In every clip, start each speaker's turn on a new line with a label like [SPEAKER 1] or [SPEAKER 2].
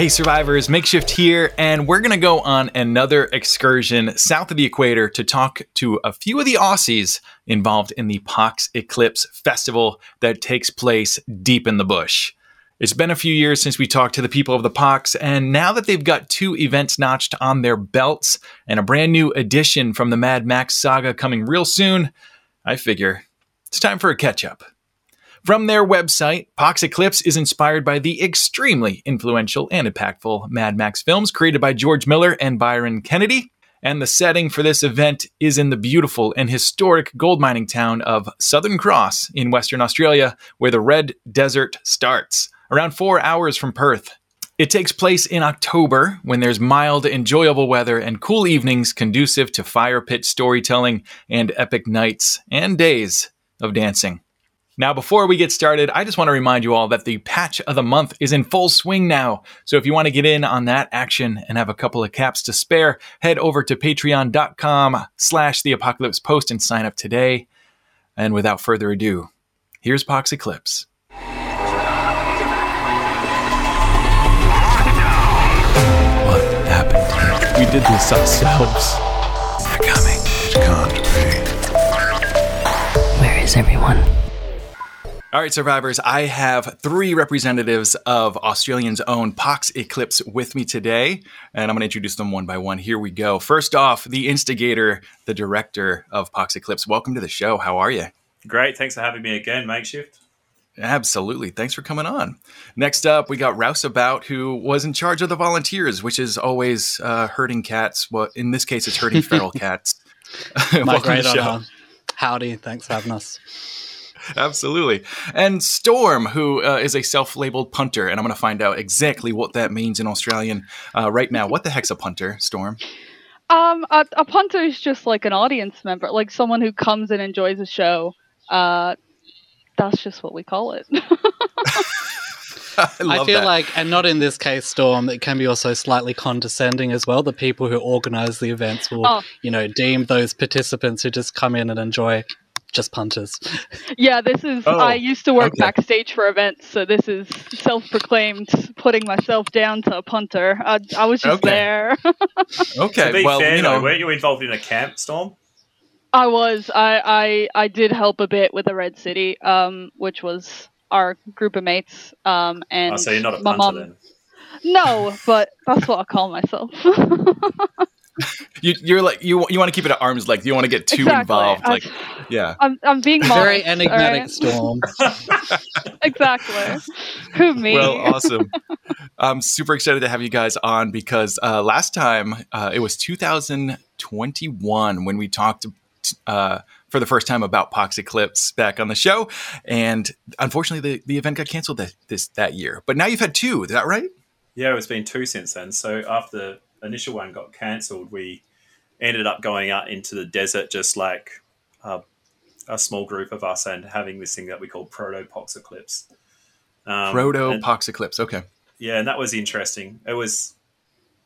[SPEAKER 1] Hey, survivors, Makeshift here, and we're going to go on another excursion south of the equator to talk to a few of the Aussies involved in the Pox Eclipse Festival that takes place deep in the bush. It's been a few years since we talked to the people of the Pox, and now that they've got two events notched on their belts and a brand new edition from the Mad Max saga coming real soon, I figure it's time for a catch up. From their website, Pox Eclipse is inspired by the extremely influential and impactful Mad Max films created by George Miller and Byron Kennedy. And the setting for this event is in the beautiful and historic gold mining town of Southern Cross in Western Australia, where the Red Desert starts, around four hours from Perth. It takes place in October when there's mild, enjoyable weather and cool evenings conducive to fire pit storytelling and epic nights and days of dancing. Now, before we get started, I just want to remind you all that the patch of the month is in full swing now. So if you want to get in on that action and have a couple of caps to spare, head over to patreon.com slash the apocalypse post and sign up today. And without further ado, here's Pox Eclipse. What happened? We did this ourselves.
[SPEAKER 2] They're coming. It can't be.
[SPEAKER 3] Where is everyone?
[SPEAKER 1] All right, survivors, I have three representatives of Australians' own Pox Eclipse with me today, and I'm going to introduce them one by one. Here we go. First off, the instigator, the director of Pox Eclipse. Welcome to the show. How are you?
[SPEAKER 4] Great. Thanks for having me again, Makeshift.
[SPEAKER 1] Absolutely. Thanks for coming on. Next up, we got Rouseabout, who was in charge of the volunteers, which is always uh, herding cats. Well, in this case, it's herding feral cats.
[SPEAKER 5] My
[SPEAKER 1] Welcome
[SPEAKER 5] great
[SPEAKER 1] to the show.
[SPEAKER 5] honor. Howdy. Thanks for having us.
[SPEAKER 1] Absolutely. And Storm, who uh, is a self labeled punter. And I'm going to find out exactly what that means in Australian uh, right now. What the heck's a punter, Storm?
[SPEAKER 6] Um, a, a punter is just like an audience member, like someone who comes and enjoys a show. Uh, that's just what we call it.
[SPEAKER 1] I,
[SPEAKER 5] I feel
[SPEAKER 1] that.
[SPEAKER 5] like, and not in this case, Storm, it can be also slightly condescending as well. The people who organize the events will,
[SPEAKER 6] Oh.
[SPEAKER 5] you know, deem those participants who just come in and enjoy just punters.
[SPEAKER 6] yeah, this is.
[SPEAKER 1] Oh,
[SPEAKER 6] I used to work
[SPEAKER 1] okay.
[SPEAKER 6] backstage for events, so this is self-proclaimed putting myself down to a punter. I, I was just
[SPEAKER 1] Okay.
[SPEAKER 6] there.
[SPEAKER 1] Okay.
[SPEAKER 4] to be
[SPEAKER 1] well,
[SPEAKER 4] fair,
[SPEAKER 1] you
[SPEAKER 4] though, weren't you involved in a camp, Storm?
[SPEAKER 6] I was. I, I I did help a bit with the Red City, um, which was our group of mates. Um, and
[SPEAKER 4] Oh, so you're not a punter
[SPEAKER 6] mum.
[SPEAKER 4] then.
[SPEAKER 6] No, but that's what I call myself.
[SPEAKER 1] You, you're like, you, you want to keep it at arm's length. You want to get too
[SPEAKER 6] Exactly.
[SPEAKER 1] involved.
[SPEAKER 6] I-
[SPEAKER 1] Like, yeah.
[SPEAKER 6] I'm I'm being
[SPEAKER 5] Very enigmatic
[SPEAKER 6] alright?
[SPEAKER 5] Storm.
[SPEAKER 6] exactly. Who me?
[SPEAKER 1] Well, awesome. I'm super excited to have you guys on because uh, last time uh, it was 2021 when we talked uh, for the first time about Pox Eclipse back on the show, and unfortunately the, the event got canceled that this that year. But now you've had two. Is that right?
[SPEAKER 4] Yeah, it's been two since then. So after the initial one got cancelled, we ended up going out into the desert, just like uh, a small group of us, and having this thing that we call Proto Pox Eclipse. Um,
[SPEAKER 1] proto pox Eclipse. Okay.
[SPEAKER 4] Yeah, and that was interesting. It was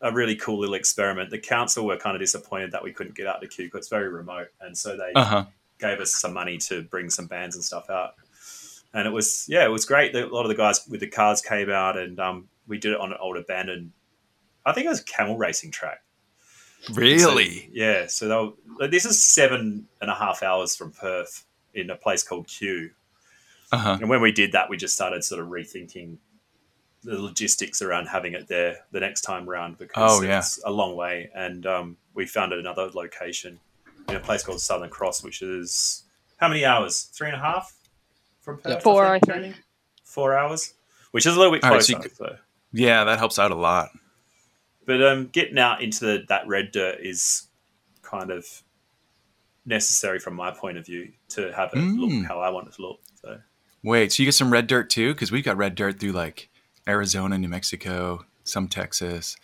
[SPEAKER 4] a really cool little experiment. The council were kind of disappointed that we couldn't get out to Cuba. It's very remote, and so they
[SPEAKER 1] Uh huh.
[SPEAKER 4] gave us some money to bring some bands and stuff out. And it was yeah, it was great. A lot of the guys with the cars came out, and um, we did it on an old abandoned. I think it was camel racing track.
[SPEAKER 1] Really?
[SPEAKER 4] So, yeah. So they were, like, this is seven and a half hours from Perth in a place called Cue.
[SPEAKER 1] Uh huh.
[SPEAKER 4] And when we did that, we just started sort of rethinking the logistics around having it there the next time round because
[SPEAKER 1] Oh, yeah.
[SPEAKER 4] it's a long way. And um, we found another location in a place called Southern Cross, which is how many hours? Three and a half from Perth?
[SPEAKER 5] Yep.
[SPEAKER 6] Four, I think.
[SPEAKER 4] Tony? Four hours, which is a little bit
[SPEAKER 1] All right, so
[SPEAKER 4] closer.
[SPEAKER 1] you
[SPEAKER 4] so.
[SPEAKER 1] Yeah, that helps out a lot.
[SPEAKER 4] But um, getting out into the, that red dirt is kind of necessary from my point of view to have it
[SPEAKER 1] Mm.
[SPEAKER 4] look how I want it to look. So
[SPEAKER 1] Wait, so you get some red dirt too? Because we've got red dirt through like Arizona, New Mexico, some Texas.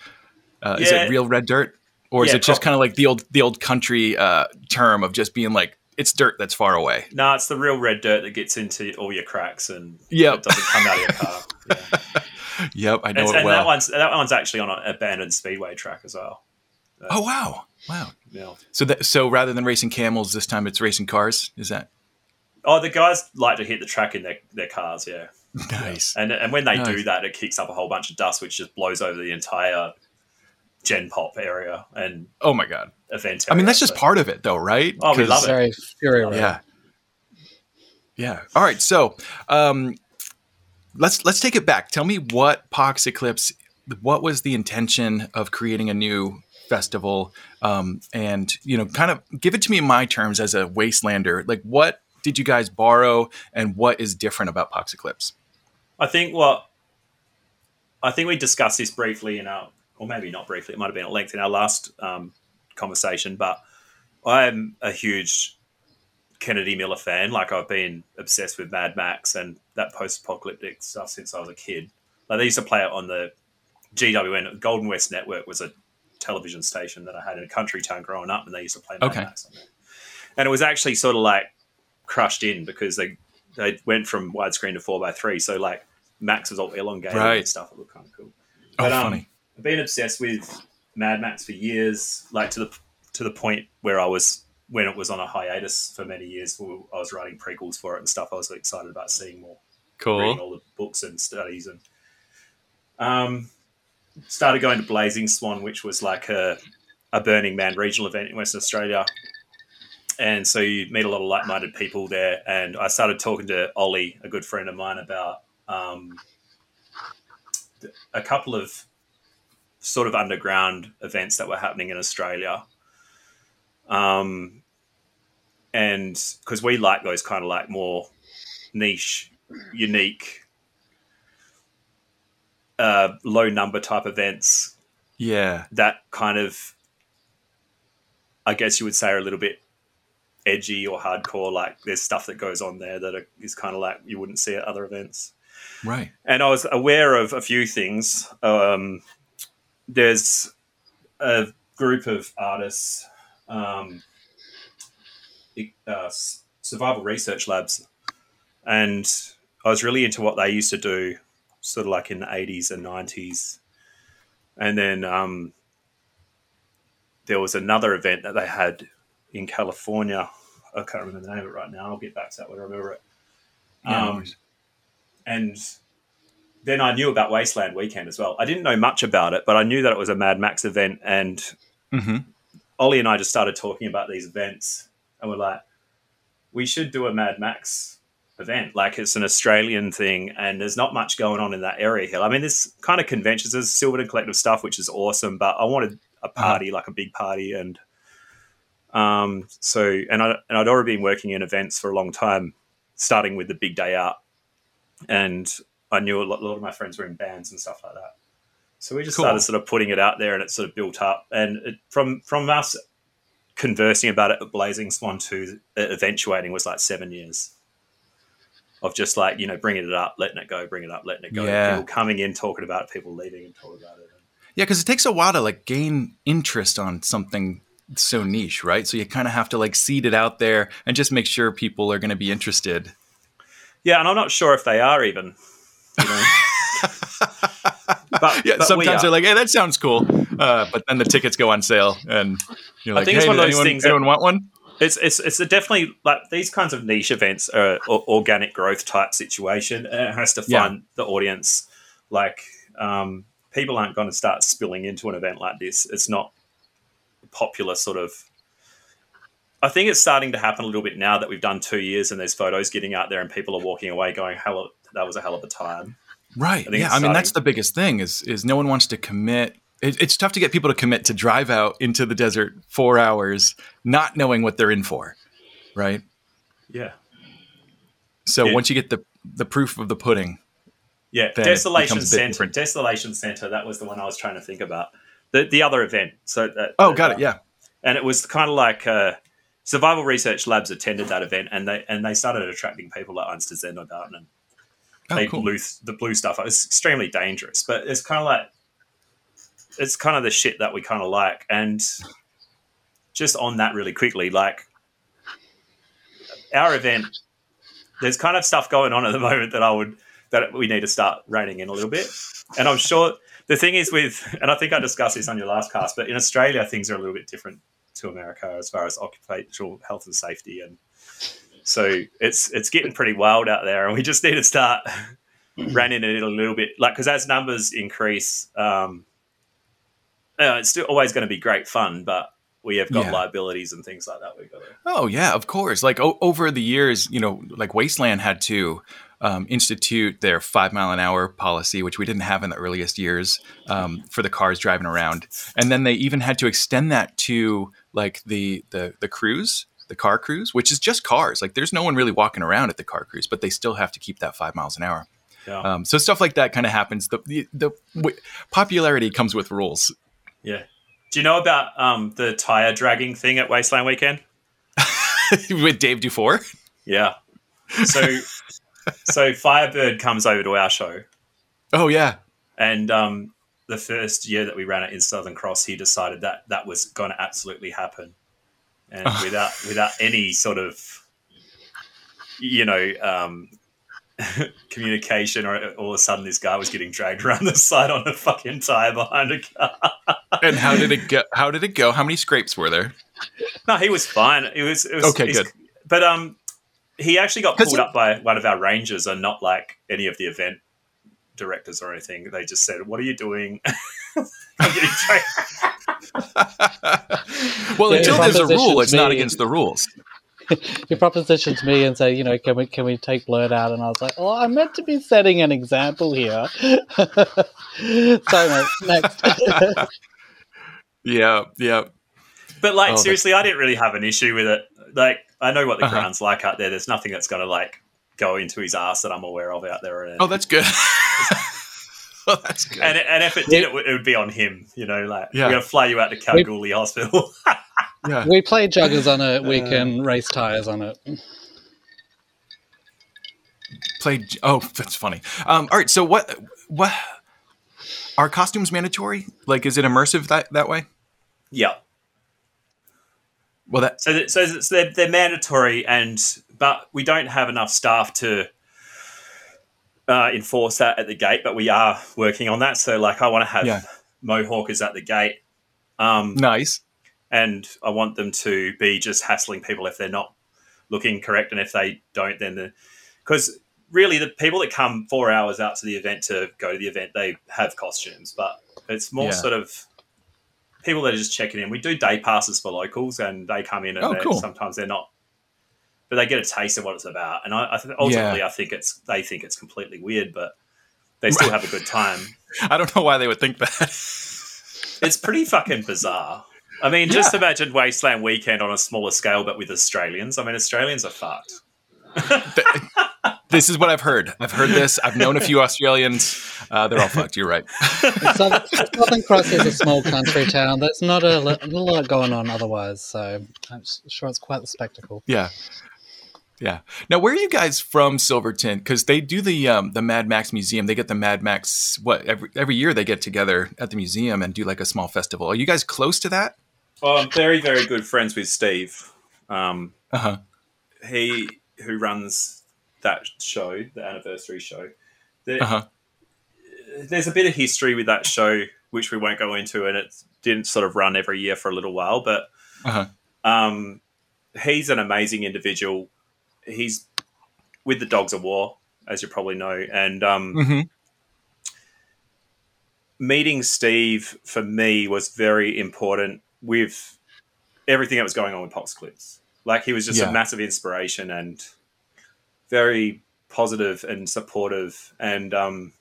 [SPEAKER 1] Uh, Is it real red dirt, or is it just kind of like the old the old country uh, term of just being like it's dirt that's far away?
[SPEAKER 4] no, it's the real red dirt that gets into all your cracks and it doesn't come out of your car. Yeah.
[SPEAKER 1] Yep, I know
[SPEAKER 4] and
[SPEAKER 1] it
[SPEAKER 4] and
[SPEAKER 1] well.
[SPEAKER 4] that one's that one's actually on an abandoned speedway track as well.
[SPEAKER 1] oh wow, wow.
[SPEAKER 4] Yeah.
[SPEAKER 1] So that so rather than racing camels, this time it's racing cars. Is that
[SPEAKER 4] Oh, the guys like to hit the track in their, their cars, yeah.
[SPEAKER 1] Nice.
[SPEAKER 4] And and when they do that, it kicks up a whole bunch of dust, which just blows over the entire Gen Pop area and
[SPEAKER 1] Oh my god.
[SPEAKER 4] event.
[SPEAKER 1] I mean, that's just
[SPEAKER 4] so-
[SPEAKER 1] part of it, though, right?
[SPEAKER 4] Oh, we
[SPEAKER 1] 'Cause-
[SPEAKER 4] love it.
[SPEAKER 5] Very Fury Road.
[SPEAKER 1] Yeah. Yeah. All right. So, um, let's let's take it back. Tell me what Pox Eclipse. What was the intention of creating a new festival? Um, and you know, kind of give it to me in my terms as a wastelander. Like, what did you guys borrow, and what is different about Pox Eclipse?
[SPEAKER 4] I think what I think we discussed this briefly in our, or maybe not briefly. It might have been at length in our last um, conversation. But I'm a huge Kennedy Miller fan. Like I've been obsessed with Mad Max and that post-apocalyptic stuff since I was a kid. Like they used to play it on the GWN Golden West Network was a television station that I had in a country town growing up, and they used to play Mad
[SPEAKER 1] Okay.
[SPEAKER 4] Max on. And it was actually sort of like crushed in because they they went from widescreen to four x three, so like Max was all elongated
[SPEAKER 1] Right.
[SPEAKER 4] and stuff. It looked kind of cool.
[SPEAKER 1] Oh,
[SPEAKER 4] But, um,
[SPEAKER 1] funny.
[SPEAKER 4] I've been obsessed with Mad Max for years, like to the to the point where I was when it was on a hiatus for many years. I was writing prequels for it and stuff. I was excited about seeing more, reading all the books and studies, and um, started going to Blazing Swan, which was like a a Burning Man regional event in Western Australia. And so you meet a lot of like-minded people there, and I started talking to Ollie, a good friend of mine, about um, a couple of sort of underground events that were happening in Australia. Um, and because we like those kind of like more niche, unique, uh, low number type events
[SPEAKER 1] Yeah.
[SPEAKER 4] that kind of, I guess you would say, are a little bit edgy or hardcore. Like there's stuff that goes on there that are, is kind of like you wouldn't see at other events
[SPEAKER 1] Right.
[SPEAKER 4] and I was aware of a few things. Um, there's a group of artists, um, uh, survival research labs, and I was really into what they used to do, sort of like in the 80s and 90s. And then um, there was another event that they had in California. I can't remember the name of it right now. I'll get back to that when I remember it.
[SPEAKER 1] Yeah,
[SPEAKER 4] Um, and then I knew about Wasteland Weekend as well. I didn't know much about it, but I knew that it was a Mad Max event. And
[SPEAKER 1] hmm
[SPEAKER 4] Ollie and I just started talking about these events, and we're like, we should do a Mad Max event. Like it's an Australian thing, and there's not much going on in that area here. I mean, there's kind of conventions, there's Silverton Collective stuff, which is awesome, but I wanted a party, like a big party, and um, so and I and I'd already been working in events for a long time, starting with the big day out, and I knew a lot, a lot of my friends were in bands and stuff like that. So we just
[SPEAKER 1] Cool.
[SPEAKER 4] started sort of putting it out there, and it sort of built up. And it, from from us conversing about it at Blazing Swan to it eventuating was like seven years of just like you know bringing it up, letting it go, bringing it up, letting it go.
[SPEAKER 1] Yeah.
[SPEAKER 4] People coming in, talking about it, people leaving and talking about it.
[SPEAKER 1] Yeah, because it takes a while to like gain interest on something so niche, right? So you kind of have to like seed it out there and just make sure people are going to be interested.
[SPEAKER 4] Yeah, and I'm not sure if they are even. You know? but
[SPEAKER 1] Yeah,
[SPEAKER 4] but
[SPEAKER 1] sometimes they're like, "Hey, that sounds cool," uh, but then the tickets go on sale, and you're
[SPEAKER 4] I
[SPEAKER 1] like,
[SPEAKER 4] think
[SPEAKER 1] "Hey,
[SPEAKER 4] it's one of those
[SPEAKER 1] anyone,
[SPEAKER 4] things that-
[SPEAKER 1] anyone want one?"
[SPEAKER 4] It's it's it's a definitely like these kinds of niche events are o- organic growth type situation, and it has to
[SPEAKER 1] Yeah.
[SPEAKER 4] find the audience. Like um, people aren't going to start spilling into an event like this. It's not popular sort of. I think it's starting to happen a little bit now that we've done two years and there's photos getting out there and people are walking away going, "Hell, that was a hell of a time."
[SPEAKER 1] Right.
[SPEAKER 4] I
[SPEAKER 1] Yeah. I mean, that's the biggest thing is is no one wants to commit. It, it's tough to get people to commit to drive out into the desert four hours, not knowing what they're in for, right?
[SPEAKER 4] Yeah,
[SPEAKER 1] So
[SPEAKER 4] Yeah.
[SPEAKER 1] once you get the the proof of the pudding,
[SPEAKER 4] yeah. Desolation
[SPEAKER 1] becomes a bit
[SPEAKER 4] Center.
[SPEAKER 1] different.
[SPEAKER 4] Desolation Center. That was the one I was trying to think about. The the other event. So that,
[SPEAKER 1] oh,
[SPEAKER 4] that,
[SPEAKER 1] got
[SPEAKER 4] uh,
[SPEAKER 1] it. Yeah.
[SPEAKER 4] and it was kind of like uh, survival research labs attended that event and they and they started attracting people like Einstein and
[SPEAKER 1] Oh, Oh,
[SPEAKER 4] they
[SPEAKER 1] cool.
[SPEAKER 4] blew the blue stuff. It was extremely dangerous, but it's kind of like it's kind of the shit that we kind of like. And just on that, really quickly, like our event, there's kind of stuff going on at the moment that I would that we need to start reining in a little bit. And I'm sure the thing is with, and I think I discussed this on your last cast, but in Australia things are a little bit different to America as far as occupational health and safety and So it's it's getting pretty wild out there, and we just need to start running it a little bit, like because as numbers increase, um, uh, it's still always going to be great fun, but we have got
[SPEAKER 1] Yeah.
[SPEAKER 4] liabilities and things like that. We've got to.
[SPEAKER 1] Oh yeah, of course. Like o- over the years, you know, like Wasteland had to um, institute their five mile an hour policy, which we didn't have in the earliest years um, for the cars driving around, and then they even had to extend that to like the the the cruise, the car cruise, which is just cars. Like there's no one really walking around at the car cruise, but they still have to keep that five miles an hour.
[SPEAKER 4] Yeah.
[SPEAKER 1] Um, so stuff like that kind of happens. The the, the w- popularity comes with rules.
[SPEAKER 4] Yeah. Do you know about um, the tire dragging thing at Wasteland Weekend?
[SPEAKER 1] with Dave Dufour.
[SPEAKER 4] Yeah. So, so Firebird comes over to our show,
[SPEAKER 1] Oh yeah,
[SPEAKER 4] and um, the first year that we ran it in Southern Cross, he decided that that was going to absolutely happen, and without without any sort of, you know, um, communication, or all of a sudden this guy was getting dragged around the side on a fucking tire behind a car.
[SPEAKER 1] and how did it go? How did it go? How many scrapes were there?
[SPEAKER 4] No, he was fine. It was, it was
[SPEAKER 1] Okay, good.
[SPEAKER 4] But um, he actually got pulled up by one of our rangers, and not like any of the event directors or anything. They just said, "What are you doing?" I'm getting dragged.
[SPEAKER 1] well,
[SPEAKER 5] Yeah,
[SPEAKER 1] until
[SPEAKER 5] if
[SPEAKER 1] there's a rule, it's not against the rules.
[SPEAKER 5] Your proposition to me and say, you know, can we can we take Blurt out? And I was like, oh, I'm meant to be setting an example here. so mate, next.
[SPEAKER 1] Yeah, yeah.
[SPEAKER 4] But like
[SPEAKER 1] Oh, that's-
[SPEAKER 4] seriously, I didn't really have an issue with it. Like I know what the
[SPEAKER 1] Uh-huh.
[SPEAKER 4] ground's like out there. There's nothing that's going to like go into his ass that I'm aware of out there.
[SPEAKER 1] Oh, that's good. oh, that's good.
[SPEAKER 4] and, and if it did, it would, it would be on him. You know, like
[SPEAKER 1] Yeah.
[SPEAKER 4] we're going to fly you out to Kalgoorlie Hospital.
[SPEAKER 1] yeah.
[SPEAKER 5] we play joggers on it. We can race tires on it.
[SPEAKER 1] Play. Oh, that's funny. Um, all right. So what? What? Are costumes mandatory? Like, is it immersive that that way?
[SPEAKER 4] yeah.
[SPEAKER 1] Well, that.
[SPEAKER 4] So, that, so it's- they're, they're mandatory, and but we don't have enough staff to uh, enforce that at the gate. But we are working on that. So, like, I want to have
[SPEAKER 1] Yeah.
[SPEAKER 4] Mohawkers at the gate, um,
[SPEAKER 1] Nice.
[SPEAKER 4] and I want them to be just hassling people if they're not looking correct, and if they don't, then the because really the people that come four hours out to the event to go to the event, they have costumes, but it's more
[SPEAKER 1] Yeah.
[SPEAKER 4] sort of people that are just checking in. We do day passes for locals, and they come in, and
[SPEAKER 1] Oh, cool.
[SPEAKER 4] sometimes they're not, but they get a taste of what it's about. And I, I th- ultimately, I think it's they think it's completely weird, but they still have a good time.
[SPEAKER 1] I don't know why they would think that.
[SPEAKER 4] It's pretty fucking bizarre. I mean, just imagine Wasteland Weekend on a smaller scale, but with Australians. I mean, Australians are fucked.
[SPEAKER 1] this is what I've heard. I've heard this. I've known a few Australians. Uh, they're all fucked. You're right.
[SPEAKER 5] Southern, Southern Cross is a small country town. There's not a, a lot going on otherwise, so I'm sure it's quite the spectacle.
[SPEAKER 1] Yeah. Yeah. Now, where are you guys from, Silverton? Because they do the um, the Mad Max Museum. They get the Mad Max. What every every year they get together at the museum and do like a small festival. Are you guys close to that?
[SPEAKER 4] Well, I'm very, very good friends with Steve. Um,
[SPEAKER 1] Uh huh.
[SPEAKER 4] he who runs that show, the anniversary show. There-
[SPEAKER 1] Uh huh.
[SPEAKER 4] There's a bit of history with that show, which we won't go into, and it didn't sort of run every year for a little while. But
[SPEAKER 1] Uh-huh.
[SPEAKER 4] um, he's an amazing individual. He's with the Dogs of War, as you probably know, and um,
[SPEAKER 1] hmm
[SPEAKER 4] meeting Steve for me was very important with everything that was going on with Pox Eclipse. Like he was just
[SPEAKER 1] Yeah.
[SPEAKER 4] a massive inspiration and very positive and supportive. And um,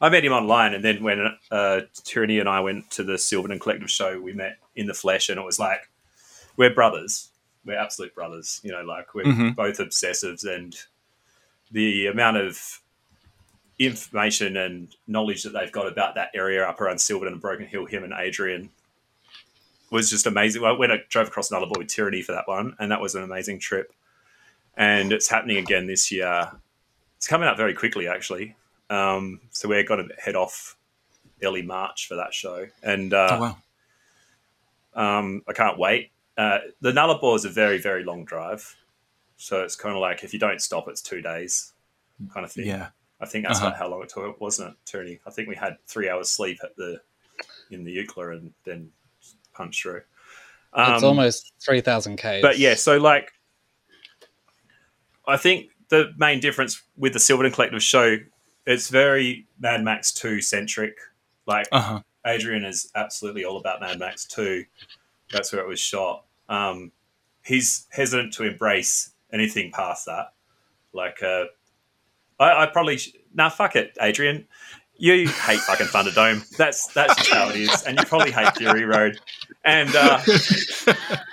[SPEAKER 4] I met him online, and then when uh, Tyranny and I went to the Silverton Collective show, we met in the flesh, and it was like we're brothers. We're absolute brothers. You know, like we're
[SPEAKER 1] Mhm.
[SPEAKER 4] both obsessives, and the amount of information and knowledge that they've got about that area up around Silverton and Broken Hill, him and Adrian, was just amazing. Well, when I drove across Nullarbor with Tyranny for that one, and that was an amazing trip. And it's happening again this year. It's coming up very quickly, actually. Um, so we're going to head off early March for that show, and uh,
[SPEAKER 1] Oh wow.
[SPEAKER 4] um, I can't wait. Uh, the Nullarbor is a very, very long drive, so it's kind of like if you don't stop, it's two days, kind of thing.
[SPEAKER 1] Yeah.
[SPEAKER 4] I think that's
[SPEAKER 1] Uh-huh.
[SPEAKER 4] about how long it took, wasn't it, Tyranny? I think we had three hours sleep at the in the Eucla and then punched through.
[SPEAKER 5] it's
[SPEAKER 4] Um,
[SPEAKER 5] almost 3,000 Ks.
[SPEAKER 4] But yeah, so like I think the main difference with the Silverton Collective show, it's very Mad Max 2 centric. Like,
[SPEAKER 1] Uh huh.
[SPEAKER 4] Adrian is absolutely all about Mad Max 2. That's where it was shot. Um, he's hesitant to embrace anything past that. Like, uh, I, I probably sh- nah, fuck it, Adrian. You hate fucking Thunderdome. That's that's just how it is, and you probably hate Fury Road. And uh,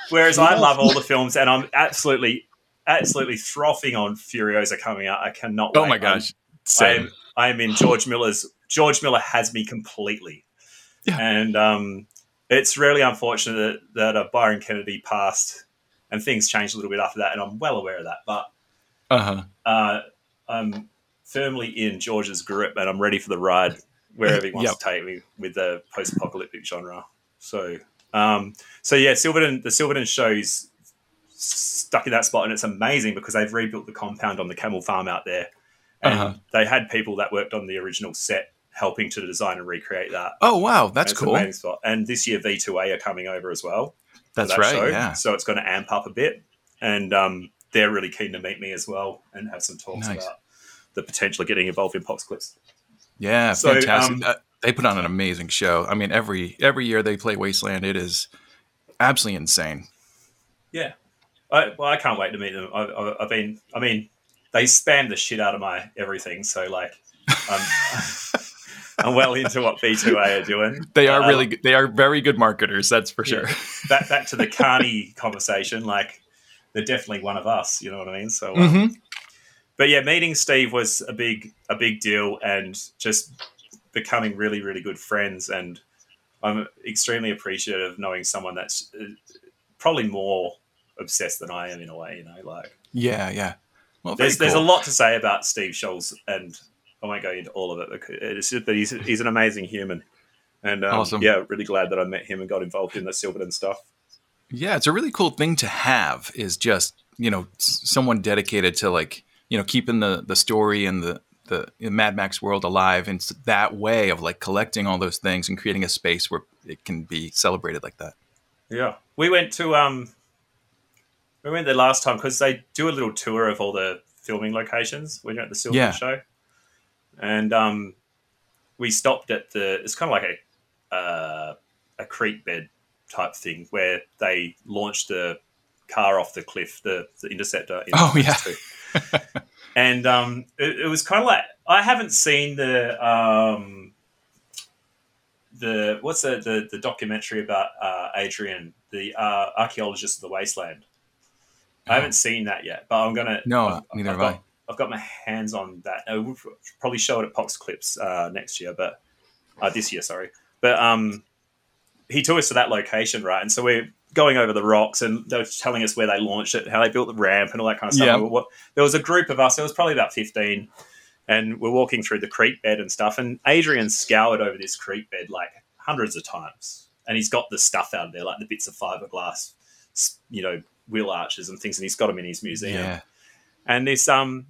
[SPEAKER 4] whereas I love all the films, and I'm absolutely, absolutely frothing on Furiosa coming out. I cannot.
[SPEAKER 1] Oh
[SPEAKER 4] wait.
[SPEAKER 1] my gosh.
[SPEAKER 4] I am, I am in George Miller's. George Miller has me completely,
[SPEAKER 1] Yeah.
[SPEAKER 4] and um, it's really unfortunate that, that uh, Byron Kennedy passed, and things changed a little bit after that, and I'm well aware of that. But
[SPEAKER 1] Uh huh.
[SPEAKER 4] uh, I'm firmly in George's grip, and I'm ready for the ride wherever he wants
[SPEAKER 1] Yep.
[SPEAKER 4] to take me with the post-apocalyptic genre. So, um, so yeah, Silverton, the Silverton shows stuck in that spot, and it's amazing because they've rebuilt the compound on the Camel Farm out there, and
[SPEAKER 1] Uh-huh.
[SPEAKER 4] they had people that worked on the original set helping to design and recreate that.
[SPEAKER 1] Oh wow, that's
[SPEAKER 4] an
[SPEAKER 1] cool.
[SPEAKER 4] And this year, V2A are coming over as well.
[SPEAKER 1] That's
[SPEAKER 4] that
[SPEAKER 1] right.
[SPEAKER 4] show.
[SPEAKER 1] Yeah.
[SPEAKER 4] So it's going to amp up a bit, and um, they're really keen to meet me as well and have some talks
[SPEAKER 1] Nice.
[SPEAKER 4] about the potential of getting involved in Pox Eclipse.
[SPEAKER 1] Yeah,
[SPEAKER 4] So,
[SPEAKER 1] fantastic.
[SPEAKER 4] um,
[SPEAKER 1] Uh, they put on an amazing show. I mean, every every year they play Wasteland, it is absolutely insane.
[SPEAKER 4] Yeah, I, well, I can't wait to meet them. I've, I've- I've been, I mean, they spam the shit out of my everything, so like, I'm, I'm well into what V2A are doing.
[SPEAKER 1] They are
[SPEAKER 4] Uh,
[SPEAKER 1] really good. They are very good marketers. That's for
[SPEAKER 4] Yeah.
[SPEAKER 1] sure.
[SPEAKER 4] back back to the Carney conversation. Like, they're definitely one of us. You know what I mean? So, um,
[SPEAKER 1] hmm
[SPEAKER 4] but yeah, meeting Steve was a big a big deal, and just becoming really really good friends. And I'm extremely appreciative of knowing someone that's uh, probably more obsessed than I am in a way. You know, like
[SPEAKER 1] Yeah, yeah. Well,
[SPEAKER 4] there's there's a lot to say about Steve Scholes, and I won't go into all of it. It's just that he's he's an amazing human. And um,
[SPEAKER 1] Awesome.
[SPEAKER 4] yeah, really glad that I met him and got involved in the Silverton stuff.
[SPEAKER 1] Yeah, it's a really cool thing to have. Is just you know someone dedicated to like you know keeping the the story and the the Mad Max world alive in s- that way of like collecting all those things and creating a space where it can be celebrated like that.
[SPEAKER 4] Yeah, we went to um, we went there last time because they do a little tour of all the filming locations when you're at the Silver
[SPEAKER 1] Yeah.
[SPEAKER 4] Show, and um, we stopped at the. It's kind of like a uh, a creek bed type thing where they launched the car off the cliff, the the interceptor. In
[SPEAKER 1] Oh, yeah.
[SPEAKER 4] and um, it, it was kind of like I haven't seen the um, the what's the, the the documentary about uh, Adrian, the uh, archaeologist of the wasteland. I haven't seen that yet, but I'm gonna.
[SPEAKER 1] No,
[SPEAKER 4] I've,
[SPEAKER 1] neither
[SPEAKER 4] I've
[SPEAKER 1] have
[SPEAKER 4] got, I've got my hands on that. I will probably show it at Pox Eclipse uh, next year, but uh, this year, sorry. But um, he took us to that location, right? And so we're going over the rocks, and they were telling us where they launched it, how they built the ramp, and all that kind of stuff.
[SPEAKER 1] Yeah.
[SPEAKER 4] We There was a group of us. There was probably about fifteen, and we're walking through the creek bed and stuff. And Adrian scoured over this creek bed like hundreds of times, and he's got the stuff out of there, like the bits of fiberglass, you know, wheel arches and things, and he's got them in his museum.
[SPEAKER 1] Yeah.
[SPEAKER 4] And this um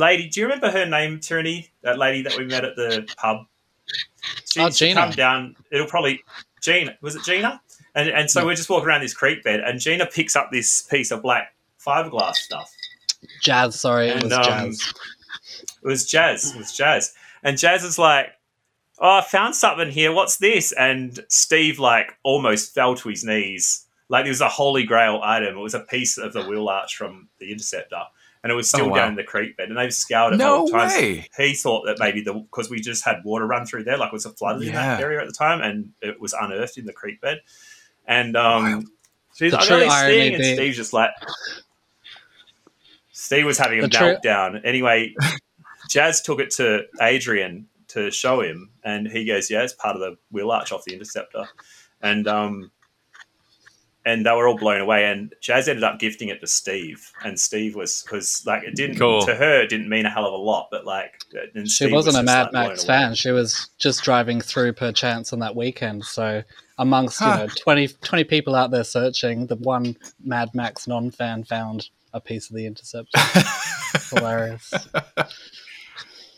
[SPEAKER 4] lady, do you remember her name, Tyranny? That lady that we met at the pub. She,
[SPEAKER 5] Oh, Gina.
[SPEAKER 4] come down. It'll probably Gina. Was it Gina? And and so we're just walking around this creek bed, and Gina picks up this piece of black fiberglass stuff.
[SPEAKER 5] Jazz, sorry, it was
[SPEAKER 4] um,
[SPEAKER 5] Jazz.
[SPEAKER 4] It was Jazz. It was Jazz. And Jazz is like, "Oh, I found something here. What's this?" And Steve like almost fell to his knees. Like it was a holy grail item. It was a piece of the wheel arch from the Interceptor, and it was still
[SPEAKER 1] Oh, wow.
[SPEAKER 4] down in the creek bed. And they've scoured it
[SPEAKER 1] No
[SPEAKER 4] multiple times.
[SPEAKER 1] way.
[SPEAKER 4] He thought that maybe the because we just had water run through there, like it was a flooded in that area at the time, and it was unearthed in the creek bed. And um,
[SPEAKER 1] Wild.
[SPEAKER 4] she's
[SPEAKER 5] The
[SPEAKER 4] like, I
[SPEAKER 5] true irony
[SPEAKER 4] and
[SPEAKER 5] being-
[SPEAKER 4] Steve's just like, Steve was having a
[SPEAKER 5] The true-
[SPEAKER 4] meltdown. Anyway, Jazz took it to Adrian to show him, and he goes, "Yeah, it's part of the wheel arch off the Interceptor," and um, and they were all blown away. And Jazz ended up gifting it to Steve, and Steve was because like it didn't
[SPEAKER 1] Cool.
[SPEAKER 4] to her it didn't mean a hell of a lot, but like and
[SPEAKER 5] She
[SPEAKER 4] Steve
[SPEAKER 5] wasn't
[SPEAKER 4] was
[SPEAKER 5] a Mad
[SPEAKER 4] like, blown
[SPEAKER 5] Max
[SPEAKER 4] away.
[SPEAKER 5] fan. She was just driving through per chance on that weekend. So, amongst
[SPEAKER 1] Huh.
[SPEAKER 5] you know 20, 20 people out there searching, the one Mad Max non-fan found a piece of the Interceptor. Hilarious.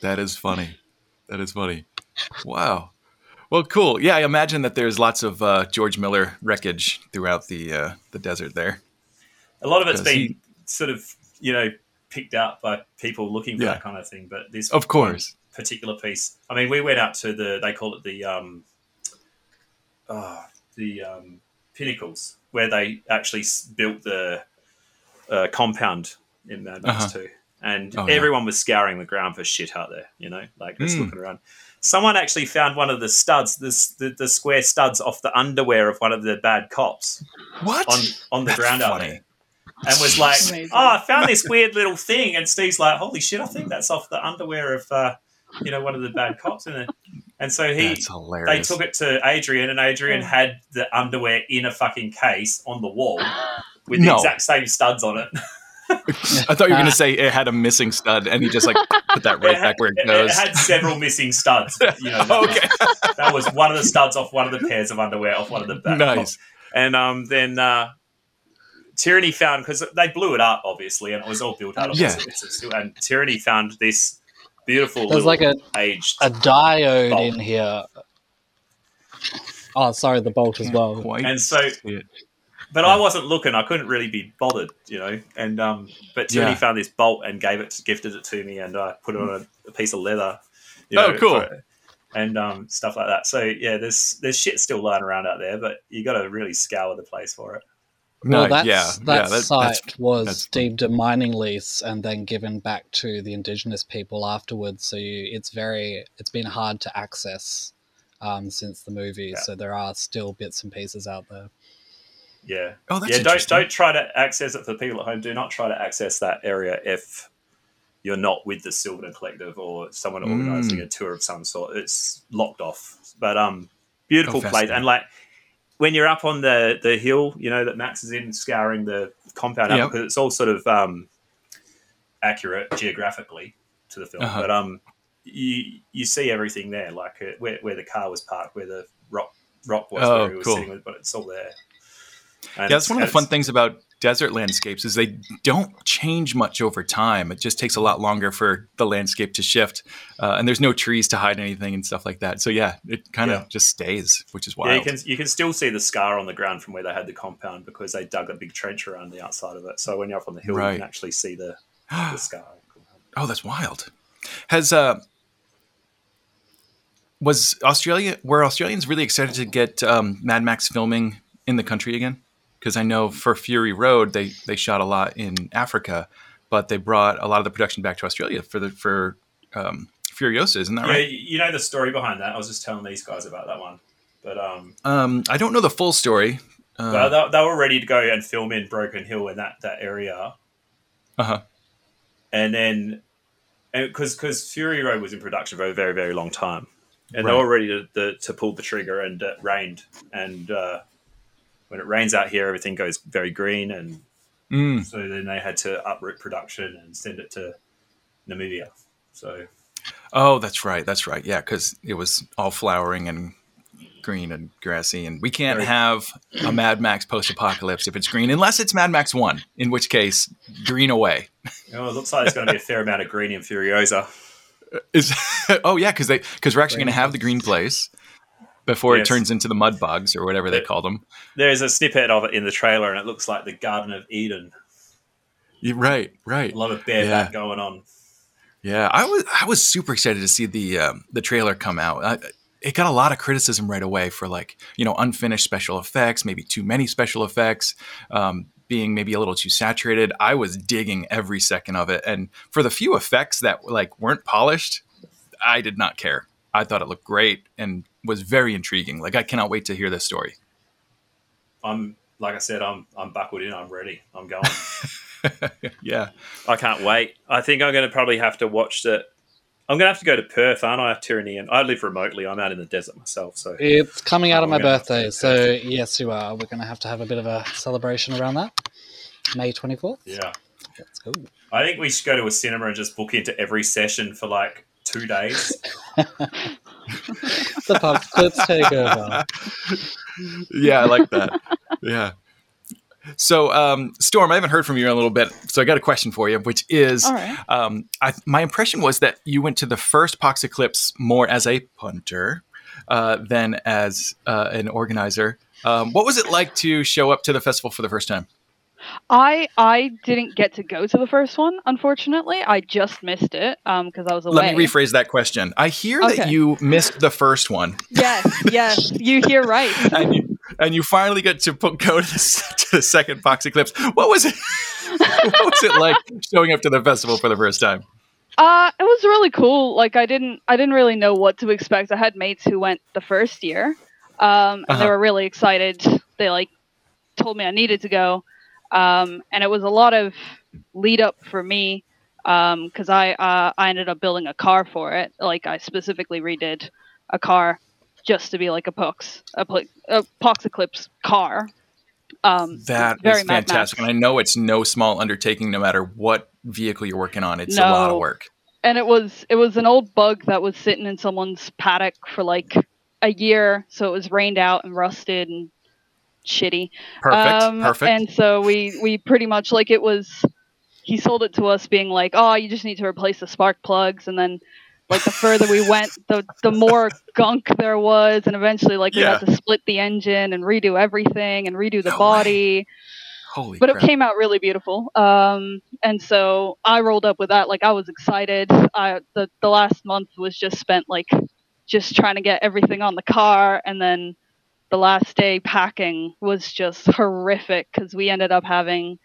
[SPEAKER 1] That is funny. That is funny. Wow. Well, cool. Yeah, I imagine that there's lots of uh, George Miller wreckage throughout the uh, the desert there.
[SPEAKER 4] A lot of it's been
[SPEAKER 1] he-
[SPEAKER 4] sort of, you know, picked up by people looking for
[SPEAKER 1] Yeah.
[SPEAKER 4] that kind of thing. But this
[SPEAKER 1] Of course.
[SPEAKER 4] particular piece, I mean, we went out to the they call it the um, uh, the um, pinnacles where they actually built the uh, compound in Mad Max
[SPEAKER 1] Uh-huh.
[SPEAKER 4] Two, and
[SPEAKER 1] Oh, yeah.
[SPEAKER 4] everyone was scouring the ground for shit out there. You know, like just
[SPEAKER 1] Mm.
[SPEAKER 4] looking around. Someone actually found one of the studs, this, the the square studs off the underwear of one of the bad cops
[SPEAKER 1] What?
[SPEAKER 4] on on the
[SPEAKER 1] That's
[SPEAKER 4] ground out
[SPEAKER 1] funny.
[SPEAKER 4] there and was like,
[SPEAKER 6] Amazing.
[SPEAKER 4] "Oh, I found this weird little thing." And Steve's like, "Holy shit! I think that's off the underwear of uh, you know one of the bad cops." in it. and so he
[SPEAKER 1] That's
[SPEAKER 4] they took it to Adrian, and Adrian
[SPEAKER 6] Oh.
[SPEAKER 4] had the underwear in a fucking case on the wall with
[SPEAKER 1] No.
[SPEAKER 4] the exact same studs on it.
[SPEAKER 1] I thought you were going to say it had a missing stud, and he just like put that right
[SPEAKER 4] it,
[SPEAKER 1] back where it
[SPEAKER 4] had,
[SPEAKER 1] goes.
[SPEAKER 4] it had several missing studs. You know, that, was,
[SPEAKER 1] okay,
[SPEAKER 4] that was one of the studs off one of the pairs of underwear off one of the bad cops.
[SPEAKER 1] nice.
[SPEAKER 4] And um, then uh, Tyranny found because they blew it up, obviously, and it was all built out of
[SPEAKER 1] Yeah.
[SPEAKER 4] bits. And Tyranny found this beautiful
[SPEAKER 5] There's
[SPEAKER 4] little
[SPEAKER 5] like a,
[SPEAKER 4] aged.
[SPEAKER 5] a diode
[SPEAKER 4] Bolt.
[SPEAKER 5] in here. Oh, sorry, the bolt as well.
[SPEAKER 1] Quite
[SPEAKER 4] And so-
[SPEAKER 1] it.
[SPEAKER 4] But
[SPEAKER 1] yeah.
[SPEAKER 4] I wasn't looking; I couldn't really be bothered, you know. And um, but Tony
[SPEAKER 1] Yeah.
[SPEAKER 4] found this bolt and gave it, gifted it to me, and I put it on a, a piece of leather. You
[SPEAKER 1] Oh, cool.
[SPEAKER 4] for- and um, stuff like that. So yeah, there's there's shit still lying around out there, but you got to really scour the place for it.
[SPEAKER 5] Well,
[SPEAKER 1] No,
[SPEAKER 5] that's,
[SPEAKER 1] yeah,
[SPEAKER 5] that
[SPEAKER 1] yeah, that-
[SPEAKER 5] site
[SPEAKER 1] that's-
[SPEAKER 5] was
[SPEAKER 1] that's-
[SPEAKER 5] deemed a mining lease and then given back to the indigenous people afterwards. So you, it's very, it's been hard to access um, since the movie.
[SPEAKER 4] Yeah.
[SPEAKER 5] So there are still bits and pieces out there.
[SPEAKER 4] Yeah,
[SPEAKER 1] Oh, that's
[SPEAKER 4] yeah. Don't don't try to access it for people at home. Do not try to access that area if you're not with the Silverton Collective or someone
[SPEAKER 1] Mm.
[SPEAKER 4] organising a tour of some sort. It's locked off. But um, beautiful
[SPEAKER 1] Oh,
[SPEAKER 4] place, and like when you're up on the the hill, you know that Max is in scouring the compound out
[SPEAKER 1] Yep.
[SPEAKER 4] because it's all sort of um accurate geographically to the film.
[SPEAKER 1] Uh-huh.
[SPEAKER 4] But um, you you see everything there, like uh, where where the car was parked, where the rock rock was,
[SPEAKER 1] Oh,
[SPEAKER 4] where he was
[SPEAKER 1] cool.
[SPEAKER 4] sitting but it's all there. And
[SPEAKER 1] yeah, that's one of the fun things about desert landscapes is they don't change much over time. It just takes a lot longer for the landscape to shift, uh, and there's no trees to hide anything and stuff like that. So yeah, it kind of
[SPEAKER 4] Yeah.
[SPEAKER 1] just stays, which is
[SPEAKER 4] Yeah,
[SPEAKER 1] wild.
[SPEAKER 4] you can you can still see the scar on the ground from where they had the compound because they dug a big trench around the outside of it. So when you're up on the hill,
[SPEAKER 1] Right.
[SPEAKER 4] you can actually see the, the scar.
[SPEAKER 1] oh, that's wild. Has uh, was Australia? Were Australians really excited to get um, Mad Max filming in the country again? Because I know for Fury Road, they they shot a lot in Africa, but they brought a lot of the production back to Australia for the for um, Furiosa. Isn't that
[SPEAKER 4] Yeah,
[SPEAKER 1] right?
[SPEAKER 4] you know the story behind that. I was just telling these guys about that one, but um,
[SPEAKER 1] Um, I don't know the full story. Uh,
[SPEAKER 4] well, they, they were ready to go and film in Broken Hill in that that area,
[SPEAKER 1] uh-huh.
[SPEAKER 4] and then because because Fury Road was in production for a very very long time, and
[SPEAKER 1] Right.
[SPEAKER 4] they were ready to, to to pull the trigger, and it rained, and uh, when it rains out here, everything goes very green, and
[SPEAKER 1] Mm.
[SPEAKER 4] so then they had to uproot production and send it to Namibia. So
[SPEAKER 1] Oh, that's right. That's right. Yeah, because it was all flowering and green and grassy, and we can't have a Mad Max post-apocalypse if it's green, unless it's Mad Max One, in which case, green away.
[SPEAKER 4] know, it looks like there's going to be a fair amount of green in Furiosa.
[SPEAKER 1] Is oh yeah, because they because we're actually going to have the green place before
[SPEAKER 4] Yes.
[SPEAKER 1] it turns into the mud bugs or whatever they call them.
[SPEAKER 4] There's a snippet of it in the trailer, and it looks like the Garden of Eden.
[SPEAKER 1] You're right, right.
[SPEAKER 4] A lot of bareback
[SPEAKER 1] Yeah.
[SPEAKER 4] going on.
[SPEAKER 1] Yeah, I was I was super excited to see the um, the trailer come out. I, it got a lot of criticism right away for like you know unfinished special effects, maybe too many special effects, um, being maybe a little too saturated. I was digging every second of it, and for the few effects that like weren't polished, I did not care. I thought it looked great and was very intriguing. Like I cannot wait to hear this story.
[SPEAKER 4] I'm like I said, I'm I'm buckled in. I'm ready. I'm going.
[SPEAKER 1] yeah,
[SPEAKER 4] I can't wait. I think I'm going to probably have to watch the. I'm going to have to go to Perth, aren't I? Tyranny, and I live remotely. I'm out in the desert myself, so
[SPEAKER 5] It's coming out
[SPEAKER 4] Oh,
[SPEAKER 5] of my
[SPEAKER 4] we're gonna have to
[SPEAKER 5] birthday, so yes, you are. We're going to have to have a bit of a celebration around that. May 24th.
[SPEAKER 4] yeah.
[SPEAKER 5] That's cool.
[SPEAKER 4] I think we should go to a cinema and just book into every session for like two days.
[SPEAKER 5] The pub let's take over.
[SPEAKER 1] yeah, I like that. yeah. So, um, Storm, I haven't heard from you in a little bit, so I got a question for you, which is,
[SPEAKER 6] All right.
[SPEAKER 1] um, I, my impression was that you went to the first Pox Eclipse more as a punter uh, than as uh, an organizer. Um, what was it like to show up to the festival for the first time?
[SPEAKER 6] I I didn't get to go to the first one, unfortunately. I just missed it um because I was away.
[SPEAKER 1] Let me rephrase that question. I hear that you missed the first one,
[SPEAKER 6] Yes, yes, you hear right.
[SPEAKER 1] and you, and you finally get to put, go to the, to the second Pox Eclipse. What was it? what was it like showing up to the festival for the first time?
[SPEAKER 6] Uh, it was really cool. Like I didn't, I didn't really know what to expect. I had mates who went the first year, um, and
[SPEAKER 1] Uh-huh.
[SPEAKER 6] they were really excited. They like told me I needed to go, um, and it was a lot of lead up for me because I uh, I ended up building a car for it. Like I specifically redid a car just to be like a Pox a, a Pox Eclipse car. Um,
[SPEAKER 1] That is fantastic, and I know it's no small undertaking. No matter what vehicle you're working on, it's a lot of work.
[SPEAKER 6] and it was it was an old bug that was sitting in someone's paddock for like a year so it was rained out and rusted and shitty
[SPEAKER 1] Perfect,
[SPEAKER 6] Um,
[SPEAKER 1] perfect.
[SPEAKER 6] and so we we pretty much like it was he sold it to us being like oh you just need to replace the spark plugs and then like the further we went the the more gunk there was and eventually like we
[SPEAKER 1] Yeah.
[SPEAKER 6] had to split the engine and redo everything and redo the
[SPEAKER 1] No way.
[SPEAKER 6] body
[SPEAKER 1] Holy
[SPEAKER 6] but
[SPEAKER 1] crap.
[SPEAKER 6] it came out really beautiful. Um, and so I rolled up with that. Like I was excited. I the the last month was just spent like just trying to get everything on the car, and then the last day packing was just horrific because we ended up having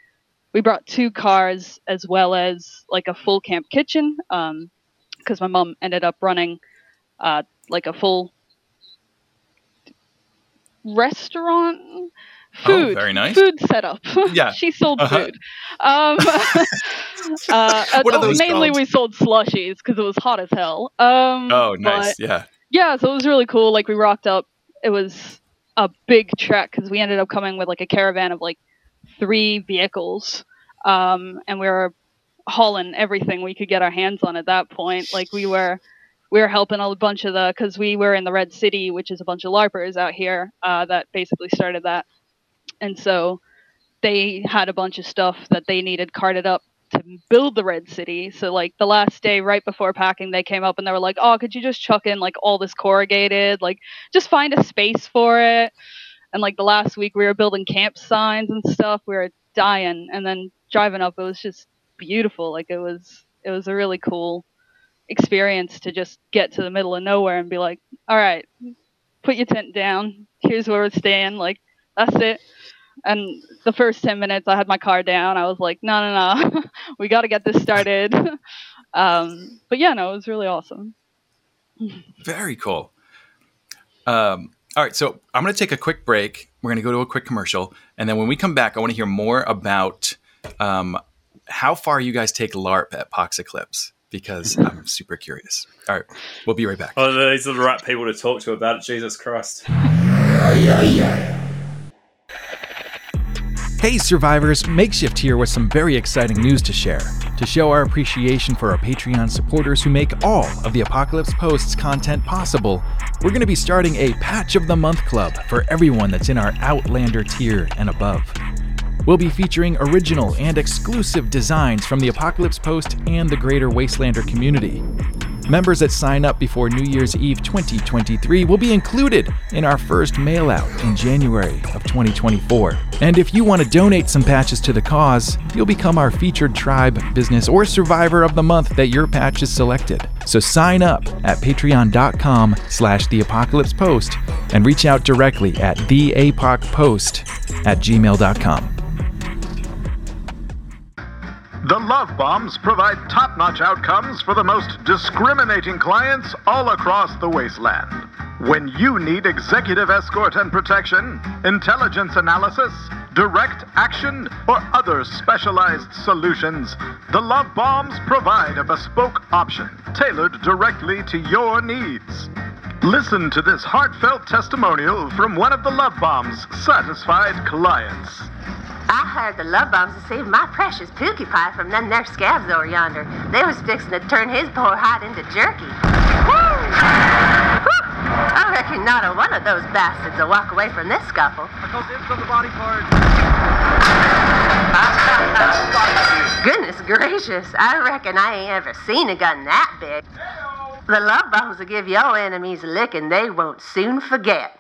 [SPEAKER 6] we brought two cars as well as like a full camp kitchen because my mom ended up running uh, like a full restaurant food
[SPEAKER 1] Oh, very nice.
[SPEAKER 6] food setup
[SPEAKER 1] Yeah.
[SPEAKER 6] she sold
[SPEAKER 1] Uh-huh.
[SPEAKER 6] food um uh,
[SPEAKER 1] What are those
[SPEAKER 6] mainly
[SPEAKER 1] called?
[SPEAKER 6] we sold slushies because it was hot as hell um
[SPEAKER 1] oh, nice. Yeah.
[SPEAKER 6] yeah, so it was really cool. Like we rocked up. It was a big trek because we ended up coming with like a caravan of like three vehicles, um, and we were hauling everything we could get our hands on at that point. Like we were, we were helping a bunch of the because we were in the Red City, which is a bunch of larpers out here uh, that basically started that, and so they had a bunch of stuff that they needed carted up to build the red city. So like the last day right before packing they came up and they were like oh could you just chuck in like all this corrugated like just find a space for it? And like the last week we were building camp signs and stuff. We were dying. And then driving up it was just beautiful. Like it was it was a really cool experience to just get to the middle of nowhere and be like all right put your tent down. Here's where we're staying. Like that's it and the first 10 minutes i had my car down i was like no no no we got to get this started um, but yeah no it was really awesome
[SPEAKER 1] Very cool. Um, all right, so I'm going to take a quick break. We're going to go to a quick commercial, and then when we come back, I want to hear more about um, how far you guys take LARP at Pox Eclipse because I'm super curious. All right, we'll be right back.
[SPEAKER 4] Oh, these are the right people to talk to about it. Jesus Christ.
[SPEAKER 1] Hey, survivors! Makeshift here with some very exciting news to share. To show our appreciation for our Patreon supporters who make all of the Apocalypse Posts content possible, we're going to be starting a Patch of the Month Club for everyone that's in our Outlander tier and above. We'll be featuring original and exclusive designs from the Apocalypse Post and the greater Wastelander community. Members that sign up before New Year's Eve 2023 will be included in our first mail out in January of 2024. And if you want to donate some patches to the cause, you'll become our featured tribe, business, or survivor of the month that your patch is selected. So sign up at patreon.com slash the apocalypse post and reach out directly at theapocpost at gmail.com.
[SPEAKER 3] The Love Bombs provide top notch outcomes for the most discriminating clients all across the wasteland. When you need executive escort and protection, intelligence analysis, direct action, or other specialized solutions, the Love Bombs provide a bespoke option tailored directly to your needs. Listen to this heartfelt testimonial from one of the Love Bombs' satisfied clients.
[SPEAKER 7] I hired the love bombs to save my precious Pookie Pie from them there scabs over yonder. They was fixing to turn his poor hide into jerky. Woo! I reckon not a one of those bastards will walk away from this scuffle. Because it's on the body part. Goodness gracious, I reckon I ain't ever seen a gun that big. The love bombs will give your enemies a licking they won't soon forget.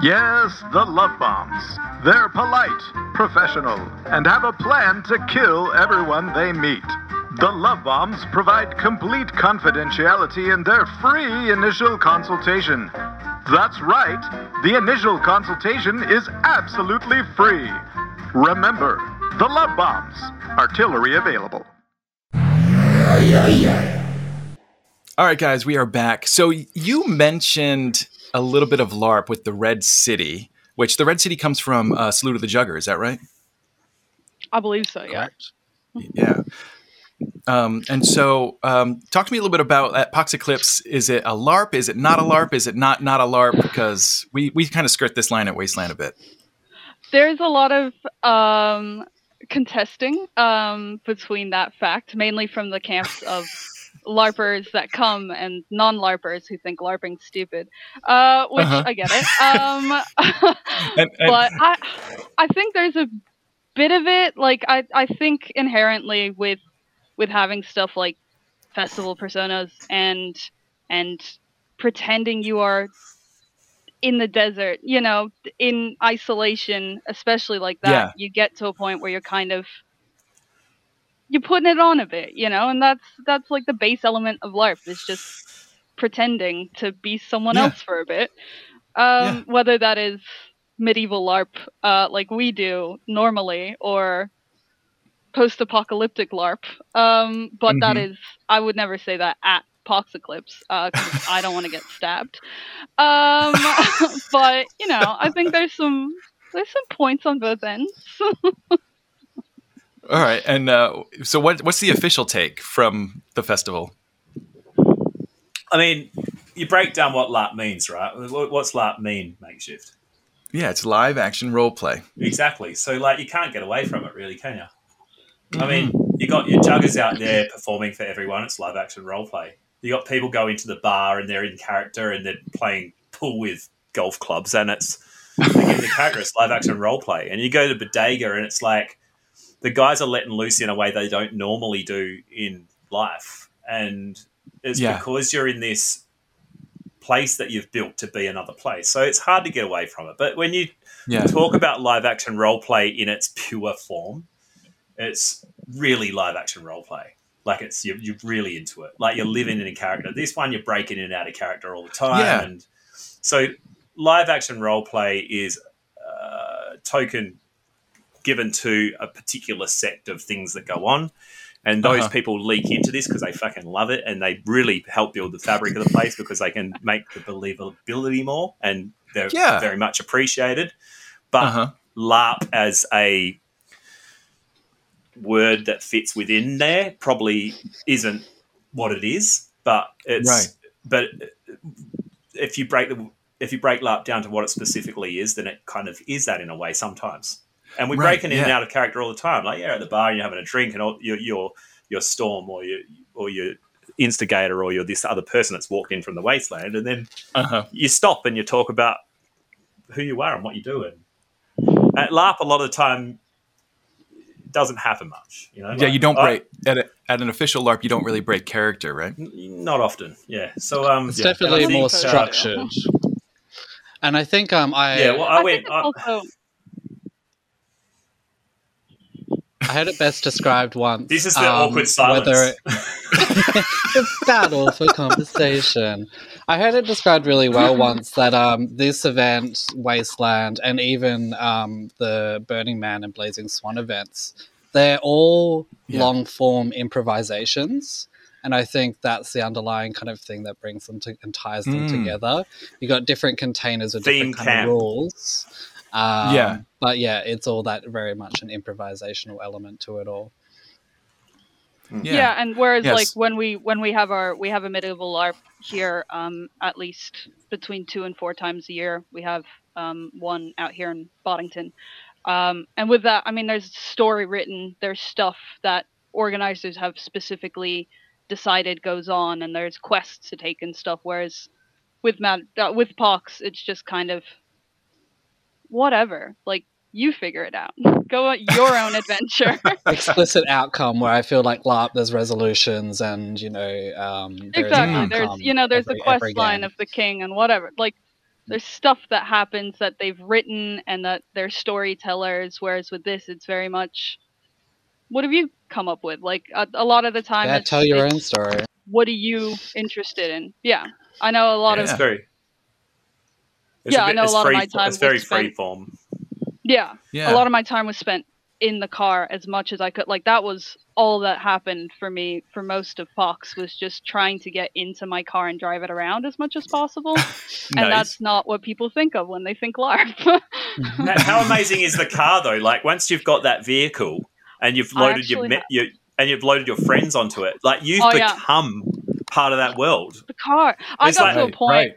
[SPEAKER 3] Yes, the Love Bombs. They're polite, professional, and have a plan to kill everyone they meet. The Love Bombs provide complete confidentiality in their free initial consultation. That's right, the initial consultation is absolutely free. Remember, the Love Bombs. Artillery available.
[SPEAKER 1] All right, guys, we are back. So you mentioned a little bit of LARP with the Red City, which the Red City comes from uh, Salute of the Jugger. Is that right?
[SPEAKER 6] I believe so. Yeah.
[SPEAKER 5] Correct.
[SPEAKER 1] Yeah. Um, and so, um, talk to me a little bit about that Pox Eclipse. Is it a LARP? Is it not a LARP? Is it not not a LARP? Because we we kind of skirt this line at Wasteland a bit.
[SPEAKER 6] There's a lot of um, contesting um, between that fact, mainly from the camps of LARPers that come and non-LARPers who think LARPing's stupid, uh, which
[SPEAKER 1] Uh-huh.
[SPEAKER 6] I get it. Um,
[SPEAKER 1] And, and-
[SPEAKER 6] but I, I think there's a bit of it. Like I, I think inherently with with having stuff like festival personas and and pretending you are in the desert, you know, in isolation, especially like that,
[SPEAKER 1] Yeah.
[SPEAKER 6] you get to a point where you're kind of you're putting it on a bit, you know, and that's that's like the base element of LARP is just pretending to be someone
[SPEAKER 1] Yeah.
[SPEAKER 6] else for a bit. Um, Whether that is medieval LARP, uh, like we do normally, or post-apocalyptic LARP. Um, but that
[SPEAKER 1] Mhm.
[SPEAKER 6] is, I would never say that at Pox Eclipse because I don't want to get stabbed. Um, but you know, I think there's some there's some points on both ends.
[SPEAKER 1] all right. And uh, so, what what's the official take from the festival?
[SPEAKER 4] I mean, you break down what LARP means, right? What's LARP mean, makeshift?
[SPEAKER 1] Yeah, it's live action role play.
[SPEAKER 4] Exactly. So, like, you can't get away from it, really, can you? I mean, you got your juggers out there performing for everyone. It's live action role play. You got people go into the bar and they're in character and they're playing pool with golf clubs, and it's again the character. It's live action role play. And you go to Bodega and it's like the guys are letting loose in a way they don't normally do in life, and it's
[SPEAKER 1] Yeah.
[SPEAKER 4] because you're in this place that you've built to be another place. So it's hard to get away from it. But when you
[SPEAKER 1] Yeah.
[SPEAKER 4] talk about live action role play in its pure form, it's really live action role play. Like it's you're, you're really into it. Like you're living in a character. This one you're breaking in and out of character all the time.
[SPEAKER 1] Yeah.
[SPEAKER 4] And so live action role play is a token given to a particular sect of things that go on. And those
[SPEAKER 1] Uh-huh.
[SPEAKER 4] people leak into this because they fucking love it and they really help build the fabric of the place because they can make the believability more and they're
[SPEAKER 1] Yeah.
[SPEAKER 4] very much appreciated. But
[SPEAKER 1] Uh huh.
[SPEAKER 4] LARP as a word that fits within there probably isn't what it is, but it's
[SPEAKER 1] Right.
[SPEAKER 4] but if you break the if you break LARP down to what it specifically is, then it kind of is that in a way sometimes. And we're
[SPEAKER 1] Right,
[SPEAKER 4] breaking in and out of character all the time. Like you're at the bar and you're having a drink, and all, you're, you're your storm or your or your instigator or you're this other person that's walked in from the wasteland, and then
[SPEAKER 1] Uh huh.
[SPEAKER 4] you stop and you talk about who you are and what you're doing. At LARP, a lot of the time, it doesn't happen much. You know,
[SPEAKER 1] Yeah,
[SPEAKER 4] Like,
[SPEAKER 1] you don't
[SPEAKER 4] I-
[SPEAKER 1] break at, a, at an official LARP. You don't really break character, right?
[SPEAKER 4] n- not often. Yeah. So um,
[SPEAKER 5] It's
[SPEAKER 4] yeah,
[SPEAKER 5] definitely more
[SPEAKER 4] think, uh,
[SPEAKER 5] structured. And I think um I
[SPEAKER 4] yeah. Well,
[SPEAKER 6] I,
[SPEAKER 4] I, went.
[SPEAKER 6] think
[SPEAKER 4] I,
[SPEAKER 6] also
[SPEAKER 5] I heard it best described once.
[SPEAKER 4] this is the
[SPEAKER 5] um,
[SPEAKER 4] awkward silence.
[SPEAKER 5] Whether the battle for conversation. I heard it described really well once that um, this event, Wasteland, and even um, the Burning Man and Blazing Swan events, they're all
[SPEAKER 1] Yeah.
[SPEAKER 5] long form improvisations. And I think that's the underlying kind of thing that brings them to and ties them
[SPEAKER 1] Mm.
[SPEAKER 5] together. You've got different containers with
[SPEAKER 4] Theme
[SPEAKER 5] different kind
[SPEAKER 4] camp.
[SPEAKER 5] of rules. Um,
[SPEAKER 1] Yeah.
[SPEAKER 5] But yeah, it's all that very much an improvisational element to it all.
[SPEAKER 6] yeah. and whereas
[SPEAKER 1] Yes.
[SPEAKER 6] like when we when we have our we have a medieval LARP here, um, at least between two and four times a year, we have um one out here in Boddington. Um, and with that, I mean, there's story written, there's stuff that organizers have specifically decided goes on, and there's quests to take and stuff. Whereas with Mad, uh, with Pox, it's just kind of whatever. Like you figure it out, go on your own adventure.
[SPEAKER 5] explicit outcome where I feel like LARP there's resolutions and you know um, there's an
[SPEAKER 6] exactly. There's you know there's
[SPEAKER 5] every-
[SPEAKER 6] the quest line of the king and whatever. Like there's stuff that happens that they've written and that they're storytellers. Whereas with this, it's very much, what have you come up with? Like a, a lot of the time,
[SPEAKER 5] Yeah,
[SPEAKER 6] it's,
[SPEAKER 5] tell your
[SPEAKER 6] it's,
[SPEAKER 5] own story.
[SPEAKER 6] What are you interested in? Yeah, I know a lot
[SPEAKER 1] Yeah.
[SPEAKER 6] Of
[SPEAKER 4] very. It's
[SPEAKER 6] Yeah, I
[SPEAKER 4] bit-
[SPEAKER 6] know a lot of my time
[SPEAKER 4] It's very
[SPEAKER 6] was spent-
[SPEAKER 4] free form.
[SPEAKER 6] yeah.
[SPEAKER 1] Yeah.
[SPEAKER 6] A lot of my time was spent in the car as much as I could. Like that was all that happened for me for most of Pox was just trying to get into my car and drive it around as much as possible. And that's not what people think of when they think LARP.
[SPEAKER 4] How- How amazing is the car though? Like once you've got that vehicle and you've loaded your, me-
[SPEAKER 6] have-
[SPEAKER 4] your and you've loaded your friends onto it, like you've
[SPEAKER 6] Oh, yeah.
[SPEAKER 4] become part of that world.
[SPEAKER 6] the car. I
[SPEAKER 4] It's
[SPEAKER 6] got
[SPEAKER 4] like-
[SPEAKER 6] to a point.
[SPEAKER 1] right.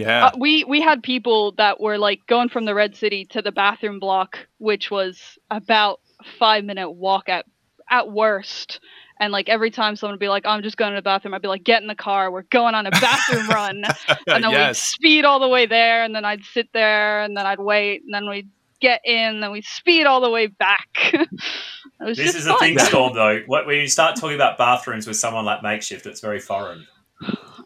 [SPEAKER 1] Yeah.
[SPEAKER 6] Uh, we we had people that were like going from the red city to the bathroom block which was about five minute walk at at worst and like every time someone would be like i'm just going to the bathroom i'd be like get in the car we're going on a bathroom run and then we'd speed all the way there and then i'd sit there and then i'd wait and then we'd get in and then we'd speed all the way back was
[SPEAKER 4] This
[SPEAKER 6] just
[SPEAKER 4] is the
[SPEAKER 6] fun.
[SPEAKER 4] thing, Storm. Though, What- when you start talking about bathrooms with someone like Makeshift, it's very foreign.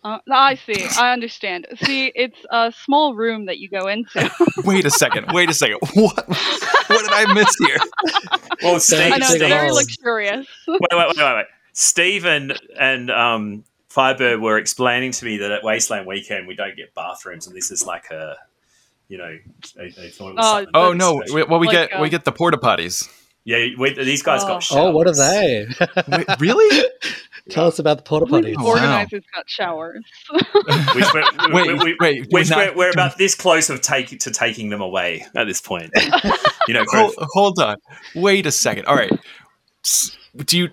[SPEAKER 6] Uh, I see. I understand. See, it's a small room that you go into.
[SPEAKER 1] Wait a second. Wait a second. What? What did I miss here?
[SPEAKER 4] Well, Steve,
[SPEAKER 6] I know
[SPEAKER 5] Steve-
[SPEAKER 4] Steve,
[SPEAKER 6] very luxurious.
[SPEAKER 4] wait, wait, wait, wait, wait. Steve and, and um, Firebird were explaining to me that at Wasteland Weekend we don't get bathrooms, and this is like a, you know, they, they thought it was
[SPEAKER 6] Oh,
[SPEAKER 1] Oh no!
[SPEAKER 4] special.
[SPEAKER 1] we- Well, we
[SPEAKER 6] Like,
[SPEAKER 1] get we
[SPEAKER 6] uh,
[SPEAKER 1] get the porta potties.
[SPEAKER 4] Yeah, we, these guys
[SPEAKER 6] Oh.
[SPEAKER 4] got showers.
[SPEAKER 5] Oh, what are they?
[SPEAKER 1] Wait, really?
[SPEAKER 5] Tell us about the porta potties.
[SPEAKER 1] Wow.
[SPEAKER 6] Organizers got showers.
[SPEAKER 4] Which we're,
[SPEAKER 1] Wait,
[SPEAKER 4] we, we,
[SPEAKER 1] wait,
[SPEAKER 4] which
[SPEAKER 1] we
[SPEAKER 4] we're,
[SPEAKER 1] not-
[SPEAKER 4] we're about this close of take, to taking them away at this point. You know,
[SPEAKER 1] Hold, hold on. Wait a second. All right. Do you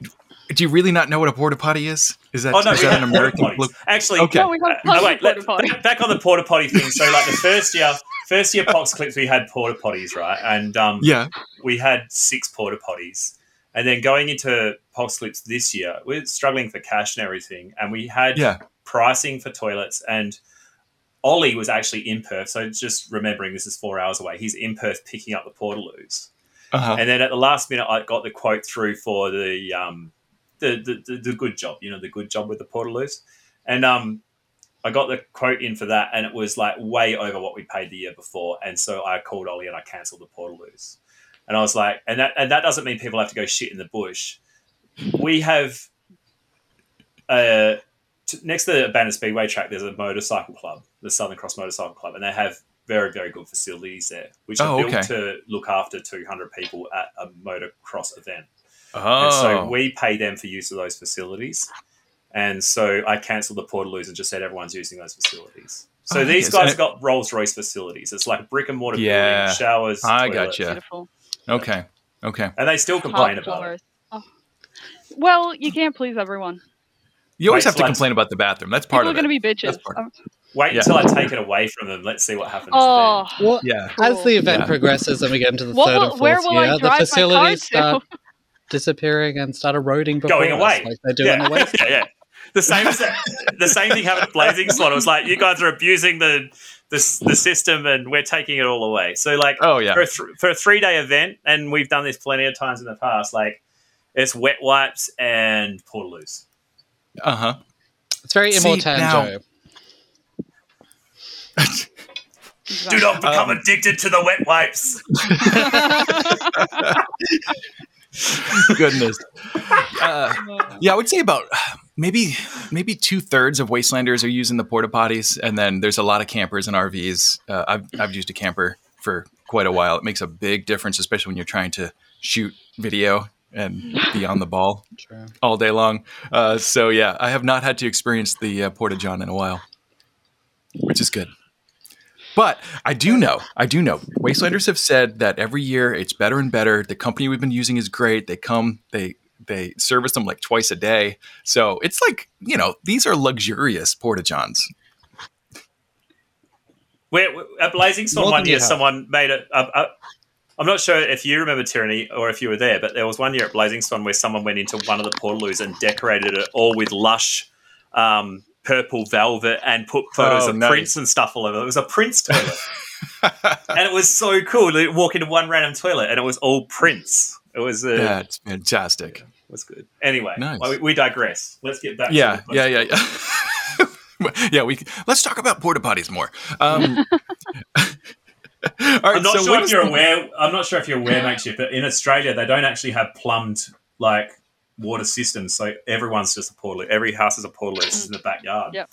[SPEAKER 1] do you really not know what a porta potty is? Is that,
[SPEAKER 4] Oh no,
[SPEAKER 1] is
[SPEAKER 4] we
[SPEAKER 1] that
[SPEAKER 4] have
[SPEAKER 1] an American?
[SPEAKER 4] potties.
[SPEAKER 1] look?
[SPEAKER 4] Actually,
[SPEAKER 1] Okay.
[SPEAKER 6] No, we got
[SPEAKER 4] uh,
[SPEAKER 6] tons
[SPEAKER 4] wait, let-
[SPEAKER 6] porta potties.
[SPEAKER 4] back, back on the porta potty thing. So, like the first year, first year Pox Eclipse, we had porta potties, right? And um,
[SPEAKER 1] Yeah.
[SPEAKER 4] we had six porta potties. And then going into Pox Eclipse this year, we're struggling for cash and everything. And we had
[SPEAKER 1] Yeah.
[SPEAKER 4] pricing for toilets. And Ollie was actually in Perth. So just remembering this is four hours away. He's in Perth picking up the portaloos.
[SPEAKER 1] Uh-huh.
[SPEAKER 4] And then at the last minute, I got the quote through for the um, the, the, the, the good job, you know, the good job with the portaloos. And um, I got the quote in for that, and it was like way over what we paid the year before. And so I called Ollie and I cancelled the portaloos. And I was like, and that and that doesn't mean people have to go shit in the bush. We have uh, t- next to the Banner Speedway track, there's a motorcycle club, the Southern Cross Motorcycle Club, and they have very very good facilities there, which are
[SPEAKER 1] Oh,
[SPEAKER 4] built
[SPEAKER 1] okay.
[SPEAKER 4] to look after 200 people at a motocross event.
[SPEAKER 1] Oh.
[SPEAKER 4] And so we pay them for use of those facilities. And so I cancelled the Portaloos and just said everyone's using those facilities. So
[SPEAKER 1] Oh,
[SPEAKER 4] these
[SPEAKER 1] yes.
[SPEAKER 4] guys
[SPEAKER 1] And-
[SPEAKER 4] got Rolls Royce facilities. It's like brick and mortar
[SPEAKER 1] Yeah.
[SPEAKER 4] building, showers.
[SPEAKER 1] I
[SPEAKER 4] toilets.
[SPEAKER 1] gotcha.
[SPEAKER 6] Beautiful.
[SPEAKER 1] okay. Okay.
[SPEAKER 4] And they still complain
[SPEAKER 6] Top
[SPEAKER 4] about it.
[SPEAKER 6] Floors. Well, you can't please everyone.
[SPEAKER 1] You always
[SPEAKER 4] Wait,
[SPEAKER 1] have to
[SPEAKER 4] so let's-
[SPEAKER 1] complain about the bathroom. That's part
[SPEAKER 6] People are
[SPEAKER 1] of it.
[SPEAKER 6] going to be bitches.
[SPEAKER 1] That's part-
[SPEAKER 4] Wait
[SPEAKER 1] Yeah.
[SPEAKER 4] until I take it away from them. Let's see what happens.
[SPEAKER 6] Oh,
[SPEAKER 5] Well,
[SPEAKER 1] Yeah.
[SPEAKER 5] as the event
[SPEAKER 1] Yeah.
[SPEAKER 5] progresses and we get into the
[SPEAKER 6] What
[SPEAKER 5] third
[SPEAKER 6] will-
[SPEAKER 5] and fourth
[SPEAKER 6] where will I
[SPEAKER 5] year,
[SPEAKER 6] drive
[SPEAKER 5] the
[SPEAKER 6] my car
[SPEAKER 5] facilities start disappearing and start eroding before
[SPEAKER 4] Going
[SPEAKER 5] us,
[SPEAKER 4] away.
[SPEAKER 5] like they do
[SPEAKER 4] yeah.
[SPEAKER 5] in the West.
[SPEAKER 4] yeah, yeah. The same as the same thing happened at Blazing Swan. It was like you guys are abusing the the, the system and we're taking it all away. So like
[SPEAKER 1] Oh yeah.
[SPEAKER 4] for a, th- for a three day event, and we've done this plenty of times in the past. Like it's wet wipes and portaloos.
[SPEAKER 1] Uh huh.
[SPEAKER 5] It's very
[SPEAKER 1] See,
[SPEAKER 5] Immortan
[SPEAKER 1] now-
[SPEAKER 4] Do not become
[SPEAKER 1] Um,
[SPEAKER 4] addicted to the wet wipes.
[SPEAKER 1] Goodness. Uh, yeah, I would say about maybe maybe two thirds of Wastelanders are using the porta potties, and then there's a lot of campers and RVs. Uh, I've I've used a camper for quite a while. It makes a big difference, especially when you're trying to shoot video and be on the ball
[SPEAKER 5] True.
[SPEAKER 1] all day long. Uh, so yeah, I have not had to experience the uh, porta john in a while, which is good. But I do know, I do know. Wastelanders have said that every year it's better and better. The company we've been using is great. They come, they they service them like twice a day. So it's like you know these are luxurious porta johns.
[SPEAKER 4] We're, we're- at Blazing Swan
[SPEAKER 5] More
[SPEAKER 4] one year, someone made it. Uh, uh, I'm not sure if you remember Tyranny or if you were there, but there was one year at Blazing Swan where someone went into one of the portaloos and decorated it all with lush um, purple velvet and put photos
[SPEAKER 1] Oh,
[SPEAKER 4] of
[SPEAKER 1] nice.
[SPEAKER 4] Prince and stuff all over. it. It was a Prince toilet. and it was so cool. You walk into one random toilet and it was all Prince. It was uh,
[SPEAKER 1] That's fantastic.
[SPEAKER 4] it was good. Anyway,
[SPEAKER 1] Nice.
[SPEAKER 4] well, we, we digress. Let's get back.
[SPEAKER 1] Yeah,
[SPEAKER 4] to
[SPEAKER 1] yeah, yeah, yeah. yeah, we let's talk about porta potties more. Um, All right,
[SPEAKER 4] I'm not
[SPEAKER 1] so
[SPEAKER 4] sure if you're
[SPEAKER 1] the-
[SPEAKER 4] aware. I'm not sure if you're aware, makeshift, but in Australia they don't actually have plumbed like water systems. So everyone's just a portal. Every house is a portal. It's mm. in the backyard.
[SPEAKER 6] Yep.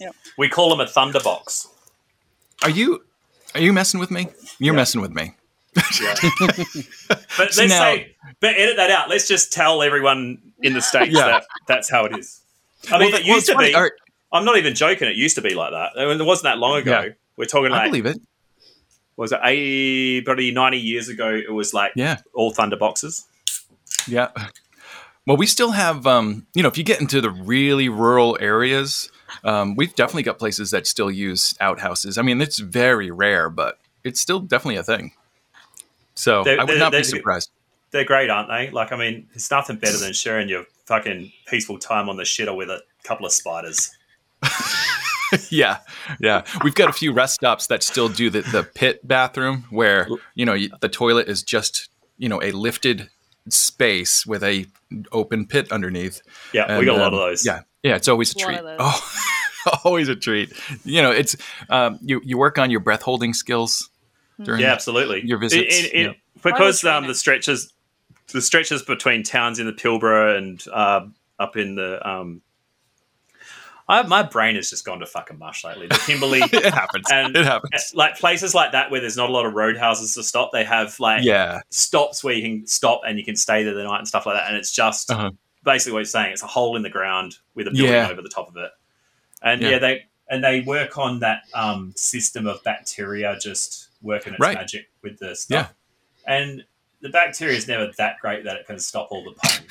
[SPEAKER 6] Yep.
[SPEAKER 4] We call them a thunderbox.
[SPEAKER 1] Are you are you messing with me? You're
[SPEAKER 4] Yeah.
[SPEAKER 1] messing with me.
[SPEAKER 4] Yeah. but
[SPEAKER 1] So
[SPEAKER 4] let's
[SPEAKER 1] now-
[SPEAKER 4] say, but edit that out. Let's just tell everyone in the states
[SPEAKER 1] Yeah.
[SPEAKER 4] that that's how it is. I mean,
[SPEAKER 1] Well,
[SPEAKER 4] it used
[SPEAKER 1] it's
[SPEAKER 4] to
[SPEAKER 1] funny,
[SPEAKER 4] be.
[SPEAKER 1] all right,
[SPEAKER 4] I'm not even joking. It used to be like that. I mean, it wasn't that long ago.
[SPEAKER 1] Yeah.
[SPEAKER 4] We're talking
[SPEAKER 1] I believe it.
[SPEAKER 4] Was it 80, probably 90 years ago? It was like
[SPEAKER 1] Yeah.
[SPEAKER 4] all thunder boxes.
[SPEAKER 1] Yeah. Well, we still have, um, you know, if you get into the really rural areas, um, we've definitely got places that still use outhouses. I mean, it's very rare, but it's still definitely a thing. So
[SPEAKER 4] There-
[SPEAKER 1] I would not be surprised.
[SPEAKER 4] They're great, aren't they? Like, I mean, it's nothing better than sharing your fucking peaceful time on the shitter with a couple of spiders.
[SPEAKER 1] yeah, yeah. We've got a few rest stops that still do the, the pit bathroom where you know the toilet is just you know a lifted space with a open pit underneath.
[SPEAKER 4] Yeah, we got a lot
[SPEAKER 1] um,
[SPEAKER 4] of those.
[SPEAKER 1] Yeah, yeah. It's always a
[SPEAKER 6] A
[SPEAKER 1] treat. Oh, always a treat. You know, it's um, you you work on your breath holding skills during.
[SPEAKER 4] Yeah, absolutely.
[SPEAKER 1] Your visits,
[SPEAKER 4] In- in-
[SPEAKER 1] yeah.
[SPEAKER 4] because um, the stretches, the stretches between towns in the Pilbara and um up in the um, I, my brain has just gone to fucking mush lately. The Kimberley,
[SPEAKER 1] it happens.
[SPEAKER 4] And-
[SPEAKER 1] it happens.
[SPEAKER 4] like places like that where there's not a lot of roadhouses to stop, they have like
[SPEAKER 1] Yeah.
[SPEAKER 4] stops where you can stop and you can stay there the night and stuff like that. And it's just
[SPEAKER 1] Uh-huh.
[SPEAKER 4] basically what you're saying. It's a hole in the ground with a building
[SPEAKER 1] Yeah.
[SPEAKER 4] over the top of it. And
[SPEAKER 1] Yeah.
[SPEAKER 4] yeah, they and they work on that um, system of bacteria just working its
[SPEAKER 1] Right.
[SPEAKER 4] magic with the stuff. And the bacteria is never that great that it can stop all the pain.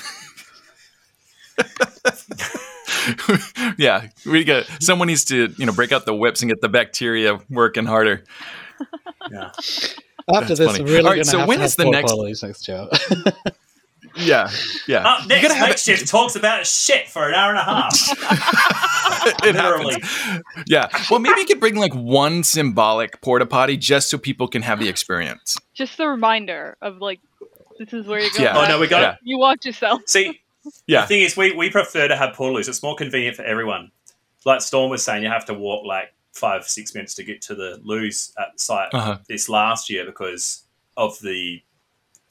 [SPEAKER 1] yeah, we got someone needs to you know break out the whips and get the bacteria working harder.
[SPEAKER 4] yeah.
[SPEAKER 5] After
[SPEAKER 1] That's
[SPEAKER 5] this,
[SPEAKER 1] funny.
[SPEAKER 5] we're really
[SPEAKER 1] All right, so
[SPEAKER 5] have
[SPEAKER 1] when
[SPEAKER 5] to
[SPEAKER 1] is
[SPEAKER 5] have
[SPEAKER 1] the next-
[SPEAKER 5] potties next year.
[SPEAKER 1] Yeah, yeah.
[SPEAKER 4] Up
[SPEAKER 1] You
[SPEAKER 4] next,
[SPEAKER 1] gotta have it-
[SPEAKER 4] talks about shit for an hour and a half.
[SPEAKER 1] it
[SPEAKER 4] Literally.
[SPEAKER 1] happens. Yeah. Well, maybe you could bring like one symbolic porta potty just so people can have the experience.
[SPEAKER 6] Just a reminder of like, this is where you're going.
[SPEAKER 1] Yeah.
[SPEAKER 4] Oh no, we got
[SPEAKER 1] Yeah.
[SPEAKER 6] You watch yourself.
[SPEAKER 4] See,
[SPEAKER 1] Yeah.
[SPEAKER 4] The thing is, we, we prefer to have portaloos. It's more convenient for everyone. Like Storm was saying, you have to walk like five, six minutes to get to the loos at the site
[SPEAKER 1] Uh-huh.
[SPEAKER 4] this last year because of the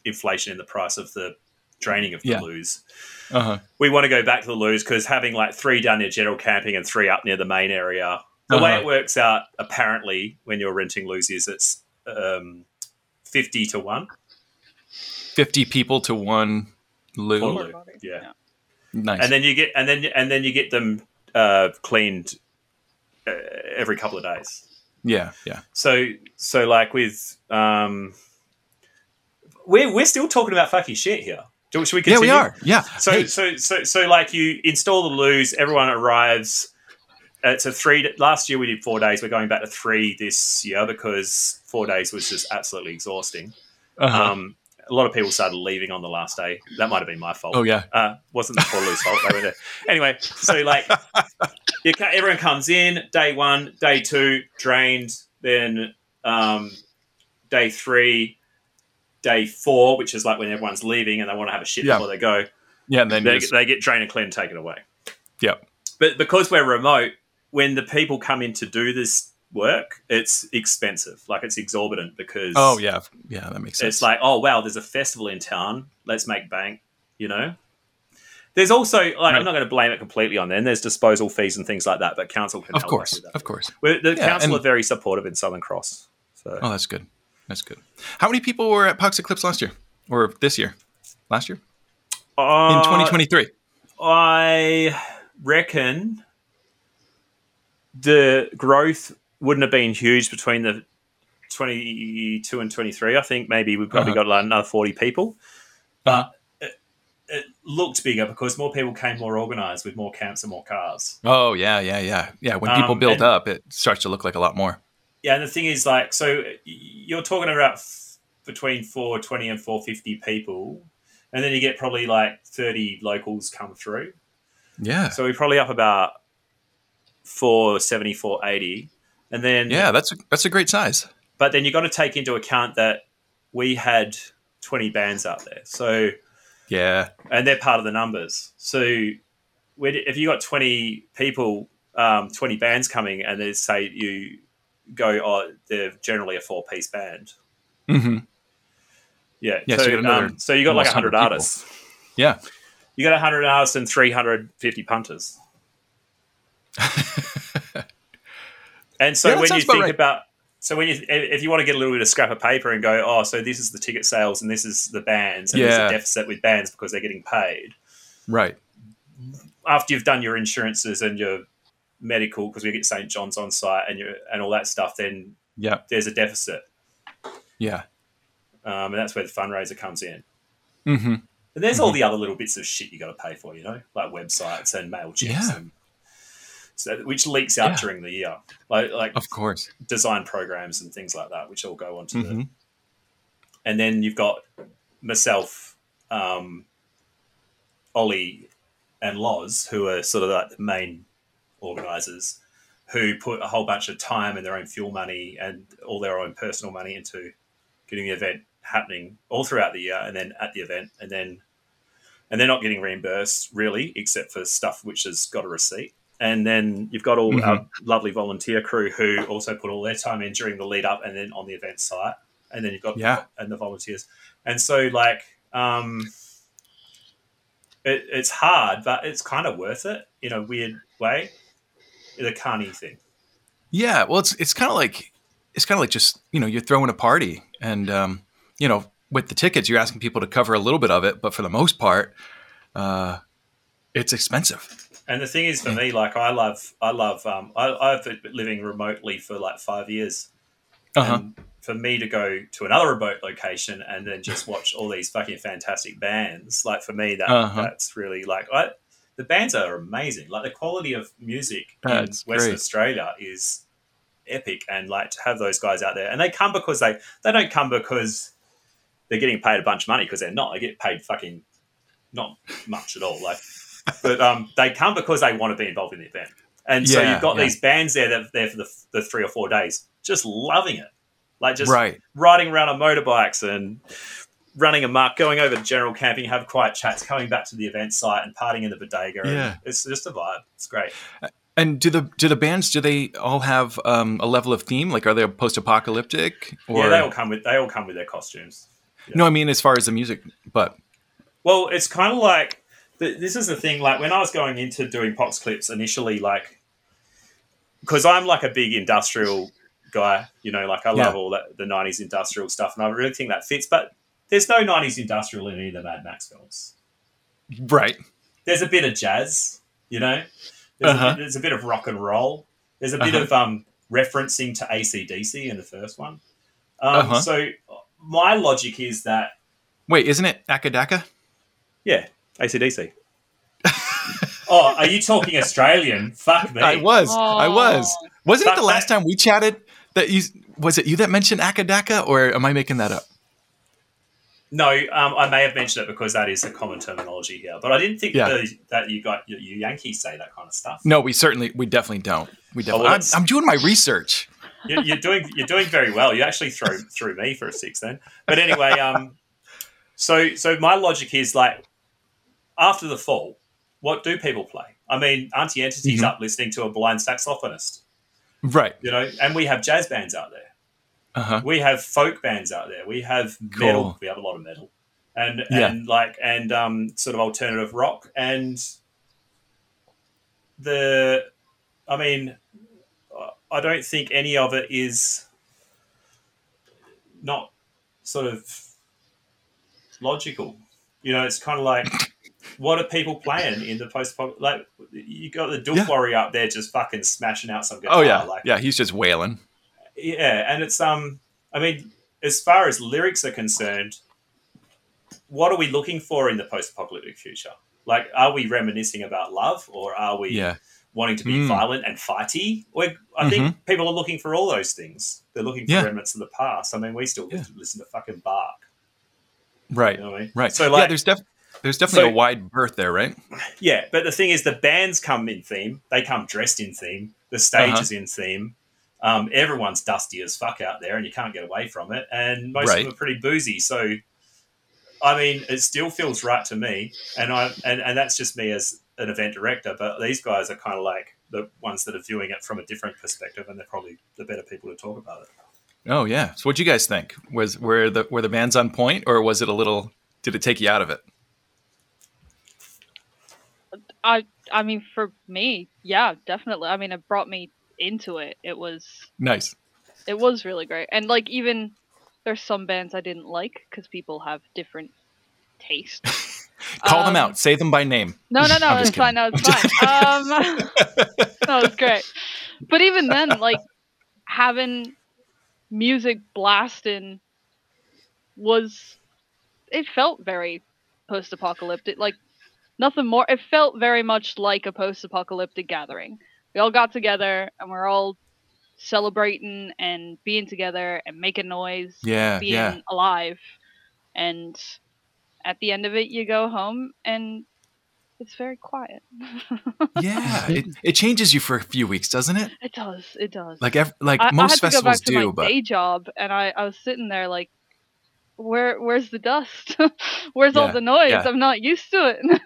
[SPEAKER 4] inflation in the price of the draining of the
[SPEAKER 1] Yeah.
[SPEAKER 4] loos.
[SPEAKER 1] Uh huh.
[SPEAKER 4] We want to go back to the loos because having like three down near general camping and three up near the main area, the way
[SPEAKER 1] Uh-huh.
[SPEAKER 4] it works out apparently when you're renting loos is it's um, 50 to 1
[SPEAKER 1] Fifty people to one loo.
[SPEAKER 4] portaloo. Yeah.
[SPEAKER 1] Nice.
[SPEAKER 4] and then you get and then and then you get them uh, cleaned uh, every couple of days.
[SPEAKER 1] yeah, yeah.
[SPEAKER 4] So so like with um, we're we're still talking about fucking shit here. Do, should we
[SPEAKER 1] Yeah, we are. Yeah.
[SPEAKER 4] So
[SPEAKER 1] Hey,
[SPEAKER 4] so so so like you install the loos, everyone arrives. It's a three. Last year we did four days. We're going back to three this year because four days was just absolutely exhausting.
[SPEAKER 1] uh-huh.
[SPEAKER 4] Um, a lot of people started leaving on the last day. That might have been my fault.
[SPEAKER 1] oh yeah.
[SPEAKER 4] Uh, wasn't the Portaloos fault. They were there. Anyway, so like, everyone comes in day one, day two, drained. Then um, day three, day four, which is like when everyone's leaving and they want to have a shit
[SPEAKER 1] Yeah.
[SPEAKER 4] before they go.
[SPEAKER 1] Yeah. And then
[SPEAKER 4] They,
[SPEAKER 1] just,
[SPEAKER 4] they get drained and clean and taken away.
[SPEAKER 1] Yep.
[SPEAKER 4] But because we're remote, when the people come in to do this work, it's expensive. Like it's exorbitant because
[SPEAKER 1] oh yeah, yeah. That makes sense.
[SPEAKER 4] it's like, oh wow, there's a festival in town. Let's make bank. You know. There's also like
[SPEAKER 1] Right.
[SPEAKER 4] I'm not going to blame it completely on them. There's disposal fees and things like that, but council can
[SPEAKER 1] of
[SPEAKER 4] help
[SPEAKER 1] course, of course.
[SPEAKER 4] We're, the
[SPEAKER 1] Yeah,
[SPEAKER 4] council are very supportive in Southern Cross. So
[SPEAKER 1] Oh, that's good. That's good. How many people were at Pox Eclipse last year or this year? Last year in
[SPEAKER 4] Uh,
[SPEAKER 1] 2023.
[SPEAKER 4] I reckon the growth wouldn't have been huge between the 22 and 23. I think maybe we've probably
[SPEAKER 1] Uh-huh.
[SPEAKER 4] got like another 40 people. But it, it looked bigger because more people came more organized with more camps and more cars.
[SPEAKER 1] Oh yeah, yeah, yeah, yeah. When people
[SPEAKER 4] Um,
[SPEAKER 1] build
[SPEAKER 4] and-
[SPEAKER 1] up, it starts to look like a lot more.
[SPEAKER 4] Yeah, and the thing is, like, so you're talking about f- between 420 and 450 people, and then you get probably like 30 locals come through.
[SPEAKER 1] Yeah,
[SPEAKER 4] So we're probably up about 470, 480. And then,
[SPEAKER 1] yeah. That's a, that's a great size.
[SPEAKER 4] but then you got to take into account that we had 20 bands out there. So,
[SPEAKER 1] Yeah,
[SPEAKER 4] and they're part of the numbers. So, if you got 20 people, um, 20 bands coming, and they say you go, oh, they're generally a four piece band.
[SPEAKER 1] hmm
[SPEAKER 4] Yeah.
[SPEAKER 1] Yeah,
[SPEAKER 4] so,
[SPEAKER 1] so you got
[SPEAKER 4] um, so you got like
[SPEAKER 1] almost
[SPEAKER 4] 100
[SPEAKER 1] 100
[SPEAKER 4] artists.
[SPEAKER 1] Yeah.
[SPEAKER 4] You got 100 artists and 350 punters. And so
[SPEAKER 1] Yeah,
[SPEAKER 4] when you
[SPEAKER 1] sounds about
[SPEAKER 4] think
[SPEAKER 1] right.
[SPEAKER 4] about, so when you, if you want to get a little bit of scrap of paper and go, oh, so this is the ticket sales and this is the bands, and
[SPEAKER 1] Yeah.
[SPEAKER 4] there's a deficit with bands because they're getting paid.
[SPEAKER 1] Right.
[SPEAKER 4] After you've done your insurances and your medical, because we get St. John's on site and your and all that stuff, then
[SPEAKER 1] Yeah.
[SPEAKER 4] there's a deficit,
[SPEAKER 1] Yeah.
[SPEAKER 4] um, and that's where the fundraiser comes in.
[SPEAKER 1] hmm
[SPEAKER 4] And there's all the other little bits of shit you got to pay for, you know, like websites and mail checks,
[SPEAKER 1] Yeah.
[SPEAKER 4] and so which leaks out
[SPEAKER 1] Yeah.
[SPEAKER 4] during the year, like like
[SPEAKER 1] Of course.
[SPEAKER 4] design programs and things like that, which all go onto the.
[SPEAKER 1] Mhm.
[SPEAKER 4] And then you've got myself, um, Ollie, and Loz, who are sort of like the main organisers, who put a whole bunch of time and their own fuel money and all their own personal money into getting the event happening all throughout the year, and then at the event, and then and they're not getting reimbursed really, except for stuff which has got a receipt. And then you've got all our lovely volunteer crew who also put all their time in during the lead up and then on the event site. And then you've got
[SPEAKER 1] Yeah.
[SPEAKER 4] and the volunteers. And so like um it, it's hard, but it's kind of worth it in a weird way. The carny thing.
[SPEAKER 1] Yeah, well, it's it's kind of like it's kind of like just you know you're throwing a party, and um, you know with the tickets you're asking people to cover a little bit of it, but for the most part, uh, it's expensive.
[SPEAKER 4] And the thing is, for me, like I love, I love, um, I, I've been living remotely for like five years.
[SPEAKER 1] Uh-huh.
[SPEAKER 4] And for me to go to another remote location and then just watch all these fucking fantastic bands, like for me, that
[SPEAKER 1] Uh-huh.
[SPEAKER 4] that's really like I, the bands are amazing. Like the quality of music
[SPEAKER 1] That's
[SPEAKER 4] in Western
[SPEAKER 1] great.
[SPEAKER 4] Australia is epic, and like to have those guys out there, and they come because they they don't come because they're getting paid a bunch of money because they're not. They get paid fucking not much at all. Like, but um, they come because they want to be involved in the event. And so you've got
[SPEAKER 1] yeah.
[SPEAKER 4] these bands there that are there for the, the three or four days, just loving it, like just
[SPEAKER 1] right.
[SPEAKER 4] riding around on motorbikes and running amok, going over to general camping, have quiet chats, coming back to the event site and partying in the bodega.
[SPEAKER 1] Yeah.
[SPEAKER 4] it's just a vibe. It's great.
[SPEAKER 1] And do the do the bands do they all have um, a level of theme? Like, are they post apocalyptic? Or
[SPEAKER 4] yeah, they all come with they all come with their costumes.
[SPEAKER 1] no, I mean as far as the music, but
[SPEAKER 4] Well, it's kind of like th- this is the thing. Like when I was going into doing Pox Eclipse initially, like because I'm like a big industrial guy, you know, like I
[SPEAKER 1] Yeah.
[SPEAKER 4] love all that the '90s industrial stuff, and I really think that fits. But there's no '90s industrial in any of the Mad Max films.
[SPEAKER 1] right.
[SPEAKER 4] There's a bit of jazz, you know. There's,
[SPEAKER 1] Uh-huh.
[SPEAKER 4] a, there's a bit of rock and roll. There's a bit
[SPEAKER 1] Uh-huh.
[SPEAKER 4] of um, referencing to ACDC in the first one. Um,
[SPEAKER 1] Uh-huh.
[SPEAKER 4] So my logic is that
[SPEAKER 1] Wait, isn't it Acca Dacca?
[SPEAKER 4] yeah, ACDC. oh, are you talking Australian? Fuck me.
[SPEAKER 1] I was. I was.
[SPEAKER 6] Oh.
[SPEAKER 1] Wasn't it
[SPEAKER 4] But
[SPEAKER 1] the last
[SPEAKER 4] that-
[SPEAKER 1] time we chatted that you was it you that mentioned Acca Dacca or am I making that up?
[SPEAKER 4] No, um, I may have mentioned it because that is a common terminology here, but I didn't think
[SPEAKER 1] Yeah.
[SPEAKER 4] the, that you got you, you Yankees say that kind of stuff.
[SPEAKER 1] No, we certainly we definitely don't. We
[SPEAKER 4] Oh,
[SPEAKER 1] definitely.
[SPEAKER 4] well,
[SPEAKER 1] I'm, I'm doing my research.
[SPEAKER 4] You're, you're doing you're doing very well. You actually threw threw me for a six then, but anyway, um, so so my logic is like after the fall, what do people play? I mean, Auntie Entity's
[SPEAKER 1] Mhm.
[SPEAKER 4] up listening to a blind saxophonist,
[SPEAKER 1] Right.
[SPEAKER 4] you know, and we have jazz bands out there.
[SPEAKER 1] Uh huh.
[SPEAKER 4] we have folk bands out there. We have
[SPEAKER 1] Cool.
[SPEAKER 4] metal. We have a lot of metal, and
[SPEAKER 1] Yeah.
[SPEAKER 4] and like and um, sort of alternative rock. And the, I mean, I don't think any of it is not sort of logical. You know, it's kind of like. What are people playing in the post? Like you got the Doof
[SPEAKER 1] Yeah.
[SPEAKER 4] Warrior up there, just fucking smashing out some guitar.
[SPEAKER 1] Oh yeah.
[SPEAKER 4] like
[SPEAKER 1] yeah. He's just wailing.
[SPEAKER 4] yeah, and it's um, I mean, as far as lyrics are concerned, what are we looking for in the post-apocalyptic future? Like, are we reminiscing about love, or are we
[SPEAKER 1] Yeah.
[SPEAKER 4] wanting to be
[SPEAKER 1] Mm.
[SPEAKER 4] violent and fighty? We're, I think people are looking for all those things. They're looking for
[SPEAKER 1] Yeah.
[SPEAKER 4] remnants of the past. I mean, we still
[SPEAKER 1] Yeah.
[SPEAKER 4] listen to fucking Bark.
[SPEAKER 1] Right.
[SPEAKER 4] You know I mean?
[SPEAKER 1] Right.
[SPEAKER 4] So, like, yeah.
[SPEAKER 1] There's def- there's definitely
[SPEAKER 4] So-
[SPEAKER 1] a wide berth there, right?
[SPEAKER 4] Yeah, but the thing is, the bands come in theme. They come dressed in theme. The stage
[SPEAKER 1] Uh-huh.
[SPEAKER 4] is in theme. Um, everyone's dusty as fuck out there, and you can't get away from it. And most
[SPEAKER 1] Right.
[SPEAKER 4] of them are pretty boozy. So, I mean, it still feels right to me. And I and, and that's just me as an event director. But these guys are kind of like, the ones that are viewing it from a different perspective, and they're probably the better people to talk about it.
[SPEAKER 1] Oh yeah. So what do you guys think? Was were the were the bands on point, or was it a little? Did it take you out of it?
[SPEAKER 6] I I mean, for me, yeah, definitely. I mean, it brought me into it. It was
[SPEAKER 1] Nice.
[SPEAKER 6] it was really great, and like even there's some bands I didn't like because people have different tastes.
[SPEAKER 1] Call them
[SPEAKER 6] Um,
[SPEAKER 1] out. Say them by name.
[SPEAKER 6] No, no, no, it's fine. No, it's fine. Um, no, it's great. But even then, like having music blasting was it felt very post-apocalyptic. Like nothing more. It felt very much like a post-apocalyptic gathering. We all got together and we're all celebrating and being together and making noise,
[SPEAKER 1] Yeah,
[SPEAKER 6] being
[SPEAKER 1] yeah.
[SPEAKER 6] alive. And at the end of it, you go home and it's very quiet.
[SPEAKER 1] Yeah. it, it changes you for a few weeks, doesn't it?
[SPEAKER 6] It does. It does.
[SPEAKER 1] Like ev- like
[SPEAKER 6] I,
[SPEAKER 1] most
[SPEAKER 6] I had to go back
[SPEAKER 1] festivals
[SPEAKER 6] to
[SPEAKER 1] do,
[SPEAKER 6] my
[SPEAKER 1] but
[SPEAKER 6] day job, and I, I was sitting there like, where where's the dust? where's all the noise?
[SPEAKER 1] yeah.
[SPEAKER 6] I'm not used to it.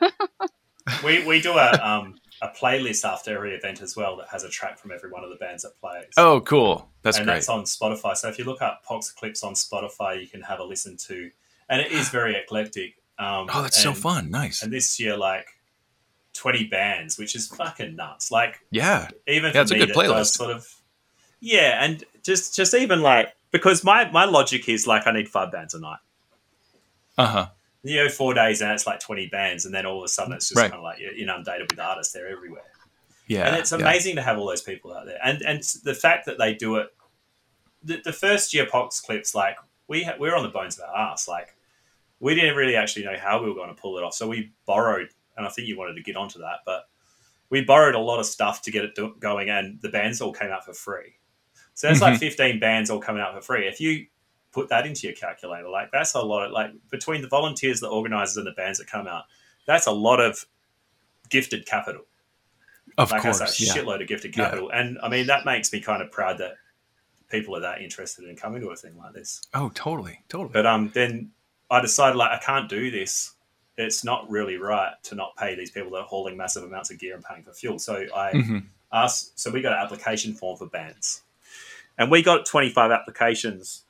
[SPEAKER 4] We we do a um a playlist after every event as well that has a track from every one of the bands that plays.
[SPEAKER 1] oh, cool. That's
[SPEAKER 4] and
[SPEAKER 1] great.
[SPEAKER 4] that's on Spotify. So if you look up Pox Eclipse on Spotify, you can have a listen to, and it is very eclectic. Um,
[SPEAKER 1] oh, that's so fun. Nice.
[SPEAKER 4] And this year, like twenty bands, which is fucking nuts. Like
[SPEAKER 1] Yeah.
[SPEAKER 4] even
[SPEAKER 1] Yeah,
[SPEAKER 4] for
[SPEAKER 1] it's a
[SPEAKER 4] me,
[SPEAKER 1] good
[SPEAKER 4] that
[SPEAKER 1] playlist.
[SPEAKER 4] sort of yeah, and just just even like because my my logic is like I need five bands a night.
[SPEAKER 1] Uh huh.
[SPEAKER 4] You know, four days and it's like twenty bands, and then all of a sudden it's just
[SPEAKER 1] Right.
[SPEAKER 4] kind of like you're inundated with artists. They're everywhere.
[SPEAKER 1] Yeah.
[SPEAKER 4] and it's
[SPEAKER 1] yeah.
[SPEAKER 4] amazing to have all those people out there and and the fact that they do it the, the first year Pox Eclipse like we ha- we were on the bones of our ass like we didn't really actually know how we were going to pull it off so we borrowed and i think you wanted to get onto that but we borrowed a lot of stuff to get it do- going and the bands all came out for free so that's like 15 bands all coming out for free if you put that into your calculator like that's a lot of like between the volunteers the organizers and the bands that come out that's a lot of gifted capital
[SPEAKER 1] Of
[SPEAKER 4] like
[SPEAKER 1] course.
[SPEAKER 4] A
[SPEAKER 1] yeah.
[SPEAKER 4] shitload of gifted
[SPEAKER 1] Yeah.
[SPEAKER 4] capital. And I mean, that makes me kind of proud that people are that interested in coming to a thing like this.
[SPEAKER 1] Oh, totally. Totally.
[SPEAKER 4] But um, then I decided like I can't do this. It's not really right to not pay these people that are hauling massive amounts of gear and paying for fuel. So I
[SPEAKER 1] Mhm.
[SPEAKER 4] asked. So we got an application form for bands, and we got 25 applications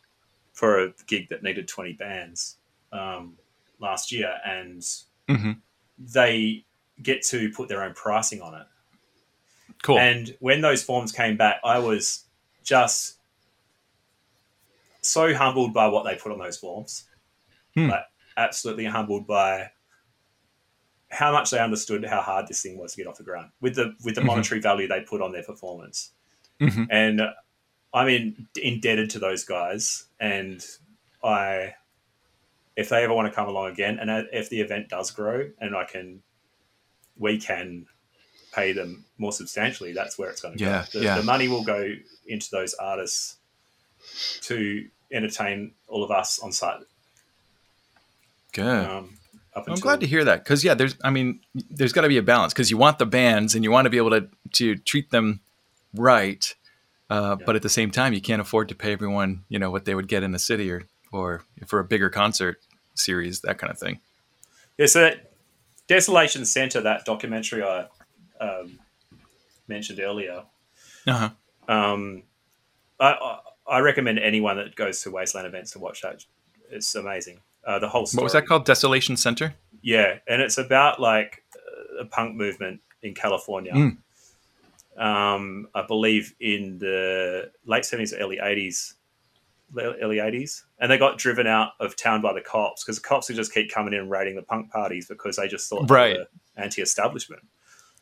[SPEAKER 4] for a gig that needed 20 bands um, last year, and
[SPEAKER 1] Mhm.
[SPEAKER 4] they get to put their own pricing on it.
[SPEAKER 1] Cool.
[SPEAKER 4] And when those forms came back, I was just so humbled by what they put on those forms.
[SPEAKER 1] Hmm.
[SPEAKER 4] Like absolutely humbled by how much they understood how hard this thing was to get off the ground with the with the
[SPEAKER 1] Mhm.
[SPEAKER 4] monetary value they put on their performance.
[SPEAKER 1] Mhm.
[SPEAKER 4] And uh, I'm in, indebted to those guys, and I, if they ever want to come along again, and uh, if the event does grow, and I can, we can pay them more substantially. That's where it's going to
[SPEAKER 1] Yeah,
[SPEAKER 4] go. The,
[SPEAKER 1] yeah.
[SPEAKER 4] the money will go into those artists to entertain all of us on site.
[SPEAKER 1] Good.
[SPEAKER 4] Um, up
[SPEAKER 1] I'm glad to hear that because yeah, there's I mean, there's got to be a balance because you want the bands and you want to be able to to treat them right, uh,
[SPEAKER 4] Yeah.
[SPEAKER 1] but at the same time, you can't afford to pay everyone you know what they would get in the city or or for a bigger concert series that kind of thing.
[SPEAKER 4] Yeah, so that Desolation Center, that documentary I um, mentioned earlier,
[SPEAKER 1] Uh huh.
[SPEAKER 4] um, I, I, recommend anyone that goes to Wasteland events to watch that. It's amazing. Uh, the whole story.
[SPEAKER 1] What was that called? Desolation Center.
[SPEAKER 4] Yeah, and it's about like a punk movement in California.
[SPEAKER 1] Mm.
[SPEAKER 4] Um, I believe in the late seventies, early eighties, early eighties, and they got driven out of town by the cops because the cops would just keep coming in and raiding the punk parties because they just thought
[SPEAKER 1] Right.
[SPEAKER 4] they were anti-establishment.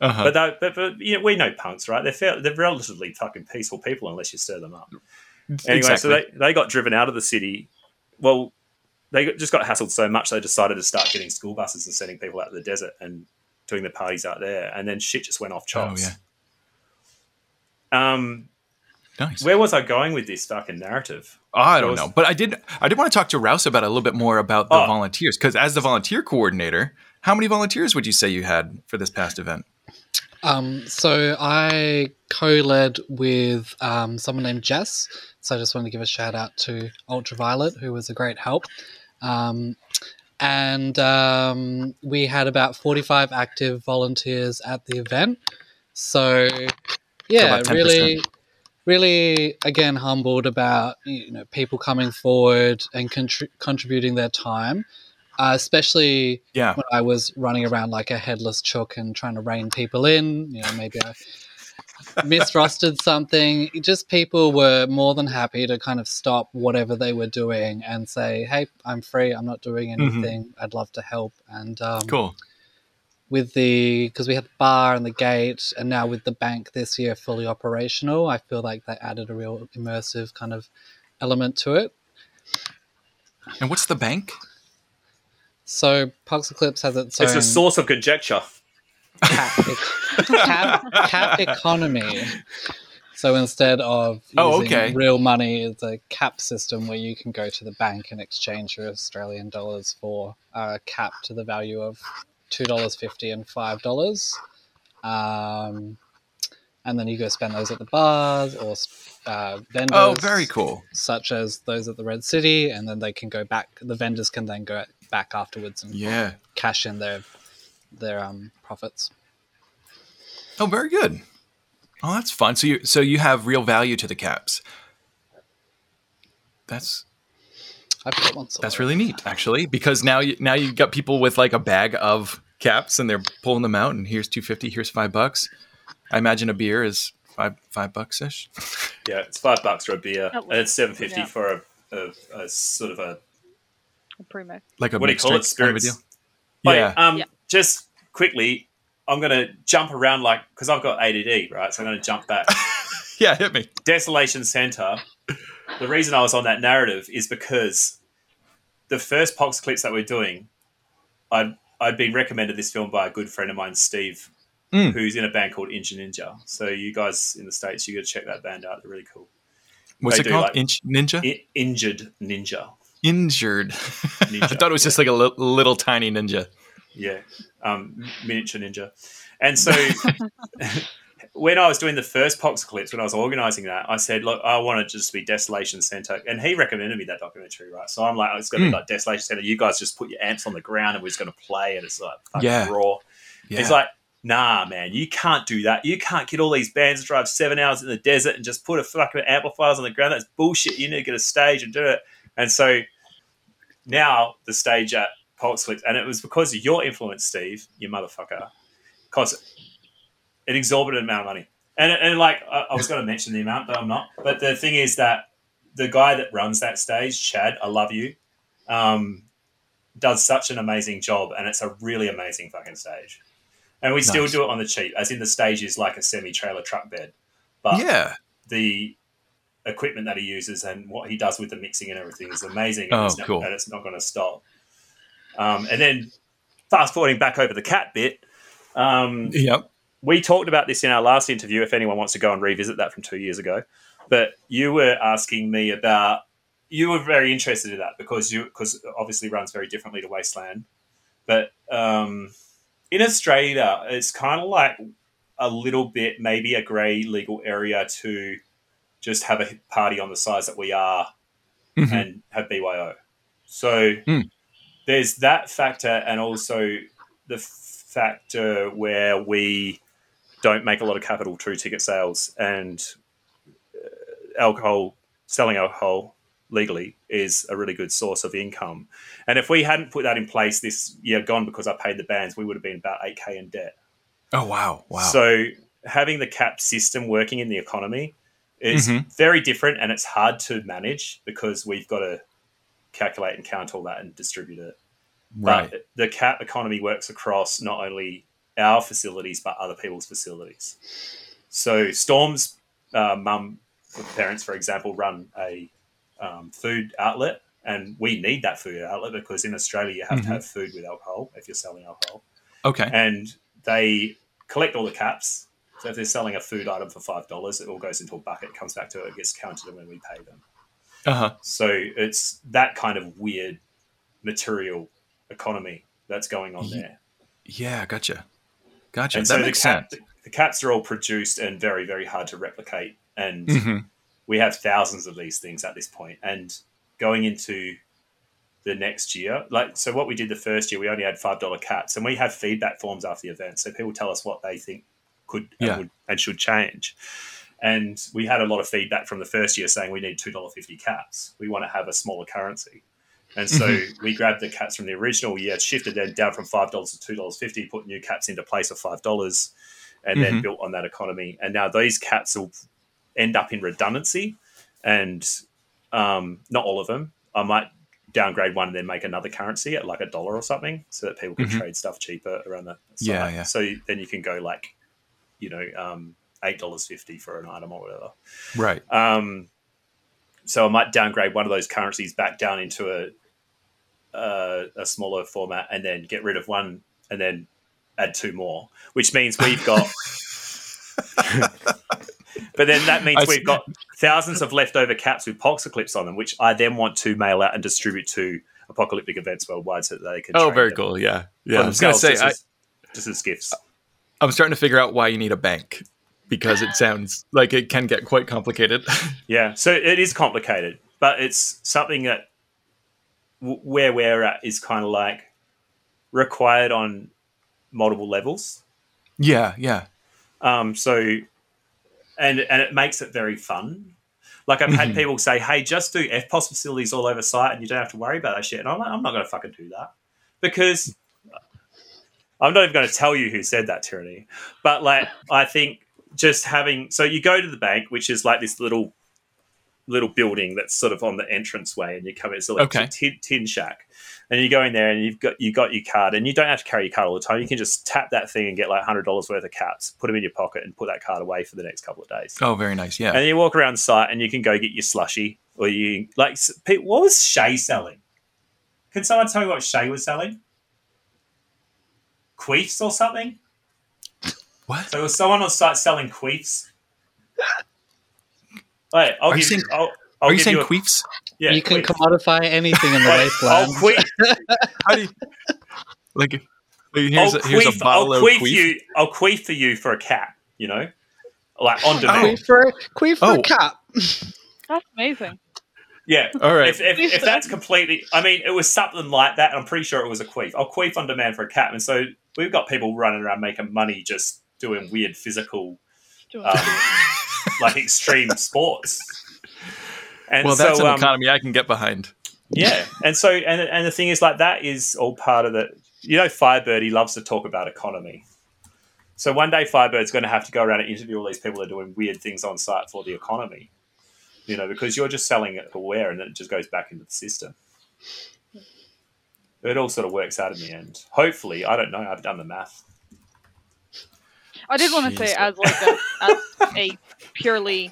[SPEAKER 1] Uh huh.
[SPEAKER 4] But, they, but but you know, we know punks, right? They're fair, they're relatively fucking peaceful people unless you stir them up. Anyway, so they, they got driven out of the city. Well, they just got hassled so much they decided to start getting school buses and sending people out to the desert and doing the parties out there. And then shit just went off
[SPEAKER 1] oh
[SPEAKER 4] chops.
[SPEAKER 1] yeah.
[SPEAKER 4] Um,
[SPEAKER 1] Nice.
[SPEAKER 4] where was I going with this fucking narrative?
[SPEAKER 1] I don't
[SPEAKER 4] was-
[SPEAKER 1] know, but I did. I did want to talk to Rouse about a little bit more about the
[SPEAKER 4] Oh.
[SPEAKER 1] volunteers because as the volunteer coordinator, how many volunteers would you say you had for this past event?
[SPEAKER 5] Um, so I co-led with um, someone named Jess. So I just want to give a shout out to Ultraviolet, who was a great help. Um, and um, we had about 45 active volunteers at the event. So yeah,
[SPEAKER 1] about 10%.
[SPEAKER 5] really, really again humbled about you know people coming forward and contri- contributing their time. Uh, especially
[SPEAKER 1] Yeah.
[SPEAKER 5] when I was running around like a headless chook and trying to rein people in, you know, maybe I misrusted something. Just people were more than happy to kind of stop whatever they were doing and say, "Hey, I'm free. I'm not doing anything. I'd love to help." And um,
[SPEAKER 1] Cool.
[SPEAKER 5] With the because we had the bar and the gate, and now with the bank this year fully operational, I feel like they added a real immersive kind of element to it.
[SPEAKER 1] And what's the bank?
[SPEAKER 5] So Pox Eclipse has its
[SPEAKER 4] It's
[SPEAKER 5] own
[SPEAKER 4] a source of conjecture.
[SPEAKER 5] cap, cap, cap economy. So instead of
[SPEAKER 1] Oh, okay.
[SPEAKER 5] real money, it's a cap system where you can go to the bank and exchange your Australian dollars for a cap to the value of two dollars fifty and five dollars. Um, and then you go spend those at the bars or uh, vendors.
[SPEAKER 1] Oh, very cool.
[SPEAKER 5] Such as those at the Red City, and then they can go back. The vendors can then go back afterwards and
[SPEAKER 1] Yeah.
[SPEAKER 5] cash in their their um, profits.
[SPEAKER 1] Oh, very good. Oh, that's fun. So you so you have real value to the caps. That's
[SPEAKER 5] I've got one.
[SPEAKER 1] that's really neat, actually, because now you now you got people with like a bag of caps and they're pulling them out, and here's two fifty, here's five bucks. I imagine a beer is five five bucks ish.
[SPEAKER 4] Yeah, it's five bucks for a beer, and it's seven fifty
[SPEAKER 6] yeah.
[SPEAKER 4] for a, a, a sort of a
[SPEAKER 6] Pre-mix.
[SPEAKER 1] Like a
[SPEAKER 4] what do you call it?
[SPEAKER 1] mixed drink kind of a
[SPEAKER 4] Spirits. Wait,
[SPEAKER 1] Yeah.
[SPEAKER 4] um,
[SPEAKER 6] Yeah.
[SPEAKER 4] just quickly, I'm going to jump around like because I've got ADD, right? So I'm going to jump back.
[SPEAKER 1] Yeah, hit me.
[SPEAKER 4] Desolation Center. The reason I was on that narrative is because the first Pox Eclipse that we're doing, I'd I'd been recommended this film by a good friend of mine, Steve,
[SPEAKER 1] Mm.
[SPEAKER 4] who's in a band called Injured Ninja. So you guys in the states, you got to check that band out. They're really cool.
[SPEAKER 1] What's
[SPEAKER 4] They
[SPEAKER 1] it called?
[SPEAKER 4] like-
[SPEAKER 1] Inch Ninja?
[SPEAKER 4] Injured Ninja.
[SPEAKER 1] Injured. I thought it was just like a li- little tiny ninja.
[SPEAKER 4] Yeah, um, miniature ninja. And so when I was doing the first Pox Eclipse, when I was organizing that, I said, look, I want it just to be Desolation Center. And he recommended me that documentary, right? So I'm like, it's going to
[SPEAKER 1] Mm.
[SPEAKER 4] be like Desolation Center. You guys just put your amps on the ground and we're just going to play. And it's like fucking
[SPEAKER 1] Yeah.
[SPEAKER 4] raw.
[SPEAKER 1] Yeah.
[SPEAKER 4] It's like, nah, man, you can't do that. You can't get all these bands to drive seven hours in the desert and just put a fucking amplifiers on the ground. That's bullshit. You need to get a stage and do it. And so now the stage at Pox Eclipse, and it was because of your influence, Steve, you motherfucker, cost an exorbitant amount of money. And, and like, I, I was going to mention the amount, but I'm not. But the thing is that the guy that runs that stage, Chad, I love you, um, does such an amazing job, and it's a really amazing fucking stage. And we still do it on the cheap, as in the stage is like a semi-trailer truck bed, but
[SPEAKER 1] yeah.
[SPEAKER 4] the equipment that he uses and what he does with the mixing and everything is amazing.
[SPEAKER 1] Oh,
[SPEAKER 4] and, it's not,
[SPEAKER 1] cool.
[SPEAKER 4] and it's not going to stop. Um, and then fast forwarding back over the cat bit, um,
[SPEAKER 1] Yep.
[SPEAKER 4] We talked about this in our last interview. If anyone wants to go and revisit that from two years ago, but you were asking me about. You were very interested in that because you because obviously runs very differently to Wasteland, but um, in Australia, it's kind of like a little bit maybe a grey legal area to just have a party on the size that we are
[SPEAKER 1] Mhm.
[SPEAKER 4] and have BYO. So
[SPEAKER 1] Mm.
[SPEAKER 4] there's that factor, and also the factor where we don't make a lot of capital through ticket sales and uh, alcohol selling alcohol legally is a really good source of income. And if we hadn't put that in place this year gone because I paid the bands, we would have been about 8k in debt.
[SPEAKER 1] Oh wow. Wow.
[SPEAKER 4] So having the cap system working in the economy is
[SPEAKER 1] Mhm.
[SPEAKER 4] very different and it's hard to manage because we've got to calculate and count all that and distribute it.
[SPEAKER 1] right.
[SPEAKER 4] But the cap economy works across not only our facilities but other people's facilities. So Storm's uh, mum, parents, for example, run a um, food outlet, and we need that food outlet because in Australia you have
[SPEAKER 1] Mhm.
[SPEAKER 4] to have food with alcohol if you're selling alcohol
[SPEAKER 1] Okay.
[SPEAKER 4] and they collect all the caps. So if they're selling a food item for five dollars, it all goes into a bucket, comes back to it, gets counted, and when we pay them.
[SPEAKER 1] Uh huh.
[SPEAKER 4] So it's that kind of weird material economy that's going on there.
[SPEAKER 1] Yeah. Gotcha. Gotcha.
[SPEAKER 4] And
[SPEAKER 1] that
[SPEAKER 4] so
[SPEAKER 1] makes
[SPEAKER 4] the, cap,
[SPEAKER 1] sense.
[SPEAKER 4] the caps are all produced and very, very hard to replicate. And
[SPEAKER 1] hmm
[SPEAKER 4] we have thousands of these things at this point. And going into the next year, like so, what we did the first year, we only had five dollar cats, and we have feedback forms after the event, so people tell us what they think could
[SPEAKER 1] Yeah.
[SPEAKER 4] and, would, and should change. And we had a lot of feedback from the first year saying we need two dollar fifty caps. We want to have a smaller currency. And so
[SPEAKER 1] Mm-hmm.
[SPEAKER 4] we grabbed the caps from the original year, shifted them down from five dollars to two dollars fifty, put new caps into place of five dollars, and then
[SPEAKER 1] Mhm.
[SPEAKER 4] built on that economy. And now these caps will end up in redundancy, and um, not all of them. I might downgrade one and then make another currency at like a dollar or something, so that people can
[SPEAKER 1] Mhm.
[SPEAKER 4] trade stuff cheaper around the site.
[SPEAKER 1] Yeah, yeah.
[SPEAKER 4] So then you can go like, you know, um, eight dollars fifty for an item or whatever.
[SPEAKER 1] Right.
[SPEAKER 4] Um, so I might downgrade one of those currencies back down into a a, a smaller format, and then get rid of one, and then add two more, which means we've got. but then that means
[SPEAKER 1] I
[SPEAKER 4] we've
[SPEAKER 1] see.
[SPEAKER 4] got thousands of leftover caps with Pox Eclipse on them, which I then want to mail out and distribute to apocalyptic events worldwide so that they can.
[SPEAKER 1] Oh, very cool. Yeah. Yeah. I was going to say, I,
[SPEAKER 4] just, as, just as gifts.
[SPEAKER 1] I'm starting to figure out why you need a bank because it sounds like it can get quite complicated.
[SPEAKER 4] Yeah, so it is complicated, but it's something that w- where we're at is kind of like required on multiple levels.
[SPEAKER 1] yeah. Yeah.
[SPEAKER 4] Um, so, and and it makes it very fun. Like I've had
[SPEAKER 1] Mhm.
[SPEAKER 4] people say, "Hey, just do EFTPOS facilities all over site, and you don't have to worry about that shit." And I'm like, I'm not going to fucking do that because I'm not even going to tell you who said that tyranny. But like, I think just having so you go to the bank, which is like this little little building that's sort of on the entranceway, and you come in. It's like
[SPEAKER 1] Okay.
[SPEAKER 4] a tin, tin shack, and you go in there, and you've got you got your card, and you don't have to carry your card all the time. You can just tap that thing and get like hundred dollars worth of caps, put them in your pocket, and put that card away for the next couple of days.
[SPEAKER 1] Oh, very nice. Yeah.
[SPEAKER 4] And you walk around the site, and you can go get your slushy, or you like. Pete, What was Shay selling? Can someone tell me what Shay was selling? Queefs or something?
[SPEAKER 1] What?
[SPEAKER 4] So there was someone on site selling queefs. Wait, I'll
[SPEAKER 1] Are you saying-
[SPEAKER 4] I'll, I'll
[SPEAKER 1] Are you saying
[SPEAKER 4] you a,
[SPEAKER 1] queefs?
[SPEAKER 4] Yeah,
[SPEAKER 5] you can
[SPEAKER 4] queef.
[SPEAKER 5] commodify anything in the
[SPEAKER 4] Wait,
[SPEAKER 5] wasteland.
[SPEAKER 4] I'll queef,
[SPEAKER 1] How do you, like, like, here's,
[SPEAKER 4] I'll
[SPEAKER 1] a, here's a
[SPEAKER 4] queef,
[SPEAKER 1] bottle
[SPEAKER 4] I'll
[SPEAKER 1] of
[SPEAKER 4] queef
[SPEAKER 1] queef.
[SPEAKER 4] you. I'll queef for you for a cat. You know, like on oh. demand.
[SPEAKER 5] Queef for, queef for
[SPEAKER 1] Oh.
[SPEAKER 5] a cat.
[SPEAKER 6] That's amazing.
[SPEAKER 4] Yeah.
[SPEAKER 1] All right.
[SPEAKER 4] If, if, if that's completely, I mean, it was something like that. And I'm pretty sure it was a queef. I'll queef on demand for a cat. And so we've got people running around making money just doing weird physical, um, like extreme sports. And
[SPEAKER 1] well, that's
[SPEAKER 4] so,
[SPEAKER 1] an
[SPEAKER 4] um,
[SPEAKER 1] economy I can get behind.
[SPEAKER 4] yeah. And so, and, and the thing is, like, that is all part of the, you know, Firebird, he loves to talk about economy. So one day Firebird's going to have to go around and interview all these people that are doing weird things on site for the economy. You know, because you're just selling it aware and then it just goes back into the system. It all sort of works out in the end. Hopefully, I don't know. I've done the math.
[SPEAKER 6] I did want to say, as like a, as a purely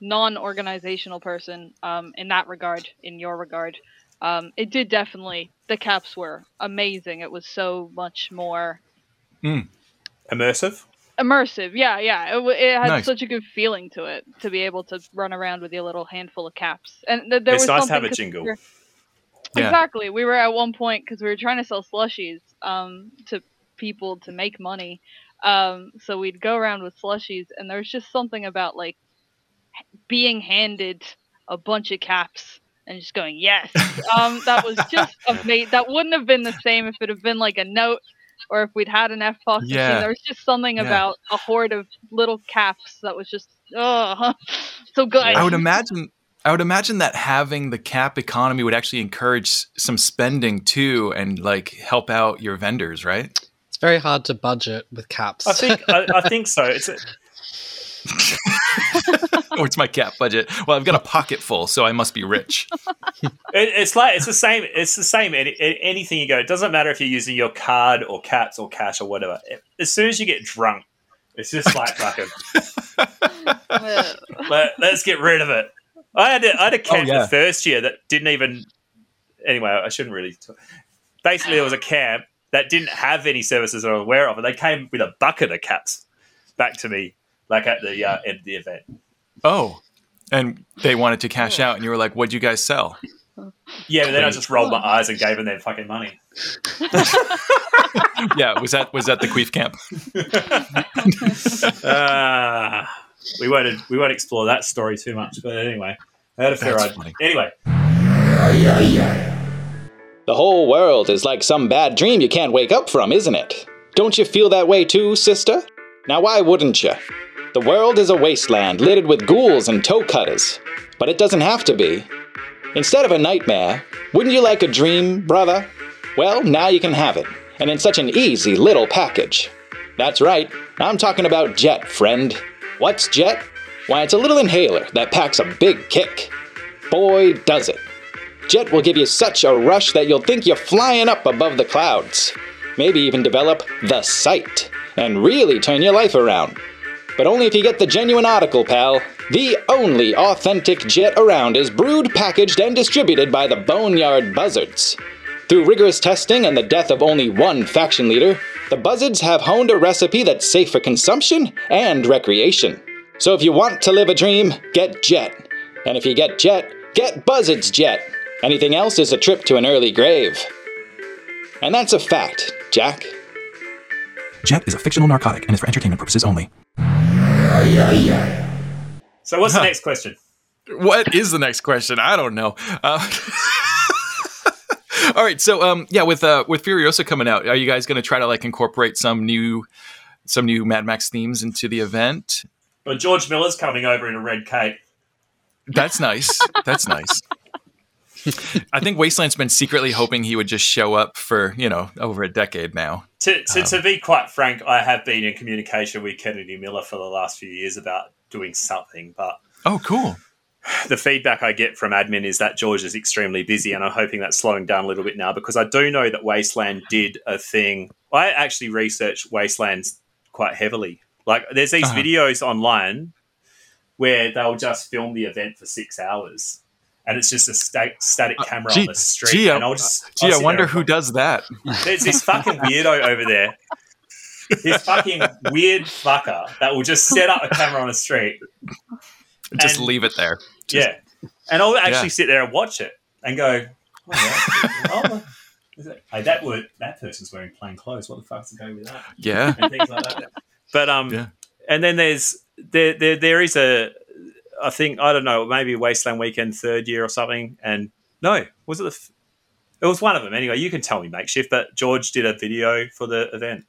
[SPEAKER 6] non-organizational person, um, in that regard, in your regard, um, it did definitely. The caps were amazing. It was so much more
[SPEAKER 4] Immersive.
[SPEAKER 6] immersive. Yeah, yeah. It, it had
[SPEAKER 1] Nice.
[SPEAKER 6] such a good feeling to it to be able to run around with your little handful of caps. And th- there
[SPEAKER 4] It's
[SPEAKER 6] was
[SPEAKER 4] nice to
[SPEAKER 6] something
[SPEAKER 4] have a
[SPEAKER 6] 'cause
[SPEAKER 4] jingle.
[SPEAKER 6] we were-
[SPEAKER 1] Yeah.
[SPEAKER 6] Exactly. We were at one point because we were trying to sell slushies um, to people to make money. Um, so we'd go around with slushies, and there was just something about like being handed a bunch of caps and just going yes. Um, that was just amazing. That wouldn't have been the same if it had been like a note. Or if we'd had an F box
[SPEAKER 1] Yeah.
[SPEAKER 6] machine, there was just something
[SPEAKER 1] Yeah.
[SPEAKER 6] about a horde of little caps that was just oh, so good.
[SPEAKER 1] I would imagine. I would imagine that having the cap economy would actually encourage some spending too, and like help out your vendors, right?
[SPEAKER 5] It's very hard to budget with caps.
[SPEAKER 4] I think. I, I think so. It's a,
[SPEAKER 1] oh, it's my cap budget. Well, I've got a pocket full, so I must be rich.
[SPEAKER 4] It, it's like it's the same. It's the same. Any, anything you go, it doesn't matter if you're using your card or caps or cash or whatever. As soon as you get drunk, it's just like fucking. Let, let's get rid of it. I had a, I had a oh, camp
[SPEAKER 1] yeah.
[SPEAKER 4] the first year that didn't even. Anyway, I shouldn't really. T- Basically, there was a camp that didn't have any services I'm aware of, and they came with a bucket of caps back to me, like at the uh, end of the event.
[SPEAKER 1] Oh, and they wanted to cash out, and you were like, "What'd you guys sell?"
[SPEAKER 4] Yeah, but then I just rolled my eyes and gave them their fucking money.
[SPEAKER 1] yeah, was that was that the Queef camp?
[SPEAKER 4] Ah, we won't we won't explore that story too much, but anyway, I had a fair
[SPEAKER 1] That's
[SPEAKER 4] idea.
[SPEAKER 1] funny.
[SPEAKER 4] Anyway,
[SPEAKER 8] The whole world is like some bad dream you can't wake up from, isn't it? Don't you feel that way too, sister? Now, why wouldn't you? The world is a wasteland littered with ghouls and toe cutters, but it doesn't have to be. Instead of a nightmare, wouldn't you like a dream, brother? Well, now you can have it, and in such an easy little package. That's right, I'm talking about Jet, friend. What's Jet? Why, it's a little inhaler that packs a big kick. Boy, does it. Jet will give you such a rush that you'll think you're flying up above the clouds. Maybe even develop the sight and really turn your life around. But only if you get the genuine article, pal. The only authentic jet around is brewed, packaged, and distributed by the Boneyard Buzzards. Through rigorous testing and the death of only one faction leader, the Buzzards have honed a recipe that's safe for consumption and recreation. So if you want to live a dream, get Jet. And if you get Jet, get Buzzards Jet. Anything else is a trip to an early grave. And that's a fact, Jack.
[SPEAKER 9] Jet is a fictional narcotic and is for entertainment purposes only.
[SPEAKER 4] So what's the next question?
[SPEAKER 1] What is the next question? I don't know. Uh, all right, so um, yeah, with uh, with Furiosa coming out, are you guys going to try to like incorporate some new some new Mad Max themes into the event?
[SPEAKER 4] Well, George Miller's coming over in a red cape.
[SPEAKER 1] That's nice. That's nice. I think Wasteland's been secretly hoping he would just show up for you know over a decade now.
[SPEAKER 4] To, to, to be quite frank, I have been in communication with Kennedy Miller for the last few years about doing something, but
[SPEAKER 1] Oh, cool.
[SPEAKER 4] the feedback I get from admin is that George is extremely busy, and I'm hoping that's slowing down a little bit now because I do know that Wasteland did a thing. I actually researched Wastelands quite heavily. Like, there's these
[SPEAKER 1] Uh-huh.
[SPEAKER 4] videos online where they'll just film the event for six hours, and it's just a sta- static camera
[SPEAKER 1] Uh, Gee,
[SPEAKER 4] on the street.
[SPEAKER 1] gee, I-
[SPEAKER 4] and I'll just,
[SPEAKER 1] Gee,
[SPEAKER 4] I'll
[SPEAKER 1] I wonder who does that.
[SPEAKER 4] There's this fucking weirdo over there. This fucking weird fucker that will just set up a camera on the street
[SPEAKER 1] Just leave it there.
[SPEAKER 4] yeah. And I'll actually
[SPEAKER 1] Yeah.
[SPEAKER 4] sit there and watch it and go, oh, yeah. hey, that word, that person's wearing plain clothes. What the fuck's going with that?
[SPEAKER 1] Yeah.
[SPEAKER 4] And things like that. But um,
[SPEAKER 1] Yeah.
[SPEAKER 4] and then there's there there there is a, I think I don't know maybe Wasteland Weekend third year or something. And no, was it the? f- It was one of them anyway. You can tell me makeshift, but George did a video for the event.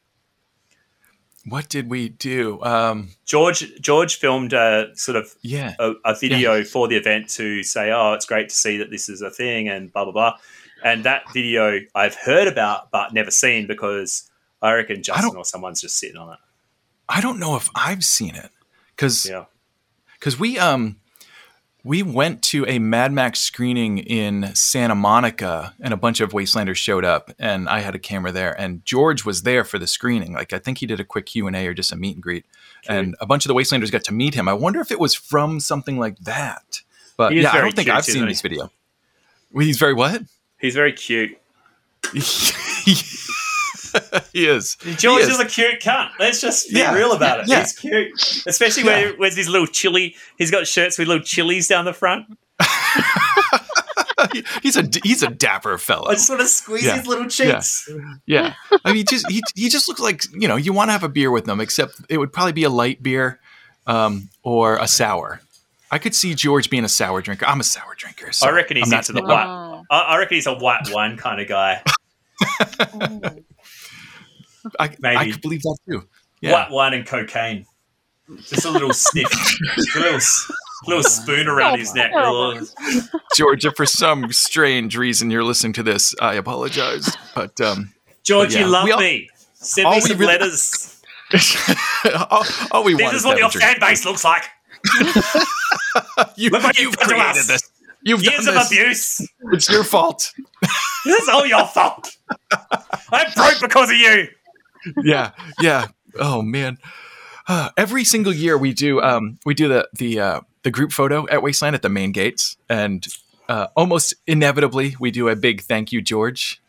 [SPEAKER 1] What did we do? Um,
[SPEAKER 4] George George filmed a sort of
[SPEAKER 1] yeah.
[SPEAKER 4] a, a video for the event to say, "Oh, it's great to see that this is a thing," and blah blah blah. And that video I've heard about but never seen because I reckon Justin
[SPEAKER 1] don't-
[SPEAKER 4] or someone's just sitting on it.
[SPEAKER 1] I don't know if I've seen it because
[SPEAKER 4] Yeah,
[SPEAKER 1] because we um we went to a Mad Max screening in Santa Monica, and a bunch of Wastelanders showed up, and I had a camera there, and George was there for the screening. Like I think he did a quick Q and A or just a meet and greet, and a bunch of the Wastelanders got to meet him. I wonder if it was from something like that. But yeah, I don't think
[SPEAKER 4] cute,
[SPEAKER 1] I've seen this video. He's very what?
[SPEAKER 4] he's very cute.
[SPEAKER 1] he is.
[SPEAKER 4] George
[SPEAKER 1] He
[SPEAKER 4] is. a cute cunt. Let's just be
[SPEAKER 1] Yeah,
[SPEAKER 4] real about it.
[SPEAKER 1] yeah.
[SPEAKER 4] He's cute, especially where where's his little chili. He's got shirts with little chilies down the front.
[SPEAKER 1] he's a he's a dapper fellow.
[SPEAKER 4] I just want to squeeze
[SPEAKER 1] Yeah.
[SPEAKER 4] his little cheeks.
[SPEAKER 1] Yeah, I mean, just he he just looks like you know you want to have a beer with him, except it would probably be a light beer, um, or a sour. I could see George being a sour drinker. I'm a sour drinker. So
[SPEAKER 4] I reckon he's
[SPEAKER 1] I'm not-
[SPEAKER 4] into the white.
[SPEAKER 1] not-
[SPEAKER 4] I, I reckon he's a white wine kind of guy.
[SPEAKER 1] I,
[SPEAKER 4] maybe.
[SPEAKER 1] I could believe that too. Yeah,
[SPEAKER 4] White wine and cocaine. Just a little sniff, a little, little spoon around his neck.
[SPEAKER 1] George. If for some strange reason you're listening to this, I apologize. But um,
[SPEAKER 4] George,
[SPEAKER 1] Yeah.
[SPEAKER 4] you love
[SPEAKER 1] all-
[SPEAKER 4] me. Send me some
[SPEAKER 1] really-
[SPEAKER 4] letters.
[SPEAKER 1] all, all we
[SPEAKER 4] This
[SPEAKER 1] want
[SPEAKER 4] is
[SPEAKER 1] is
[SPEAKER 4] what
[SPEAKER 1] to
[SPEAKER 4] your
[SPEAKER 1] have a drink.
[SPEAKER 4] fan base looks like.
[SPEAKER 1] You,
[SPEAKER 4] Look what
[SPEAKER 1] you've
[SPEAKER 4] you've done to
[SPEAKER 1] created
[SPEAKER 4] us.
[SPEAKER 1] this. You've
[SPEAKER 4] Years
[SPEAKER 1] done
[SPEAKER 4] of
[SPEAKER 1] this.
[SPEAKER 4] abuse.
[SPEAKER 1] It's your fault.
[SPEAKER 4] This is all your fault. I'm broke because of you.
[SPEAKER 1] Yeah, yeah. Oh man. Uh, every single year we do um, we do the the uh, the group photo at Wasteland at the main gates, and uh, almost inevitably we do a big thank you, George,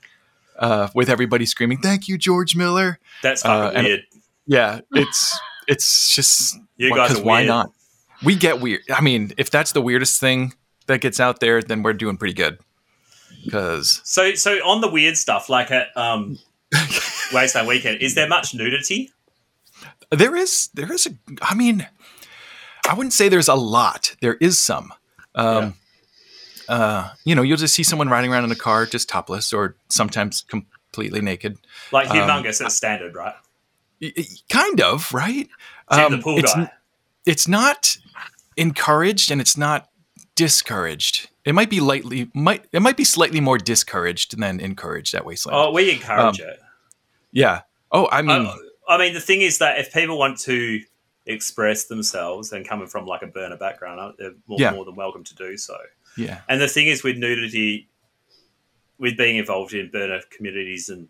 [SPEAKER 1] uh, with everybody screaming "Thank you, George Miller."
[SPEAKER 4] That's
[SPEAKER 1] Uh, and-
[SPEAKER 4] weird.
[SPEAKER 1] Yeah, it's it's just because why not? We get weird. I mean, if that's the weirdest thing that gets out there, then we're doing pretty good. Because
[SPEAKER 4] So, so on the weird stuff, like at um, Wasteland Weekend, is there much nudity?
[SPEAKER 1] There is, there is a. I mean, I wouldn't say there's a lot. There is some. Um, uh, you know, you'll just see someone riding around in a car just topless, or sometimes completely naked.
[SPEAKER 4] Like
[SPEAKER 1] Um,
[SPEAKER 4] humongous at standard, right?
[SPEAKER 1] Kind of, right?
[SPEAKER 4] Jim the pool
[SPEAKER 1] it's,
[SPEAKER 4] guy.
[SPEAKER 1] it's not encouraged and it's not discouraged. It might be lightly might it might be slightly more discouraged than encouraged at Wasteland.
[SPEAKER 4] Oh, we encourage
[SPEAKER 1] Um,
[SPEAKER 4] it.
[SPEAKER 1] Yeah. Oh, I mean,
[SPEAKER 4] I, I mean, the thing is that if people want to express themselves and coming from like a burner background, uh, they're more,
[SPEAKER 1] Yeah.
[SPEAKER 4] more than welcome to do so.
[SPEAKER 1] yeah.
[SPEAKER 4] And the thing is with nudity, with being involved in burner communities and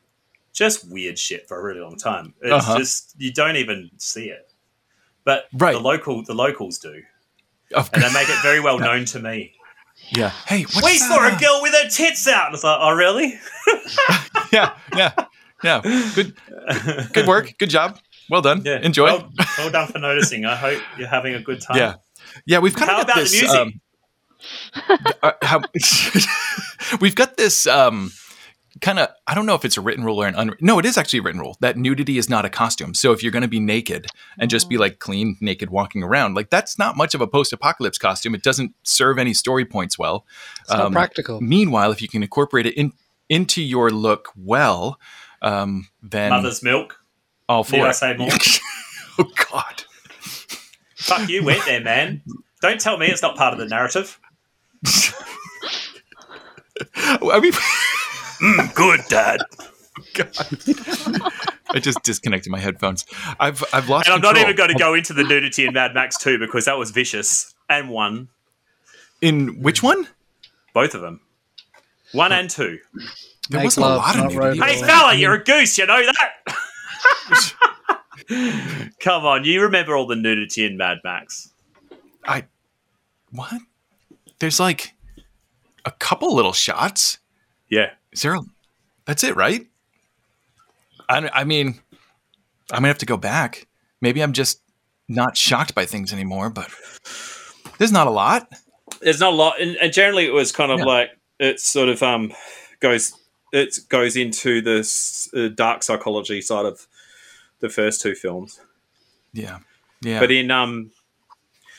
[SPEAKER 4] just weird shit for a really long time, it's
[SPEAKER 1] Uh-huh.
[SPEAKER 4] just you don't even see it. But
[SPEAKER 1] Right.
[SPEAKER 4] the local the locals do, and they make it very well known to me.
[SPEAKER 1] Yeah. Hey, what's
[SPEAKER 4] we saw
[SPEAKER 1] uh,
[SPEAKER 4] a girl with her tits out. And it's like, oh really?
[SPEAKER 1] Yeah, yeah, yeah. Good, good work. Good job. Well done.
[SPEAKER 4] Yeah.
[SPEAKER 1] Enjoy.
[SPEAKER 4] Well, well done for noticing. I hope you're having a good time.
[SPEAKER 1] yeah, yeah. We've kind
[SPEAKER 4] How
[SPEAKER 1] of got
[SPEAKER 4] about
[SPEAKER 1] this.
[SPEAKER 4] the music?
[SPEAKER 1] Um, uh, how, we've got this um, kind of. I don't know if it's a written rule or an unwritten. No, it is actually a written rule that nudity is not a costume. So if you're going to be naked and just be like clean naked walking around, like that's not much of a post-apocalypse costume. It doesn't serve any story points well.
[SPEAKER 5] It's not
[SPEAKER 1] Um,
[SPEAKER 5] practical.
[SPEAKER 1] Meanwhile, if you can incorporate it in into your look well, um, then
[SPEAKER 4] Mother's milk.
[SPEAKER 1] all for
[SPEAKER 4] Need I say more?
[SPEAKER 1] oh God.
[SPEAKER 4] Fuck you, went there, man. Don't tell me it's not part of the narrative.
[SPEAKER 1] I mean, Mm,
[SPEAKER 4] good, Dad.
[SPEAKER 1] I just disconnected my headphones. I've I've lost.
[SPEAKER 4] And I'm not even going to go into the nudity in Mad Max 2 because that was vicious. And one.
[SPEAKER 1] in which one?
[SPEAKER 4] Both of them. One and two.
[SPEAKER 1] There
[SPEAKER 5] Make
[SPEAKER 1] wasn't a lot of nudity.
[SPEAKER 4] Hey,
[SPEAKER 5] Well,
[SPEAKER 4] fella, you're a goose. You know that? Come on. You remember all the nudity in Mad Max.
[SPEAKER 1] I what? There's like a couple little shots.
[SPEAKER 4] Yeah.
[SPEAKER 1] A, that's it, right? I I mean, I'm gonna have to go back. Maybe I'm just not shocked by things anymore. But there's not a lot.
[SPEAKER 4] There's not a lot. And, and generally, it was kind of
[SPEAKER 1] Yeah.
[SPEAKER 4] like, it sort of um goes it goes into this uh, dark psychology side of the first two films.
[SPEAKER 1] Yeah, yeah.
[SPEAKER 4] But in um,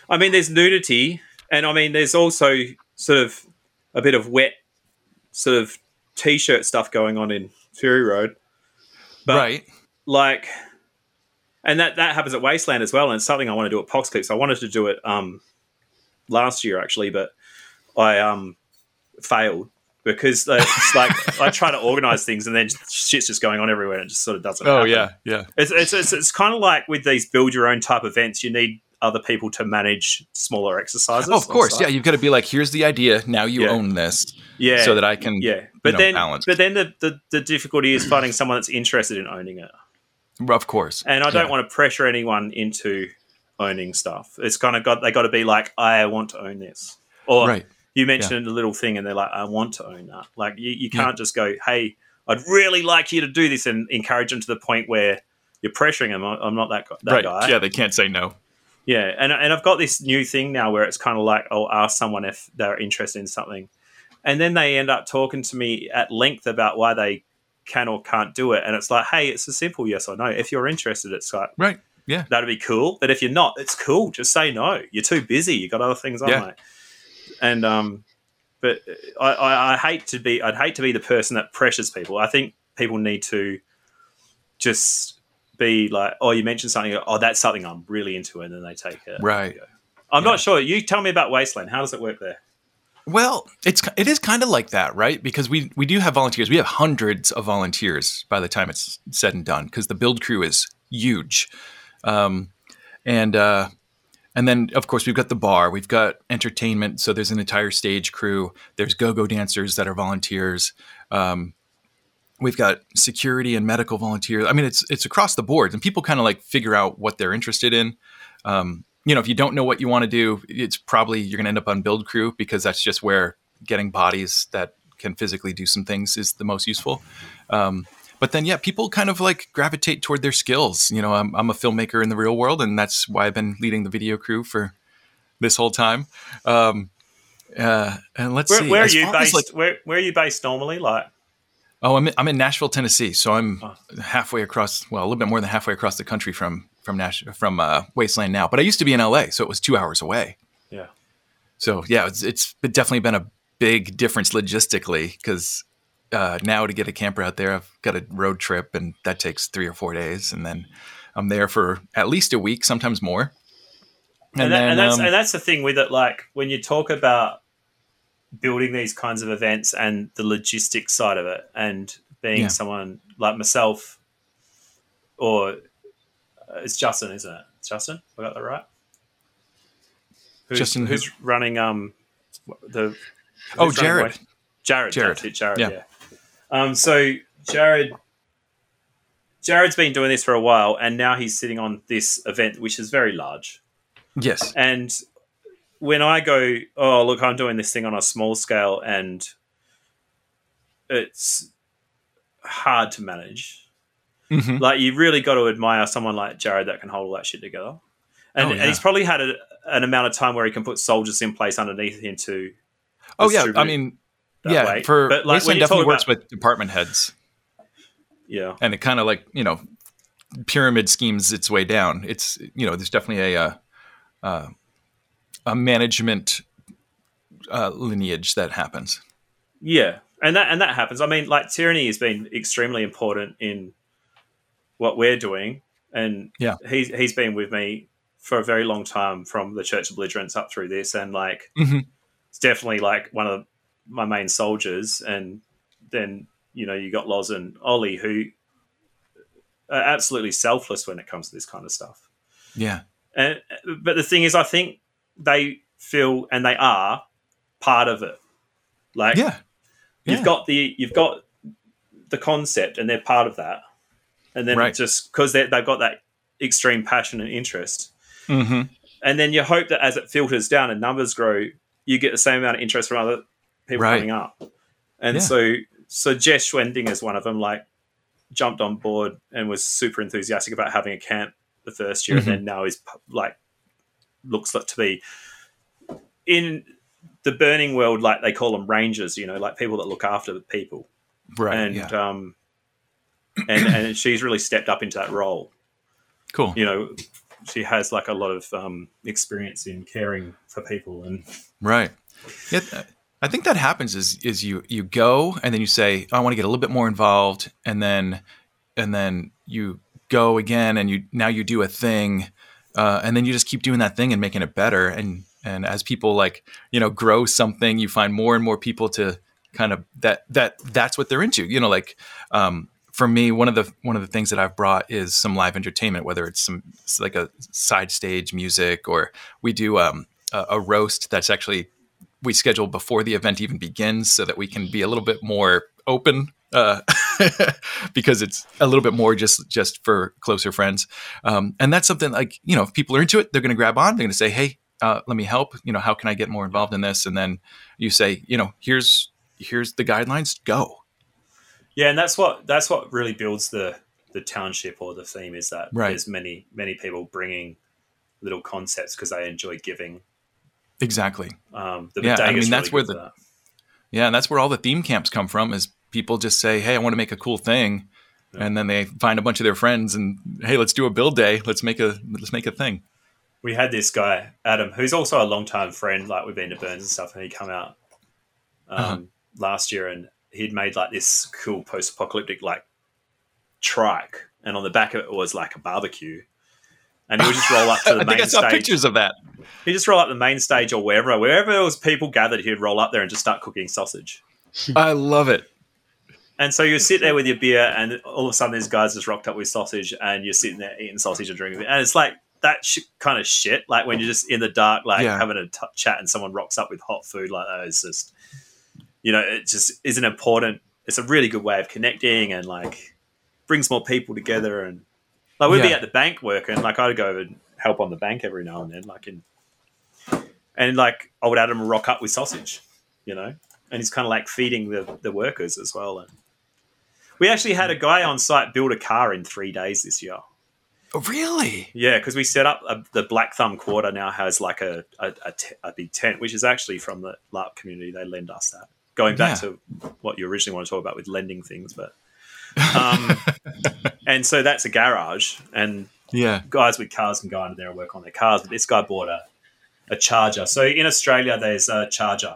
[SPEAKER 4] I mean, there's nudity, and I mean, there's also sort of a bit of wet, sort of t-shirt stuff going on in Fury Road. But
[SPEAKER 1] right.
[SPEAKER 4] like, and that that happens at Wasteland as well, and it's something I want to do at Pox Eclipse. I wanted to do it um last year actually, but I um failed because it's like I try to organize things and then shit's just going on everywhere and it just sort of doesn't.
[SPEAKER 1] Oh
[SPEAKER 4] happen.
[SPEAKER 1] yeah, yeah.
[SPEAKER 4] It's, it's, it's, it's kind of like with these build your own type events, you need other people to manage smaller exercises.
[SPEAKER 1] Oh, of course. Yeah, you've got to be like, here's the idea. Now you
[SPEAKER 4] Yeah.
[SPEAKER 1] own this,
[SPEAKER 4] yeah,
[SPEAKER 1] so that I can.
[SPEAKER 4] yeah. But
[SPEAKER 1] know,
[SPEAKER 4] then,
[SPEAKER 1] balance.
[SPEAKER 4] but then the, the the difficulty is finding someone that's interested in owning it,
[SPEAKER 1] Of course.
[SPEAKER 4] and I don't
[SPEAKER 1] Yeah.
[SPEAKER 4] want to pressure anyone into owning stuff. It's kind of got they got to be like, I want to own this, or
[SPEAKER 1] Right.
[SPEAKER 4] you mentioned a little thing, and they're like, I want to own that. Like you, you can't just go, hey, I'd really like you to do this, and encourage them to the point where you're pressuring them. I'm not that, that
[SPEAKER 1] right.
[SPEAKER 4] guy.
[SPEAKER 1] Yeah, they can't say no.
[SPEAKER 4] Yeah, and and I've got this new thing now where it's kind of like I'll ask someone if they're interested in something, and then they end up talking to me at length about why they can or can't do it, and it's like, hey, it's a simple yes or no. If you're interested, it's like
[SPEAKER 1] Right. Yeah.
[SPEAKER 4] that'd be cool. But if you're not, it's cool. Just say no. You're too busy. You got other things on.
[SPEAKER 1] Yeah.
[SPEAKER 4] Mate. And um, but I, I I hate to be I'd hate to be the person that pressures people. I think people need to just be like, oh, you mentioned something. Oh, that's something I'm really into, and then they take it.
[SPEAKER 1] Right.
[SPEAKER 4] I'm not sure. You tell me about Wasteland. How does it work there?
[SPEAKER 1] Well, it's it is kind of like that, right? Because we we do have volunteers. We have hundreds of volunteers by the time it's said and done. Because the build crew is huge, um, and uh, and then of course we've got the bar, we've got entertainment. So there's an entire stage crew. There's go-go dancers that are volunteers. Um, we've got security and medical volunteers. I mean, it's it's across the board, and people kind of like figure out what they're interested in. Um, you know, if you don't know what you want to do, it's probably you're going to end up on build crew because that's just where getting bodies that can physically do some things is the most useful. Um, but then, yeah, people kind of like gravitate toward their skills. You know, I'm, I'm a filmmaker in the real world, and that's why I've been leading the video crew for this whole time. Um, uh, and let's
[SPEAKER 4] Where,
[SPEAKER 1] see.
[SPEAKER 4] where are you based?
[SPEAKER 1] like-
[SPEAKER 4] where Where are you based normally? Like,
[SPEAKER 1] Oh, I'm in, I'm in Nashville, Tennessee. So I'm
[SPEAKER 4] Oh.
[SPEAKER 1] halfway across, well, a little bit more than halfway across the country from from Nash from uh, Wasteland now. But I used to be in LA, so it was two hours away.
[SPEAKER 4] yeah,
[SPEAKER 1] So yeah, it's it's definitely been a big difference logistically because uh, now to get a camper out there, I've got a road trip, and that takes three or four days, and then I'm there for at least a week, sometimes more.
[SPEAKER 4] And, that, and that's
[SPEAKER 1] um,
[SPEAKER 4] and that's the thing with it. Like when you talk about building these kinds of events and the logistics side of it, and being
[SPEAKER 1] Yeah.
[SPEAKER 4] someone like myself, or uh, it's Justin, isn't it? It's Justin, I got that right. Who's,
[SPEAKER 1] Justin who?
[SPEAKER 4] who's running um the
[SPEAKER 1] Oh, Jared.
[SPEAKER 4] Jared,
[SPEAKER 1] Jared.
[SPEAKER 4] it, Jared,
[SPEAKER 1] Yeah.
[SPEAKER 4] yeah. Um, so Jared, Jared's been doing this for a while, and now he's sitting on this event, which is very large.
[SPEAKER 1] yes,
[SPEAKER 4] And when I go, oh look, I'm doing this thing on a small scale, and it's hard to manage.
[SPEAKER 1] Mhm.
[SPEAKER 4] Like you really got to admire someone like Jared that can hold all that shit together. And,
[SPEAKER 1] Oh,
[SPEAKER 4] and he's probably had a, an amount of time where he can put soldiers in place underneath him to.
[SPEAKER 1] Oh yeah, I mean, yeah.
[SPEAKER 4] way.
[SPEAKER 1] For
[SPEAKER 4] But, like, when
[SPEAKER 1] Wasteland
[SPEAKER 4] you talk
[SPEAKER 1] definitely works
[SPEAKER 4] about-
[SPEAKER 1] with department heads,
[SPEAKER 4] Yeah.
[SPEAKER 1] and it kind of like you know pyramid schemes its way down. It's you know there's definitely a uh, uh, a management uh, lineage that happens.
[SPEAKER 4] Yeah, and that and that happens. I mean, like tyranny has been extremely important in what we're doing, and
[SPEAKER 1] Yeah.
[SPEAKER 4] he's he's been with me for a very long time from the Church of Belligerents up through this, and like
[SPEAKER 1] Mhm.
[SPEAKER 4] it's definitely like one of my main soldiers. And then you know you got Loz and Ollie who are absolutely selfless when it comes to this kind of stuff.
[SPEAKER 1] Yeah,
[SPEAKER 4] And but the thing is, I think they feel and they are part of it. Like
[SPEAKER 1] yeah,
[SPEAKER 4] you've got the you've got the concept and they're part of that and then
[SPEAKER 1] Right.
[SPEAKER 4] just because they've got that extreme passion and interest
[SPEAKER 1] hmm
[SPEAKER 4] and then you hope that as it filters down and numbers grow you get the same amount of interest from other people
[SPEAKER 1] Right.
[SPEAKER 4] coming up and
[SPEAKER 1] Yeah.
[SPEAKER 4] so so jess schwending is one of them like jumped on board and was super enthusiastic about having a camp the first year
[SPEAKER 1] Mhm.
[SPEAKER 4] and then now is like looks like to be in the burning world like they call them rangers you know like people that look after the people
[SPEAKER 1] right.
[SPEAKER 4] and
[SPEAKER 1] yeah,
[SPEAKER 4] um, and and she's really stepped up into that role.
[SPEAKER 1] cool.
[SPEAKER 4] You know, she has like a lot of um, experience in caring for people, and
[SPEAKER 1] Right. Yeah, I think that happens is is you you go and then you say "Oh, I want to get a little bit more involved and then and then you go again and you now you do a thing uh, and then you just keep doing that thing and making it better. And and as people like you know grow something you find more and more people to kind of that that that's what they're into you know like um, for me one of the one of the things that I've brought is some live entertainment whether it's some it's like a side stage music or we do um, a, a roast that's actually we schedule before the event even begins so that we can be a little bit more open uh, because it's a little bit more just just for closer friends um, and that's something like you know if people are into it they're going to grab on they're going to say hey uh, let me help you know how can i get more involved in this and then you say you know here's here's the guidelines go
[SPEAKER 4] yeah, and that's what that's what really builds the the township or the theme is that
[SPEAKER 1] Right.
[SPEAKER 4] there's many many people bringing little concepts because they enjoy giving.
[SPEAKER 1] exactly
[SPEAKER 4] Um, the
[SPEAKER 1] Yeah, I mean, that's
[SPEAKER 4] really
[SPEAKER 1] where the-
[SPEAKER 4] that.
[SPEAKER 1] Yeah, and that's where all the theme camps come from. Is people just say, "Hey, I want to make a cool thing," and then they find a bunch of their friends and, "Hey, let's do a build day. Let's make a let's make a thing."
[SPEAKER 4] we had this guy Adam, who's also a long-time friend. Like we've been to Burns and stuff, and he come out um,
[SPEAKER 1] Uh-huh.
[SPEAKER 4] last year, and he'd made like this cool post-apocalyptic like trike, and on the back of it was like a barbecue, and he would just roll up to the
[SPEAKER 1] I
[SPEAKER 4] main
[SPEAKER 1] think I saw
[SPEAKER 4] stage.
[SPEAKER 1] pictures of that.
[SPEAKER 4] He'd just roll up the main stage or wherever, wherever there was people gathered, he'd roll up there and just start cooking sausage.
[SPEAKER 1] I love it.
[SPEAKER 4] And so you sit there with your beer, and all of a sudden, these guys just rocked up with sausage, and you're sitting there eating sausage and drinking. And it's like that sh- kind of shit. Like when you're just in the dark, like
[SPEAKER 1] Yeah.
[SPEAKER 4] having a t- chat, and someone rocks up with hot food like that. It's just, you know, it just is an important. It's a really good way of connecting and like brings more people together. And like we'd be at the bank working. Like I'd go over and help on the bank every now and then. Like in, and like I would Adam rock up with sausage, you know, and he's kind of like feeding the the workers as well. And we actually had a guy on site build a car in three days this year.
[SPEAKER 1] Oh, really?
[SPEAKER 4] Yeah, because we set up a, the Black Thumb Quarter now has like a a, a, te- a big tent, which is actually from the LARP community. They lend us that. Going back
[SPEAKER 1] Yeah.
[SPEAKER 4] to what you originally want to talk about with lending things, but um, and so that's a garage, and
[SPEAKER 1] Yeah.
[SPEAKER 4] guys with cars can go under there and work on their cars. But this guy bought a a Charger. So in Australia, there's a Charger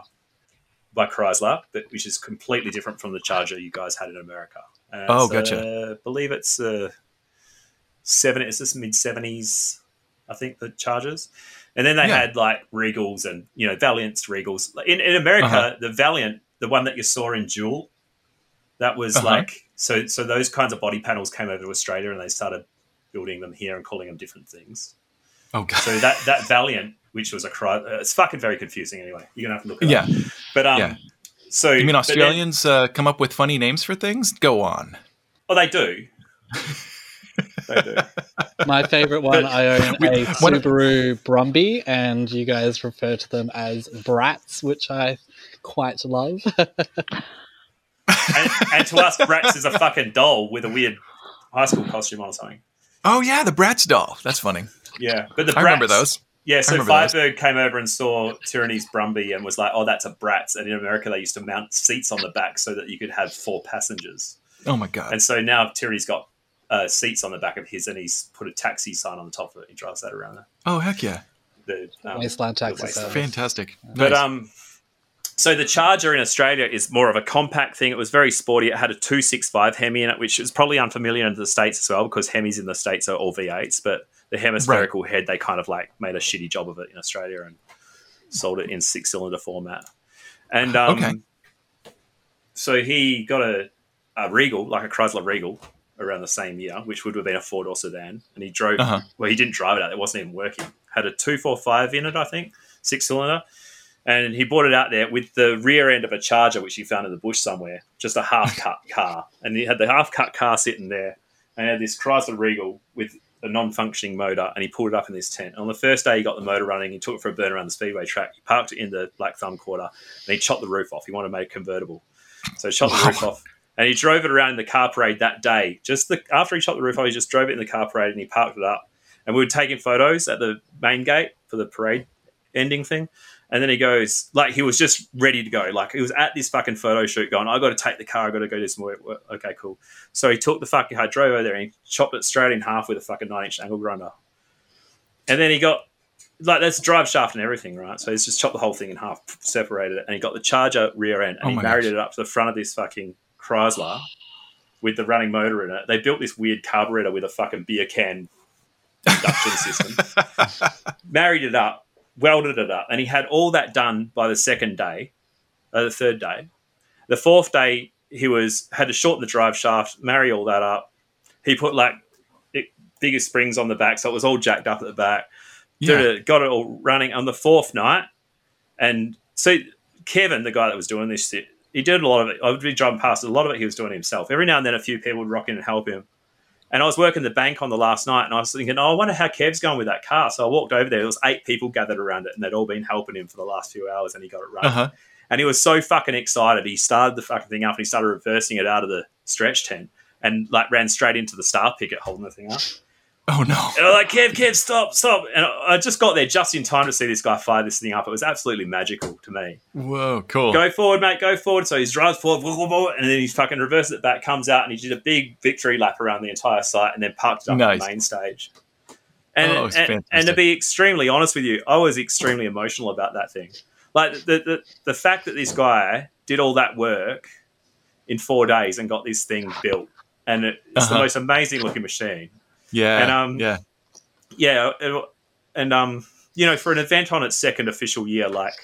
[SPEAKER 4] by Chrysler, but which is completely different from the Charger you guys had in America. And
[SPEAKER 1] Oh,
[SPEAKER 4] it's,
[SPEAKER 1] gotcha.
[SPEAKER 4] uh, I believe it's uh, seven. It's this mid seventies, I think the Chargers, and then they
[SPEAKER 1] Yeah.
[SPEAKER 4] had like Regals and you know Valiants, Regals. In in America,
[SPEAKER 1] Uh-huh.
[SPEAKER 4] the Valiant, the one that you saw in Duel, that was
[SPEAKER 1] Uh-huh.
[SPEAKER 4] like so. So those kinds of body panels came over to Australia, and they started building them here and calling them different things.
[SPEAKER 1] Oh god.
[SPEAKER 4] So that that Valiant, which was a cry, uh, it's fucking very confusing. Anyway, you're gonna have to look it
[SPEAKER 1] Yeah.
[SPEAKER 4] up. But um,
[SPEAKER 1] Yeah.
[SPEAKER 4] So
[SPEAKER 1] You mean
[SPEAKER 4] but then-
[SPEAKER 1] Australians uh, come up with funny names for things? Go on.
[SPEAKER 4] oh, they do. they do.
[SPEAKER 5] My favorite one, I own
[SPEAKER 1] We-
[SPEAKER 5] a
[SPEAKER 1] one-
[SPEAKER 5] Subaru Brumby, and you guys refer to them as brats, which I quite love.
[SPEAKER 4] And, and to us, brats is a fucking doll with a weird high school costume on or something.
[SPEAKER 1] Oh yeah, the Bratz doll. That's funny.
[SPEAKER 4] Yeah, but the
[SPEAKER 1] I remember those.
[SPEAKER 4] Yeah, so
[SPEAKER 1] remember those.
[SPEAKER 4] Firebird came over and saw Tyranny's Brumby and was like, "Oh, that's a Bratz." And in America, they used to mount seats on the back so that you could have four passengers.
[SPEAKER 1] Oh my god.
[SPEAKER 4] And so now Tyranny's got uh, seats on the back of his, and he's put a taxi sign on the top of it. He drives that around the,
[SPEAKER 1] Oh heck yeah.
[SPEAKER 4] the um,
[SPEAKER 5] Wasteland taxi
[SPEAKER 4] wasteland.
[SPEAKER 5] service.
[SPEAKER 1] Fantastic.
[SPEAKER 4] But um, so the Charger in Australia is more of a compact thing. It was very sporty. It had a two six five Hemi in it, which is probably unfamiliar in the states as well because Hemis in the states are all V eights. But the hemispherical head, they kind of like made a shitty job of it in Australia and sold it in six cylinder format. And um,
[SPEAKER 1] Okay.
[SPEAKER 4] so he got a, a Regal, like a Chrysler Regal, around the same year, which would have been a four door sedan. And he drove.
[SPEAKER 1] Uh-huh.
[SPEAKER 4] Well, he didn't drive it out; it wasn't even working. Had a two four five in it, I think, six cylinder and he brought it out there with the rear end of a charger which he found in the bush somewhere just a half cut car and he had the half cut car sitting there and he had this chrysler regal with a non-functioning motor and he pulled it up in this tent. On the first day he got the motor running he took it for a burn around the speedway track. He parked it in the black thumb quarter and he chopped the roof off. He wanted to make it convertible. So he chopped the roof off and he drove it around in the car parade that day. Just the, after he chopped the roof off he just drove it in the car parade and he parked it up. And we were taking photos at the main gate for the parade ending thing and then he goes, like, he was just ready to go. Like, he was at this fucking photo shoot going, I got to take the car. I got to go do some work. work." Okay, cool. So he took the fucking drove over there, and he chopped it straight in half with a fucking nine inch angle grinder. And then he got, like, that's drive shaft and everything, right? So he's just chopped the whole thing in half, separated it, and he got the charger rear end, and
[SPEAKER 1] Oh
[SPEAKER 4] he married
[SPEAKER 1] gosh.
[SPEAKER 4] it up to the front of this fucking Chrysler with the running motor in it. They built this weird carburetor with a fucking beer can induction system married it up, welded it up, and he had all that done by the second day, uh, the third day. The fourth day, he was had to shorten the drive shaft, marry all that up. He put like it, bigger springs on the back, so it was all jacked up at the back. Did
[SPEAKER 1] Yeah.
[SPEAKER 4] it, got it all running on the fourth night, and so Kevin, the guy that was doing this, he did a lot of it. I would be driving past a lot of it. He was doing himself. Every now and then, a few people would rock in and help him. And I was working the bank on the last night, and I was thinking, oh, I wonder how Kev's going with that car. So I walked over there. There was eight people gathered around it, and they'd all been helping him for the last few hours, and he got it running.
[SPEAKER 1] Uh-huh.
[SPEAKER 4] And he was so fucking excited. He started the fucking thing up, and he started reversing it out of the stretch tent, and like ran straight into the star picket holding the thing up.
[SPEAKER 1] Oh no.
[SPEAKER 4] And I was like, Kev, Kev, stop, stop. And I just got there just in time to see this guy fire this thing up. It was absolutely magical to me.
[SPEAKER 1] Whoa, cool.
[SPEAKER 4] Go forward, mate. Go forward. So he's drives forward, wah, wah, wah, and then he's fucking reverses it back, comes out, and he did a big victory lap around the entire site, and then parked it up on the main stage. And,
[SPEAKER 1] Oh,
[SPEAKER 4] and, and to be extremely honest with you, I was extremely emotional about that thing. Like the, the the fact that this guy did all that work in four days and got this thing built, and it, it's the
[SPEAKER 1] Uh-huh.
[SPEAKER 4] most amazing looking machine
[SPEAKER 1] Yeah.
[SPEAKER 4] And, um,
[SPEAKER 1] yeah.
[SPEAKER 4] yeah, it, and um, you know, for an event on its second official year, like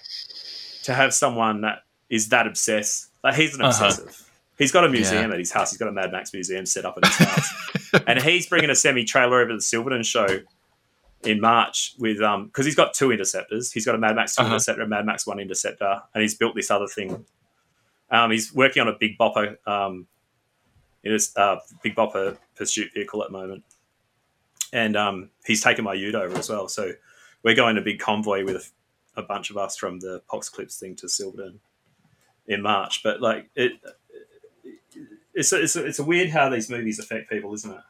[SPEAKER 4] to have someone that is that obsessed, like he's an
[SPEAKER 1] Uh-huh.
[SPEAKER 4] obsessive. He's got a museum
[SPEAKER 1] Yeah.
[SPEAKER 4] at his house. He's got a Mad Max museum set up at his house, and he's bringing a semi trailer over to the Silverton show in March with um because he's got two interceptors. He's got a Mad Max 2
[SPEAKER 1] Uh-huh.
[SPEAKER 4] interceptor, a Mad Max one interceptor, and he's built this other thing. Um, he's working on a big bopper, um, it is uh, big bopper pursuit vehicle at the moment, and um, he's taken my Ute over as well. So we're going a big convoy with a, bunch of us from the Pox Eclipse thing to Silverton in March. But like it, it's a, it's a, it's a weird how these movies affect people, isn't it?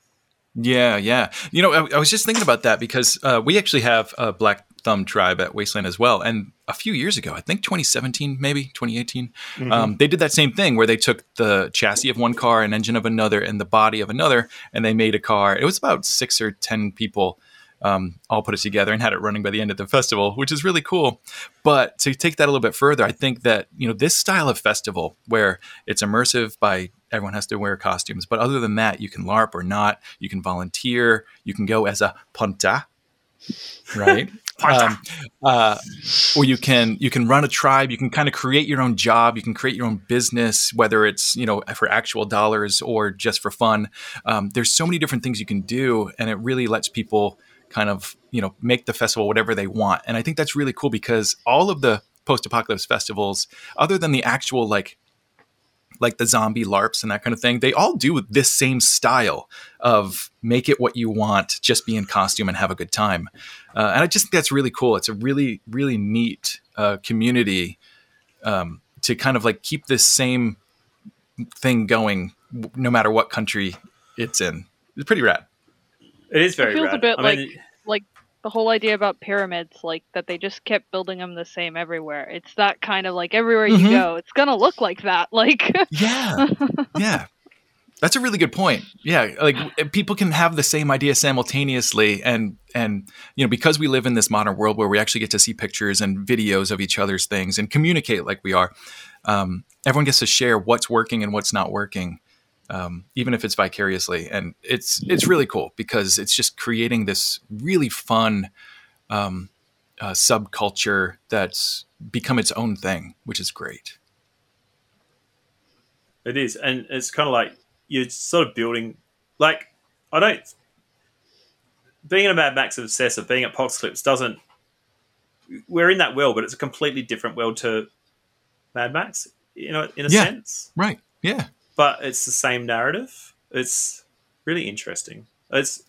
[SPEAKER 1] Yeah, yeah. You know, I, I was just thinking about that because uh, we actually have a Black Thumb tribe at Wasteland as well. And a few years ago, I think 2017, maybe 2018, um, they did that same thing where they took the chassis of one car, an engine of another, and the body of another, and they made a car. It was about six or 10 people um, all put it together and had it running by the end of the festival, which is really cool. But to take that a little bit further, I think that you know this style of festival where it's immersive by everyone has to wear costumes, but other than that, you can LARP or not. You can volunteer. You can go as a punta, right? um, uh, or you can you can run a tribe. You can kind of create your own job. You can create your own business, whether it's you know for actual dollars or just for fun. Um, there's so many different things you can do, and it really lets people kind of you know make the festival whatever they want. And I think that's really cool because all of the post-apocalypse festivals, other than the actual like like the zombie LARPs and that kind of thing, they all do this same style of make it what you want, just be in costume and have a good time. Uh, and I just think that's really cool. It's a really, really neat uh, community um, to kind of like keep this same thing going no matter what country it's in. It's pretty rad.
[SPEAKER 4] It is very
[SPEAKER 6] it feels
[SPEAKER 4] rad.
[SPEAKER 6] a bit
[SPEAKER 4] I
[SPEAKER 6] like
[SPEAKER 4] mean,
[SPEAKER 6] like the whole idea about pyramids, like that they just kept building them the same everywhere. It's that kind of like everywhere you
[SPEAKER 1] Mhm.
[SPEAKER 6] go, it's gonna look like that. Like
[SPEAKER 1] Yeah. yeah. That's a really good point. Yeah, like people can have the same idea simultaneously and and you know because we live in this modern world where we actually get to see pictures and videos of each other's things and communicate like we are. Um, everyone gets to share what's working and what's not working. Um, even if it's vicariously, and it's it's really cool because it's just creating this really fun um, uh, subculture that's become its own thing, which is great.
[SPEAKER 4] It is, and it's kind of like you're sort of building. Like I don't being a Mad Max obsessive, being at Pox Eclipse doesn't. We're in that world, but it's a completely different world to Mad Max. You know, in a
[SPEAKER 1] Yeah.
[SPEAKER 4] sense,
[SPEAKER 1] Right? Yeah.
[SPEAKER 4] But it's the same narrative. It's really interesting. It's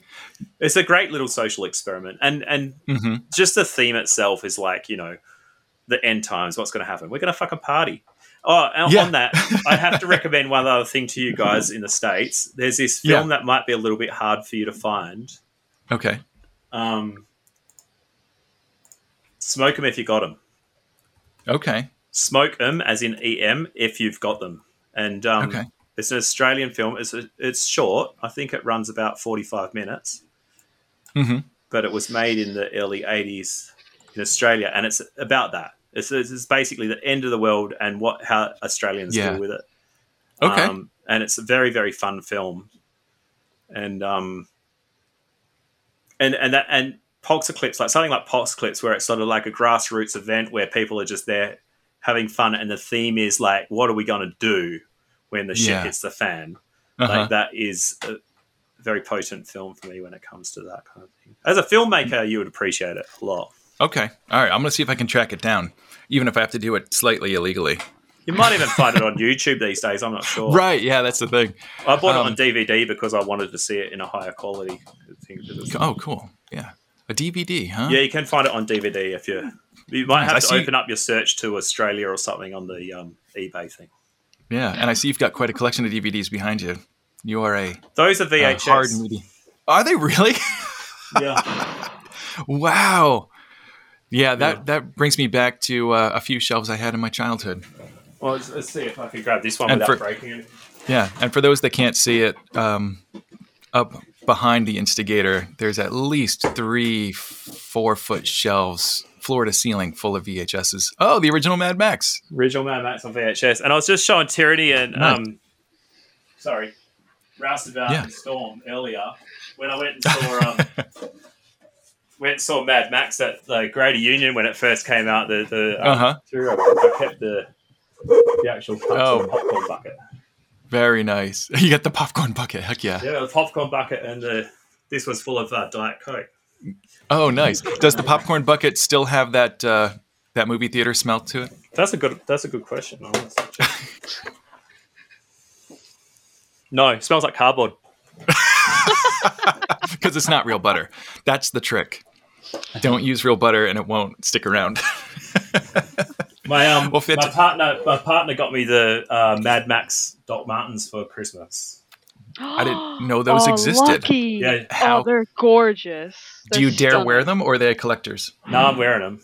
[SPEAKER 4] it's a great little social experiment, and and
[SPEAKER 1] hmm
[SPEAKER 4] just the theme itself is like you know the end times what's going to happen we're going to fucking party oh and
[SPEAKER 1] Yeah.
[SPEAKER 4] on that i have to recommend one other thing to you guys in the states there's this film that might be a little bit hard for you to find
[SPEAKER 1] Okay.
[SPEAKER 4] um, smoke them if you got them
[SPEAKER 1] Okay.
[SPEAKER 4] smoke them as in em if you've got them and um,
[SPEAKER 1] Okay.
[SPEAKER 4] It's an australian film it's, a, it's short i think it runs about 45 minutes
[SPEAKER 1] hmm
[SPEAKER 4] but it was made in the early 80s in Australia, and it's about that. It's, it's basically the end of the world and what how Australians
[SPEAKER 1] Yeah.
[SPEAKER 4] deal with it.
[SPEAKER 1] Okay.
[SPEAKER 4] Um, and it's a very very fun film, and um, and and that and Pox Eclipse like something like Pox Eclipse where it's sort of like a grassroots event where people are just there having fun, and the theme is like, what are we going to do when the shit
[SPEAKER 1] Yeah.
[SPEAKER 4] hits the fan?
[SPEAKER 1] Uh-huh.
[SPEAKER 4] Like that is a very potent film for me when it comes to that kind of thing. As a filmmaker, you would appreciate it a lot.
[SPEAKER 1] okay. All right. I'm gonna see if I can track it down, even if I have to do it slightly illegally.
[SPEAKER 4] You might even find it on YouTube these days. I'm not sure.
[SPEAKER 1] Right. Yeah. That's the thing.
[SPEAKER 4] I bought
[SPEAKER 1] Um,
[SPEAKER 4] it on DVD because I wanted to see it in a higher quality thing. 'cause it's-
[SPEAKER 1] Oh, cool. Yeah. A DVD, huh?
[SPEAKER 4] Yeah, you can find it on DVD if you. You might have
[SPEAKER 1] I
[SPEAKER 4] to
[SPEAKER 1] see-
[SPEAKER 4] open up your search to Australia or something on the um, eBay thing.
[SPEAKER 1] Yeah. And I see you've got quite a collection of DVDs behind you. You are a,
[SPEAKER 4] Those are VHS.
[SPEAKER 1] hard media. Are they really?
[SPEAKER 4] yeah.
[SPEAKER 1] wow. Yeah. That
[SPEAKER 4] Yeah.
[SPEAKER 1] that brings me back to uh, a few shelves I had in my childhood.
[SPEAKER 4] Well, let's, let's see if I can grab this one
[SPEAKER 1] And
[SPEAKER 4] without
[SPEAKER 1] for-
[SPEAKER 4] breaking it.
[SPEAKER 1] Yeah, and for those that can't see it, um, up behind the instigator, there's at least three, four foot shelves, floor to ceiling, full of VHSs. Oh, the original Mad Max.
[SPEAKER 4] Original Mad Max on VHS. And I was just showing Tyranny and,
[SPEAKER 1] Nice.
[SPEAKER 4] um, sorry, Roustabout
[SPEAKER 1] Yeah.
[SPEAKER 4] and Storm earlier when I went and saw, um, went and saw Mad Max at the Greater Union when it first came out. The, the um,
[SPEAKER 1] Uh-huh.
[SPEAKER 4] I kept the, the actual
[SPEAKER 1] Oh.
[SPEAKER 4] popcorn bucket.
[SPEAKER 1] Very nice. You got the popcorn bucket. Heck yeah.
[SPEAKER 4] Yeah, the popcorn bucket and the, this was full of uh, Diet Coke.
[SPEAKER 1] Oh, nice. Does the popcorn bucket still have that uh, that movie theater smell to it?
[SPEAKER 4] That's a good. That's a good question. I want to check. no, it smells like cardboard.
[SPEAKER 1] Because it's not real butter. That's the trick. Don't use real butter, and it won't stick around.
[SPEAKER 4] My um,
[SPEAKER 1] Well,
[SPEAKER 4] my partner, my partner got me the uh, Mad Max Doc Martens for Christmas.
[SPEAKER 1] I didn't know those
[SPEAKER 6] oh,
[SPEAKER 1] existed.
[SPEAKER 6] Lucky.
[SPEAKER 4] Yeah.
[SPEAKER 1] How-
[SPEAKER 6] Oh, they're gorgeous.
[SPEAKER 1] Do
[SPEAKER 6] They're
[SPEAKER 1] you dare
[SPEAKER 6] stunning.
[SPEAKER 1] wear them, or are they collectors?
[SPEAKER 4] No, I'm wearing them.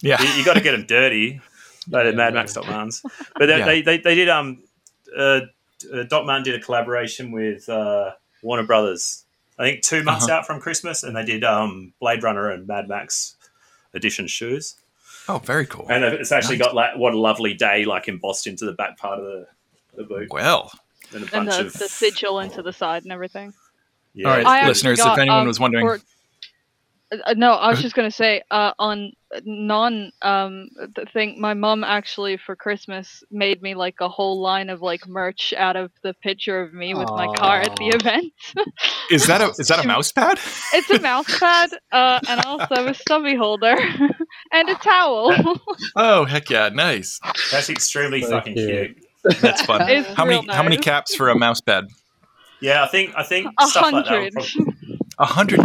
[SPEAKER 1] Yeah.
[SPEAKER 4] You, you got to get them dirty. They did Mad Max Doc Martens, but they,
[SPEAKER 1] Yeah.
[SPEAKER 4] they, they, they did um, uh, uh, Doc Martens did a collaboration with uh, Warner Brothers I think two months
[SPEAKER 1] Uh-huh.
[SPEAKER 4] out from Christmas, and they did um, Blade Runner and Mad Max edition shoes.
[SPEAKER 1] Oh, very cool.
[SPEAKER 4] And it's actually
[SPEAKER 1] Nice.
[SPEAKER 4] got like what a lovely day like embossed into the back part of the, the boot,
[SPEAKER 1] Well,
[SPEAKER 4] and a
[SPEAKER 6] and
[SPEAKER 4] bunch
[SPEAKER 6] the,
[SPEAKER 4] of
[SPEAKER 6] the sigil into the side and everything.
[SPEAKER 4] yeah.
[SPEAKER 1] All right,
[SPEAKER 6] I actually
[SPEAKER 1] listeners, if anyone
[SPEAKER 6] um,
[SPEAKER 1] was wondering,
[SPEAKER 6] for- Uh, no, I was just gonna say uh, on non um thing. My mom actually for Christmas made me like a whole line of like merch out of the picture of me with my car at the event.
[SPEAKER 1] is that a is that a mouse pad?
[SPEAKER 6] it's a mouse pad uh, and also a stubby holder and a towel.
[SPEAKER 1] Oh, heck yeah, nice.
[SPEAKER 4] That's extremely
[SPEAKER 5] So
[SPEAKER 4] fucking
[SPEAKER 5] cute.
[SPEAKER 4] cute.
[SPEAKER 1] That's fun.
[SPEAKER 6] It's
[SPEAKER 1] How many
[SPEAKER 6] real
[SPEAKER 1] how many caps for a mouse pad?
[SPEAKER 4] Yeah, I think I think
[SPEAKER 6] A
[SPEAKER 4] stuff
[SPEAKER 6] hundred.
[SPEAKER 4] would
[SPEAKER 1] A hundred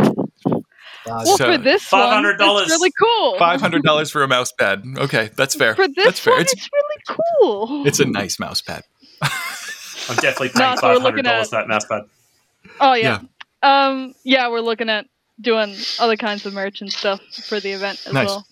[SPEAKER 6] well,
[SPEAKER 1] So,
[SPEAKER 6] for this one,
[SPEAKER 4] $500.
[SPEAKER 6] really cool.
[SPEAKER 1] five hundred dollars for a mouse pad. Okay, that's fair.
[SPEAKER 6] For this
[SPEAKER 1] that's fair.
[SPEAKER 6] one,
[SPEAKER 1] It's
[SPEAKER 6] it's, really cool.
[SPEAKER 1] it's a nice mouse pad.
[SPEAKER 4] I'm definitely paying five hundred dollars for that mouse pad.
[SPEAKER 6] Oh yeah. Um yeah, we're looking at doing other kinds of merch and stuff for the event as
[SPEAKER 1] Nice.
[SPEAKER 6] well.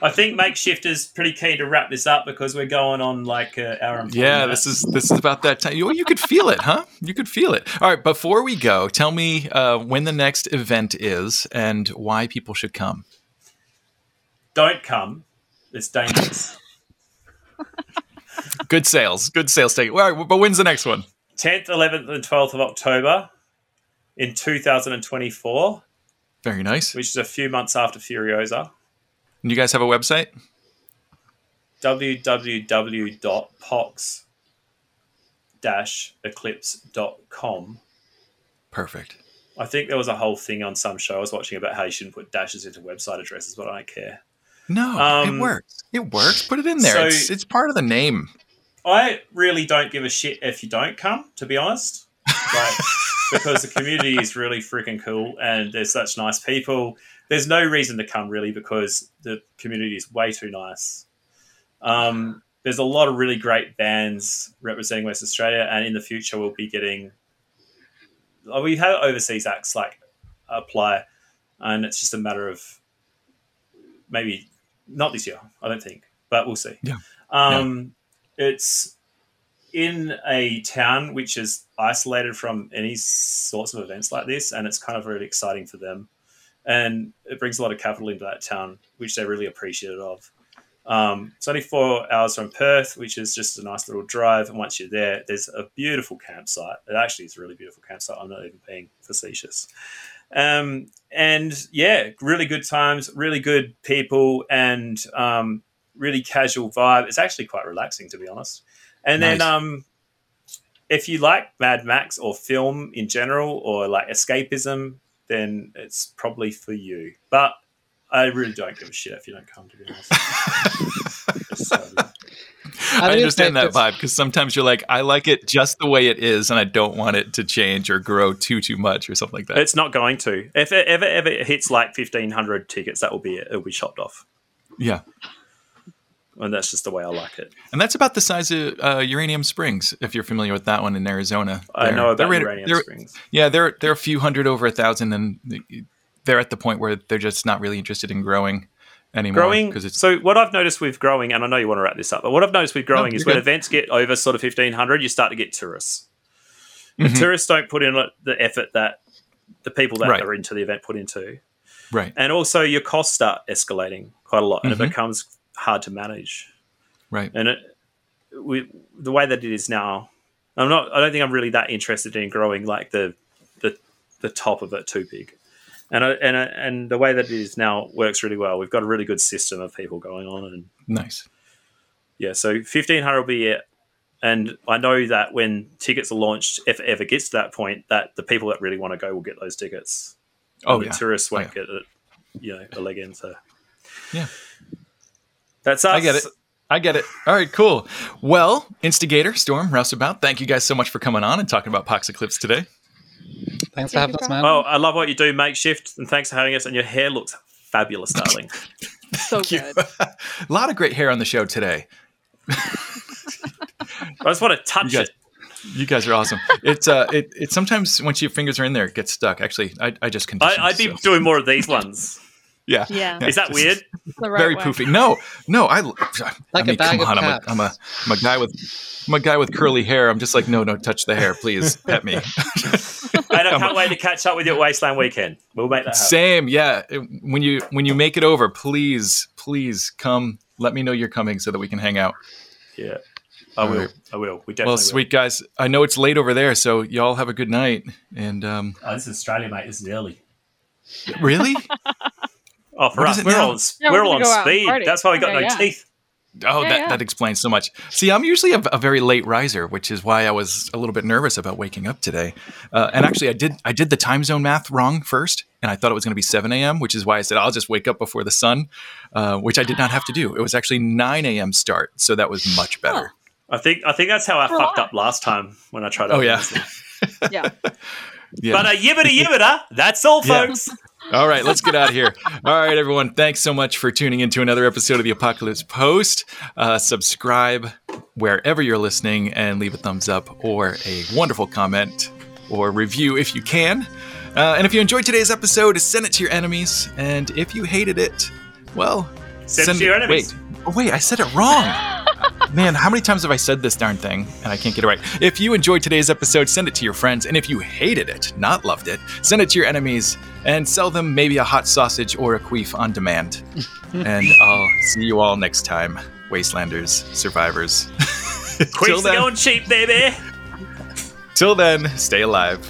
[SPEAKER 4] I think makeshift is pretty keen to wrap this up because we're going on like uh, hour and
[SPEAKER 1] Yeah,
[SPEAKER 4] minutes.
[SPEAKER 1] this is this is about that time. You, you could feel it, huh? You could feel it. All right, before we go, tell me uh, when the next event is and why people should come.
[SPEAKER 4] Don't come. It's dangerous.
[SPEAKER 1] Good sales, good sales take. All right, but when's the next one?
[SPEAKER 4] 10th, 11th, and 12th of October in 2024,
[SPEAKER 1] Very nice.
[SPEAKER 4] which is a few months after Furiosa.
[SPEAKER 1] And you guys have a website?
[SPEAKER 4] www.pox-eclipse.com.
[SPEAKER 1] Perfect.
[SPEAKER 4] I think there was a whole thing on some show I was watching about how you shouldn't put dashes into website addresses, but I don't care.
[SPEAKER 1] No,
[SPEAKER 4] Um,
[SPEAKER 1] it works. It works. Put it in there.
[SPEAKER 4] so-
[SPEAKER 1] it's it's part of the name.
[SPEAKER 4] I really don't give a shit if you don't come, to be honest. Like, because the community is really freaking cool and there's such nice people. There's no reason to come really because the community is way too nice. Um, there's a lot of really great bands representing West Australia, and in the future we'll be getting. oh, We have overseas acts like apply, and it's just a matter of maybe not this year. I don't think, but we'll see.
[SPEAKER 1] Yeah.
[SPEAKER 4] Um, It's in a town which is isolated from any sorts of events like this, and it's kind of really exciting for them. And it brings a lot of capital into that town, which they're really appreciative of. Um, it's only four hours from Perth, which is just a nice little drive. And once you're there, there's a beautiful campsite. It actually is a really beautiful campsite. I'm not even being facetious. Um, and yeah, really good times, really good people, and um, really casual vibe. It's actually quite relaxing, to be honest. And then, um, if you like Mad Max or film in general, or like escapism, then it's probably for you. But I really don't give a shit if you don't come. To be honest, Just, um,
[SPEAKER 1] I, understand that vibe because sometimes you're like, I like it just the way it is, and I don't want it to change or grow too too much or something like that.
[SPEAKER 4] it's not going to. If it ever ever hits like fifteen hundred tickets, that will be it. It'll be chopped off,
[SPEAKER 1] yeah,
[SPEAKER 4] and that's just the way I like it.
[SPEAKER 1] and that's about the size of uh, Uranium Springs, if you're familiar with that one in Arizona.
[SPEAKER 4] I
[SPEAKER 1] They're-
[SPEAKER 4] know about
[SPEAKER 1] they're
[SPEAKER 4] Uranium
[SPEAKER 1] they're-
[SPEAKER 4] Springs.
[SPEAKER 1] Yeah, they're they're a few hundred over a thousand, and they're at the point where they're just not really interested in growing anymore
[SPEAKER 4] growing
[SPEAKER 1] because it's
[SPEAKER 4] so what i've noticed with growing and i know you want to wrap this up but what i've noticed with growing
[SPEAKER 1] No,
[SPEAKER 4] is
[SPEAKER 1] you're
[SPEAKER 4] when events get over sort of 1500 you start to get tourists
[SPEAKER 1] Mhm.
[SPEAKER 4] and tourists don't put in the effort that the people that
[SPEAKER 1] Right.
[SPEAKER 4] are into the event put into
[SPEAKER 1] right,
[SPEAKER 4] and also your costs start escalating quite a lot and
[SPEAKER 1] Mhm.
[SPEAKER 4] it becomes hard to manage.
[SPEAKER 1] Right.
[SPEAKER 4] and it we, the way that it is now i'm not i don't think i'm really that interested in growing like the the, the top of it too big. And I, and I, and the way that it is now works really well. We've got a really good system of people going on and
[SPEAKER 1] Nice.
[SPEAKER 4] yeah so 1500 will be it. And i know that when tickets are launched if it ever gets to that point that the people that really want to go will get those tickets.
[SPEAKER 1] Oh
[SPEAKER 4] and the
[SPEAKER 1] yeah,
[SPEAKER 4] tourists oh, won't
[SPEAKER 1] Oh,
[SPEAKER 4] get it you know a leg in so.
[SPEAKER 1] Yeah.
[SPEAKER 4] That's us
[SPEAKER 1] I get it. I get it. All right, cool. Well, Instigator, Storm, Roustabout, thank you guys so much for coming on and talking about Pox Eclipse today.
[SPEAKER 5] Thanks for having us, man.
[SPEAKER 4] Oh, I love what you do, makeshift, and thanks for having us. And your hair looks fabulous, darling.
[SPEAKER 6] So good.
[SPEAKER 1] a lot of great hair on the show today.
[SPEAKER 4] I just want to touch
[SPEAKER 1] You guys-
[SPEAKER 4] it.
[SPEAKER 1] You guys are awesome. It's uh, it, it sometimes once your fingers are in there, it gets stuck. Actually, I, I just
[SPEAKER 4] I,
[SPEAKER 1] conditioned.
[SPEAKER 4] I'd be
[SPEAKER 1] so-
[SPEAKER 4] doing more of these ones.
[SPEAKER 1] Yeah,
[SPEAKER 6] Yeah.
[SPEAKER 4] Is that
[SPEAKER 1] just
[SPEAKER 4] weird?
[SPEAKER 6] Right
[SPEAKER 1] Very
[SPEAKER 6] way.
[SPEAKER 1] poofy. No, no, I. I
[SPEAKER 5] Like a
[SPEAKER 1] mean,
[SPEAKER 5] bag
[SPEAKER 1] come
[SPEAKER 5] of
[SPEAKER 1] on, I'm a,
[SPEAKER 5] cats.
[SPEAKER 1] I'm a, I'm a guy with, I'm a guy with curly hair. I'm just like, no, no, touch the hair, please, pet me.
[SPEAKER 4] and I can't wait to catch up with you at Wasteland Weekend. We'll make that happen.
[SPEAKER 1] Same, yeah. When you when you make it over, please, please come. Let me know you're coming so that we can hang out.
[SPEAKER 4] Yeah, I will.
[SPEAKER 1] Alright.
[SPEAKER 4] I will. We definitely
[SPEAKER 1] Well,
[SPEAKER 4] will.
[SPEAKER 1] sweet guys. I know it's late over there, so y'all have a good night. And um,
[SPEAKER 10] Oh, this is Australia, mate. This is early.
[SPEAKER 1] really,
[SPEAKER 4] Oh, for
[SPEAKER 1] What
[SPEAKER 4] us, we're
[SPEAKER 1] now?
[SPEAKER 4] all,
[SPEAKER 6] Yeah,
[SPEAKER 4] we're
[SPEAKER 6] we're
[SPEAKER 4] all on
[SPEAKER 6] gonna go out and
[SPEAKER 4] speed. That's why we got
[SPEAKER 6] Yeah,
[SPEAKER 4] no
[SPEAKER 6] yeah.
[SPEAKER 4] teeth.
[SPEAKER 1] oh,
[SPEAKER 6] Yeah,
[SPEAKER 1] that
[SPEAKER 6] yeah.
[SPEAKER 1] that explains so much. See, I'm usually a, a very late riser, which is why I was a little bit nervous about waking up today. Uh, and actually, I did I did the time zone math wrong first, and I thought it was going to be 7 a.m., which is why I said I'll just wake up before the sun, uh, which I did not have to do. It was actually 9 a.m. start, so that was much better.
[SPEAKER 4] I think I think that's how I fucked up last time when I tried. to
[SPEAKER 1] Oh, yeah.
[SPEAKER 6] Yeah.
[SPEAKER 1] Yeah.
[SPEAKER 4] But a yibbida yibbida. That's all,
[SPEAKER 1] Yeah. All right, let's get out of here. All right, everyone. Thanks so much for tuning into another episode of the Apocalypse Post. Uh, subscribe wherever you're listening and leave a thumbs up or a wonderful comment or review if you can. Uh, and if you enjoyed today's episode, send it to your enemies. And if you hated it, well,
[SPEAKER 4] Send it to your enemies.
[SPEAKER 1] Wait, oh, wait, I said it wrong. Man, how many times have I said this darn thing and I can't get it right? If you enjoyed today's episode, send it to your friends. And if you hated it, not loved it, send it to your enemies and sell them maybe a hot sausage or a queef on demand. and I'll see you all next time, Wastelanders, survivors. till,
[SPEAKER 4] Queefs going cheap, baby.
[SPEAKER 1] till then, stay alive.